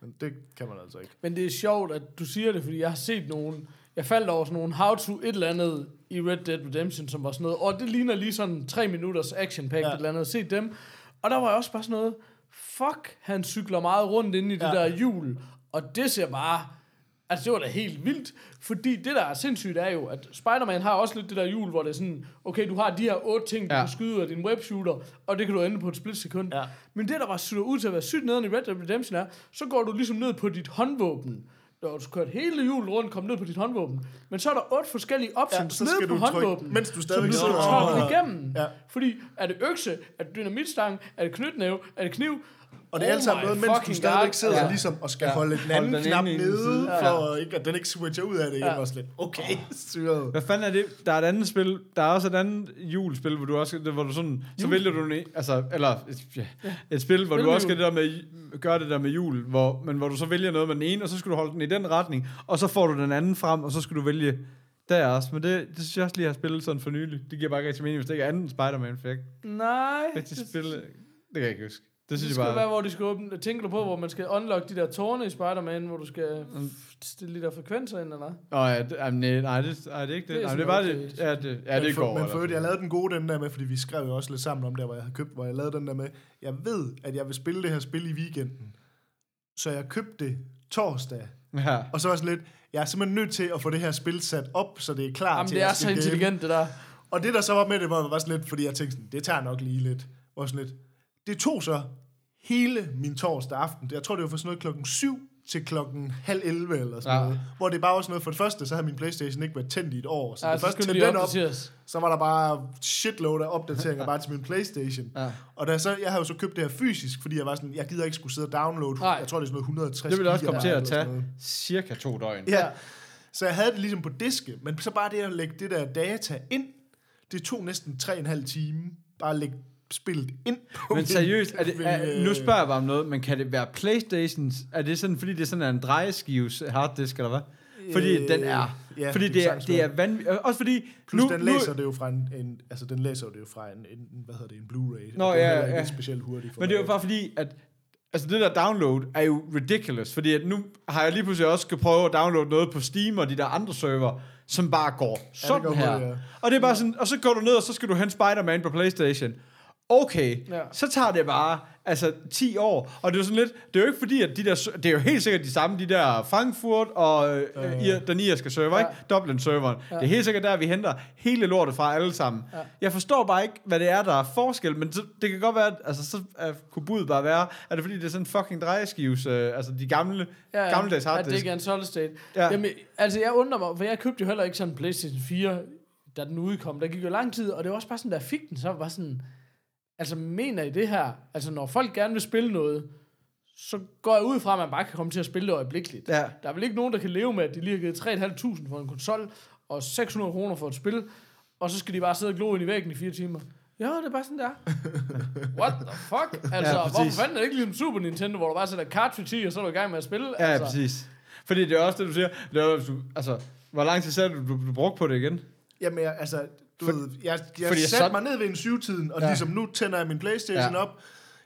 [SPEAKER 4] men det kan man altså ikke.
[SPEAKER 3] Men det er sjovt, at du siger det, fordi jeg har set nogen... Jeg faldt over sådan nogle how to et eller andet i Red Dead Redemption, som var sådan noget, og det ligner lige sådan tre minutters action pack
[SPEAKER 4] Ja.
[SPEAKER 3] et eller andet, set dem. Og der var også bare sådan noget, fuck, han cykler meget rundt inde i det
[SPEAKER 4] Ja.
[SPEAKER 3] der hjul, og det ser bare, altså det var da helt vildt, fordi det der er sindssygt er jo, at Spider-Man har også lidt det der hjul, hvor det er sådan, okay, du har de her otte ting, du
[SPEAKER 2] Ja.
[SPEAKER 3] kan skyde ud af din webshooter, og det kan du ende på et splitsekund.
[SPEAKER 4] Ja.
[SPEAKER 3] Men det, der var sygt ud til at være sygt nede i Red Dead Redemption er, så går du ligesom ned på dit håndvåben. Du har kørt hele hjulet rundt, kom ned på dit håndvåben. Men så er der otte forskellige options
[SPEAKER 4] så
[SPEAKER 3] ned
[SPEAKER 4] skal
[SPEAKER 3] på
[SPEAKER 4] du trykke,
[SPEAKER 3] håndvåben.
[SPEAKER 4] mens du
[SPEAKER 3] som
[SPEAKER 4] stadigvæk
[SPEAKER 3] du skal igennem.
[SPEAKER 4] Ja.
[SPEAKER 3] Fordi er det økse, er det dynamitstang, er det knytnæve, er det kniv?
[SPEAKER 4] Og det er
[SPEAKER 3] Oh
[SPEAKER 4] alt sammen noget, mens du stadigvæk
[SPEAKER 3] God.
[SPEAKER 4] sidder
[SPEAKER 2] Ja.
[SPEAKER 4] ligesom og skal
[SPEAKER 2] Ja.
[SPEAKER 4] holde den
[SPEAKER 2] Holde
[SPEAKER 4] anden
[SPEAKER 2] den
[SPEAKER 4] knap nede, for ikke, at den ikke switcher ud af det igen.
[SPEAKER 3] Ja.
[SPEAKER 4] Og sådan lidt, okay, styret.
[SPEAKER 2] Hvad fanden er det? Der er et andet spil, der er også et andet julespil, hvor du også, hvor du sådan, så vælger du en, altså, eller, et, ja, et spil, hvor
[SPEAKER 3] Spil
[SPEAKER 2] du også skal det der med, gøre det der med jul, hvor, men hvor du så vælger noget med den ene, og så skal du holde den i den retning, og så får du den anden frem, og så skal du vælge der også. Men det, det synes jeg også lige, jeg har spillet sådan for nylig. Det giver bare ikke rigtig mening, hvis det ikke er anden Spider-Man, for jeg
[SPEAKER 3] Nej.
[SPEAKER 2] rigtig spille, det kan jeg ikke huske. Det
[SPEAKER 3] Det
[SPEAKER 2] synes
[SPEAKER 3] skal
[SPEAKER 2] jeg
[SPEAKER 3] bare...
[SPEAKER 2] bare...
[SPEAKER 3] være, hvor de skal åbne. Tænker du på, hvor man skal unlock de der tårne i Spider-Man, hvor du skal stille de der frekvenser ind, eller?
[SPEAKER 2] Nå, ja, det, nej, nej, det, nej, det er ikke det.
[SPEAKER 3] Det er
[SPEAKER 2] Nej, det det. Ja, det, ja, det
[SPEAKER 4] men for,
[SPEAKER 2] går.
[SPEAKER 4] Men for øvrigt, jeg lavede den gode den der med, fordi vi skrev jo også lidt sammen om der, hvor jeg havde købt, hvor jeg lavede den der med, jeg ved, at jeg vil spille det her spil i weekenden. Så jeg købte det torsdag.
[SPEAKER 2] Ja.
[SPEAKER 4] Og så var sådan lidt, jeg er simpelthen nødt til at få det her spil sat op, så det er klar
[SPEAKER 3] Jamen,
[SPEAKER 4] til,
[SPEAKER 3] det
[SPEAKER 4] at
[SPEAKER 3] er så intelligent, det der.
[SPEAKER 4] Og det, der så var med det, var, var sådan lidt, fordi jeg tænkte sådan, det tager nok lige lidt. Var sådan lidt. Det tog så hele min torsdag aften. Jeg tror, det var fra sådan noget klokken 7 til klokken halv 11 eller sådan
[SPEAKER 2] Ja.
[SPEAKER 4] noget. Hvor det bare var sådan noget, for det første, så havde min Playstation ikke været tændt i et år. Så
[SPEAKER 3] Ja,
[SPEAKER 4] det
[SPEAKER 3] så
[SPEAKER 4] første tændte
[SPEAKER 3] de
[SPEAKER 4] den op, så var der bare shitload af opdateringer bare til min Playstation.
[SPEAKER 2] Ja.
[SPEAKER 4] Og da så, jeg havde jo så købt det her fysisk, fordi jeg var sådan, jeg gider ikke skulle sidde og downloade.
[SPEAKER 3] Nej.
[SPEAKER 4] Jeg tror, det er sådan noget 160
[SPEAKER 2] Det ville også komme til at tage cirka to døgn.
[SPEAKER 4] Ja. Så jeg havde det ligesom på diske, men så bare det at lægge det der data ind, det tog næsten 3,5 time, bare at lægge spillet ind på
[SPEAKER 2] Men seriøst, er det, er, nu
[SPEAKER 4] øh,
[SPEAKER 2] spørger jeg bare om noget, men kan det være Playstations? Er det sådan, fordi det er sådan en drejeskives harddisk, eller hvad? Fordi
[SPEAKER 4] Øh,
[SPEAKER 2] den er...
[SPEAKER 4] ja,
[SPEAKER 2] fordi
[SPEAKER 4] det
[SPEAKER 2] er, det er vanvittigt. Også fordi...
[SPEAKER 4] Plus
[SPEAKER 2] nu,
[SPEAKER 4] den
[SPEAKER 2] nu,
[SPEAKER 4] læser det jo fra en, en altså den læser det jo fra en, en hvad hedder det, en Blu-ray.
[SPEAKER 2] Nå,
[SPEAKER 4] er
[SPEAKER 2] ja,
[SPEAKER 4] heller ikke
[SPEAKER 2] ja.
[SPEAKER 4] specielt hurtigt. for
[SPEAKER 2] Men det er jo bare fordi, at altså det der download er jo ridiculous, fordi at nu har jeg lige pludselig også skal prøve at downloade noget på Steam og de der andre server, som bare går sådan
[SPEAKER 4] går
[SPEAKER 2] her.
[SPEAKER 4] hurtigt, ja.
[SPEAKER 2] Og det er bare sådan, og så går du ned, og så skal du hente Spider-Man på Playstation. Okay,
[SPEAKER 3] Ja.
[SPEAKER 2] ja. så tager det bare altså 10 år. Og det er jo sådan lidt, det er jo ikke fordi, at de der, det er jo helt sikkert de samme, de der Frankfurt og øh, ir, den irske server,
[SPEAKER 3] Ja.
[SPEAKER 2] ikke? Dublin-serveren.
[SPEAKER 3] Ja.
[SPEAKER 2] Det er helt sikkert der, vi henter hele lortet fra alle sammen.
[SPEAKER 3] Ja.
[SPEAKER 2] Jeg forstår bare ikke, hvad det er, der er forskel, men så, det kan godt være, at altså, så er, kunne budet bare være, er det fordi, det er sådan en fucking drejeskives, øh, altså de gamle,
[SPEAKER 3] Ja, ja.
[SPEAKER 2] gammeldags
[SPEAKER 3] At det
[SPEAKER 2] harddisk.
[SPEAKER 3] ikke er en solid state.
[SPEAKER 2] Ja.
[SPEAKER 3] Ja. Jamen, altså jeg undrer mig, for jeg købte jo heller ikke sådan en Playstation 4, da den udkom. Der gik jo lang tid, og det var også bare sådan, da jeg fik den, så var sådan, altså mener I det her? Altså når folk gerne vil spille noget, så går jeg ud fra, at man bare kan komme til at spille det øjeblikkeligt.
[SPEAKER 2] Ja.
[SPEAKER 3] Der er vel ikke nogen, der kan leve med, at de lige har givet 3.500 for en konsol, og 600 kroner for et spil, og så skal de bare sidde og glo ind i væggen i fire timer. Ja, det er bare sådan, der. What the fuck? Altså,
[SPEAKER 2] Ja, præcis.
[SPEAKER 3] hvorfor fanden er det ikke ligesom Super Nintendo, hvor du bare sætter cartridge i, og så er du i gang med at spille?
[SPEAKER 2] Ja,
[SPEAKER 3] altså.
[SPEAKER 2] præcis. Fordi det er også det, du siger. Det er, altså, hvor lang tid sagde du, du, du brugte på det igen?
[SPEAKER 4] Jamen, jeg, altså, du
[SPEAKER 2] For-
[SPEAKER 4] ved, jeg, jeg satte
[SPEAKER 2] sådan-
[SPEAKER 4] mig ned ved en syvtiden, og
[SPEAKER 2] Ja.
[SPEAKER 4] ligesom nu tænder jeg min Playstation
[SPEAKER 2] Ja.
[SPEAKER 4] op.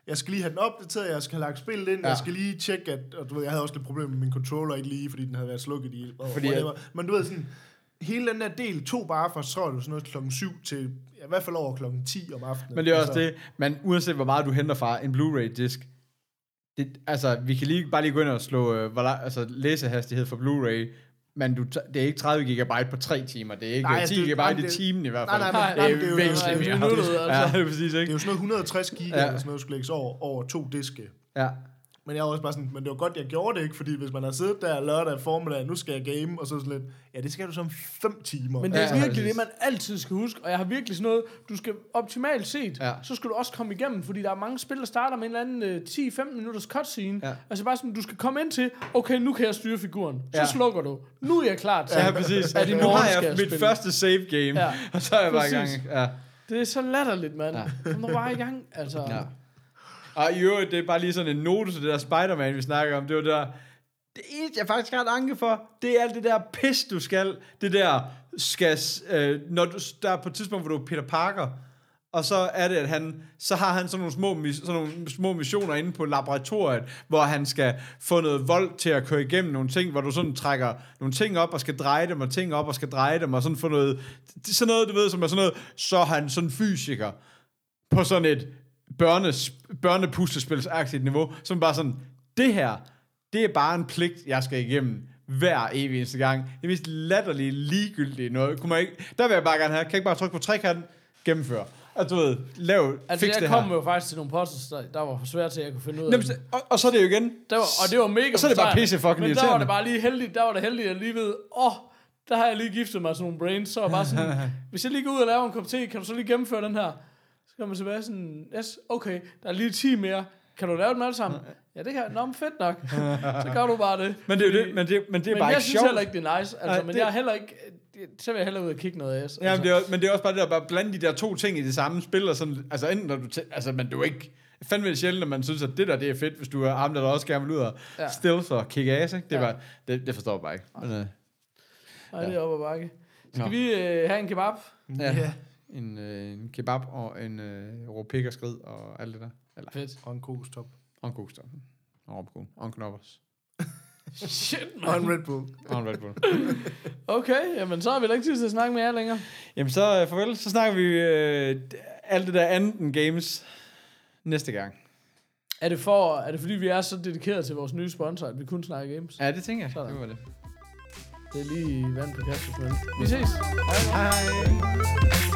[SPEAKER 4] Jeg skal lige have den opdateret, jeg skal have lagt spillet ind,
[SPEAKER 2] Ja.
[SPEAKER 4] jeg skal lige tjekke, at, og du ved, jeg havde også lidt problemer med min controller, ikke lige, fordi den havde været slukket i. Og
[SPEAKER 2] Fordi
[SPEAKER 4] whatever. Men du ved sådan, hele den der del tog bare fra, så tror var sådan noget klokken 7 til, ja, i hvert fald over klokken 10 om aftenen.
[SPEAKER 2] Men det er også
[SPEAKER 4] altså,
[SPEAKER 2] det, men uanset hvor meget du henter fra en Blu-ray-disk, det, altså, vi kan lige, bare lige gå ind og slå øh, hvor, altså, læsehastighed for Blu-ray, men du, det er ikke 30 gigabyte på 3 timer, det er ikke
[SPEAKER 4] Nej,
[SPEAKER 2] nej, 10
[SPEAKER 4] det-
[SPEAKER 2] gigabyte
[SPEAKER 4] nej,
[SPEAKER 2] i
[SPEAKER 4] det-
[SPEAKER 2] timen i hvert
[SPEAKER 4] nej,
[SPEAKER 2] fald.
[SPEAKER 4] nej,
[SPEAKER 2] det
[SPEAKER 3] nej,
[SPEAKER 2] er
[SPEAKER 3] men det er jo-
[SPEAKER 2] væsentligt
[SPEAKER 3] nej, det er
[SPEAKER 2] mere.
[SPEAKER 3] minuttet, altså.
[SPEAKER 2] Ja, det er præcis,
[SPEAKER 4] Det er
[SPEAKER 2] ikke?
[SPEAKER 4] jo sådan noget 160 giga,
[SPEAKER 2] Ja.
[SPEAKER 4] eller sådan noget, skulle lægges over, over to diske.
[SPEAKER 2] Ja.
[SPEAKER 4] Men jeg var også bare sådan, men det var godt, jeg gjorde det ikke, fordi hvis man har siddet der lørdag formiddag, nu skal jeg game, og så sådan lidt, ja, det skal du som fem timer.
[SPEAKER 3] Men det er
[SPEAKER 2] Ja,
[SPEAKER 3] virkelig
[SPEAKER 2] præcis.
[SPEAKER 3] det, man altid skal huske. Og jeg har virkelig sådan noget, du skal optimalt set,
[SPEAKER 2] Ja.
[SPEAKER 3] så skal du også komme igennem, fordi der er mange spil, der starter med en eller anden øh, 10-15 minutters cutscene.
[SPEAKER 2] Ja.
[SPEAKER 3] Altså bare sådan, du skal komme ind til, okay, nu kan jeg styre figuren. Så
[SPEAKER 2] Ja.
[SPEAKER 3] slukker du. Nu er jeg klar til.
[SPEAKER 2] Ja, præcis.
[SPEAKER 3] At i
[SPEAKER 2] nu
[SPEAKER 3] morgen
[SPEAKER 2] har
[SPEAKER 3] skal
[SPEAKER 2] jeg
[SPEAKER 3] jeg
[SPEAKER 2] mit
[SPEAKER 3] spille.
[SPEAKER 2] første save game,
[SPEAKER 3] Ja.
[SPEAKER 2] og så er jeg bare i gang.
[SPEAKER 3] Præcis.
[SPEAKER 2] Ja.
[SPEAKER 3] Det er så latterligt, mand.
[SPEAKER 2] Ja.
[SPEAKER 3] Kom nu bare i gang. Altså.
[SPEAKER 2] Ja. Og i øvrigt, det er bare lige sådan en note til det der Spider-Man, vi snakker om. Det var der, det eneste, jeg faktisk har et anke for, det er alt det der pis, du skal. Det der skal, øh, når du, der er på et tidspunkt, hvor du er Peter Parker, og så er det, at han, så har han sådan nogle små, sådan nogle små missioner inde på laboratoriet, hvor han skal få noget vold til at køre igennem nogle ting, hvor du sådan trækker nogle ting op, og skal dreje dem, og ting op, og skal dreje dem, og sådan få noget, sådan noget, du ved, som er sådan noget, så er han sådan fysiker, på sådan et børnes, børnepuslespilsagtigt niveau, som bare sådan, det her, det er bare en pligt, jeg skal igennem hver evig eneste gang. Det er mest latterlige, ligegyldige noget. Kunne man ikke, der vil jeg bare gerne have, kan jeg ikke bare trykke på trekanten, gennemføre. Og du ved, lav,
[SPEAKER 3] Altså,
[SPEAKER 2] fix
[SPEAKER 3] jeg
[SPEAKER 2] det
[SPEAKER 3] kom
[SPEAKER 2] her.
[SPEAKER 3] jo faktisk til nogle puzzles, der, der var for svært til, at jeg kunne finde ud af.
[SPEAKER 2] Jamen, og, og, så er det jo igen,
[SPEAKER 3] Der var, og det var mega
[SPEAKER 2] Og så er det bare pisse fucking
[SPEAKER 3] Men der var det bare lige heldigt, der var det heldigt, at jeg lige ved, åh, oh, der har jeg lige giftet mig sådan nogle brains, så var bare sådan, hvis jeg lige går ud og laver en kop te, kan du så lige gennemføre den her? Så man tilbage sådan, yes, okay, der er lige 10 mere. Kan du lave dem alle sammen? Ja, det kan jeg. Nå, men fedt nok. Så gør du bare det.
[SPEAKER 2] men det er jo det, men det, men det er
[SPEAKER 3] men
[SPEAKER 2] bare
[SPEAKER 3] jeg
[SPEAKER 2] ikke
[SPEAKER 3] synes
[SPEAKER 2] sjovt.
[SPEAKER 3] heller ikke, det er nice. Altså,
[SPEAKER 2] Nej,
[SPEAKER 3] men
[SPEAKER 2] det-
[SPEAKER 3] jeg er heller ikke... Så vil jeg hellere ud og kigge noget af.
[SPEAKER 2] Ja, men det er, også- men det er også bare det der, bare blande de der to ting i det samme spil, og sådan, altså enten når du, altså, men du er ikke, fandme det sjældent, at man synes, at det der, det er fedt, hvis du er ham, der også gerne vil ud og ja.
[SPEAKER 3] Ja.
[SPEAKER 2] stealth og kick ass, ikke? Det, er
[SPEAKER 3] Ja.
[SPEAKER 2] bare, det, det forstår jeg bare ikke. Men, øh,
[SPEAKER 3] Nej, det er op ad bakke. Skal
[SPEAKER 2] Nå.
[SPEAKER 3] vi øh, have en kebab?
[SPEAKER 2] ja.
[SPEAKER 4] Ja.
[SPEAKER 2] En, øh, en kebab og en øh, rå pik og skrid og alt det der. Eller,
[SPEAKER 3] Fedt.
[SPEAKER 4] Og en kokostop.
[SPEAKER 2] og en kokostop. Og råbkål. Og en knoppers.
[SPEAKER 3] Shit,
[SPEAKER 4] Og en
[SPEAKER 3] man.
[SPEAKER 4] Red Bull.
[SPEAKER 2] Og en Red Bull.
[SPEAKER 3] Okay, jamen så har vi da ikke tid til at snakke med jer længere.
[SPEAKER 2] Jamen så øh, farvel. Så snakker vi øh, alt det der andet end games næste gang.
[SPEAKER 3] Er det, for, er det fordi, vi er så dedikeret til vores nye sponsor, at vi kun snakker games?
[SPEAKER 2] Ja, det tænker jeg.
[SPEAKER 3] Sådan.
[SPEAKER 2] Det var det.
[SPEAKER 3] Det er lige vand på kastet. Vi ses.
[SPEAKER 2] Hej.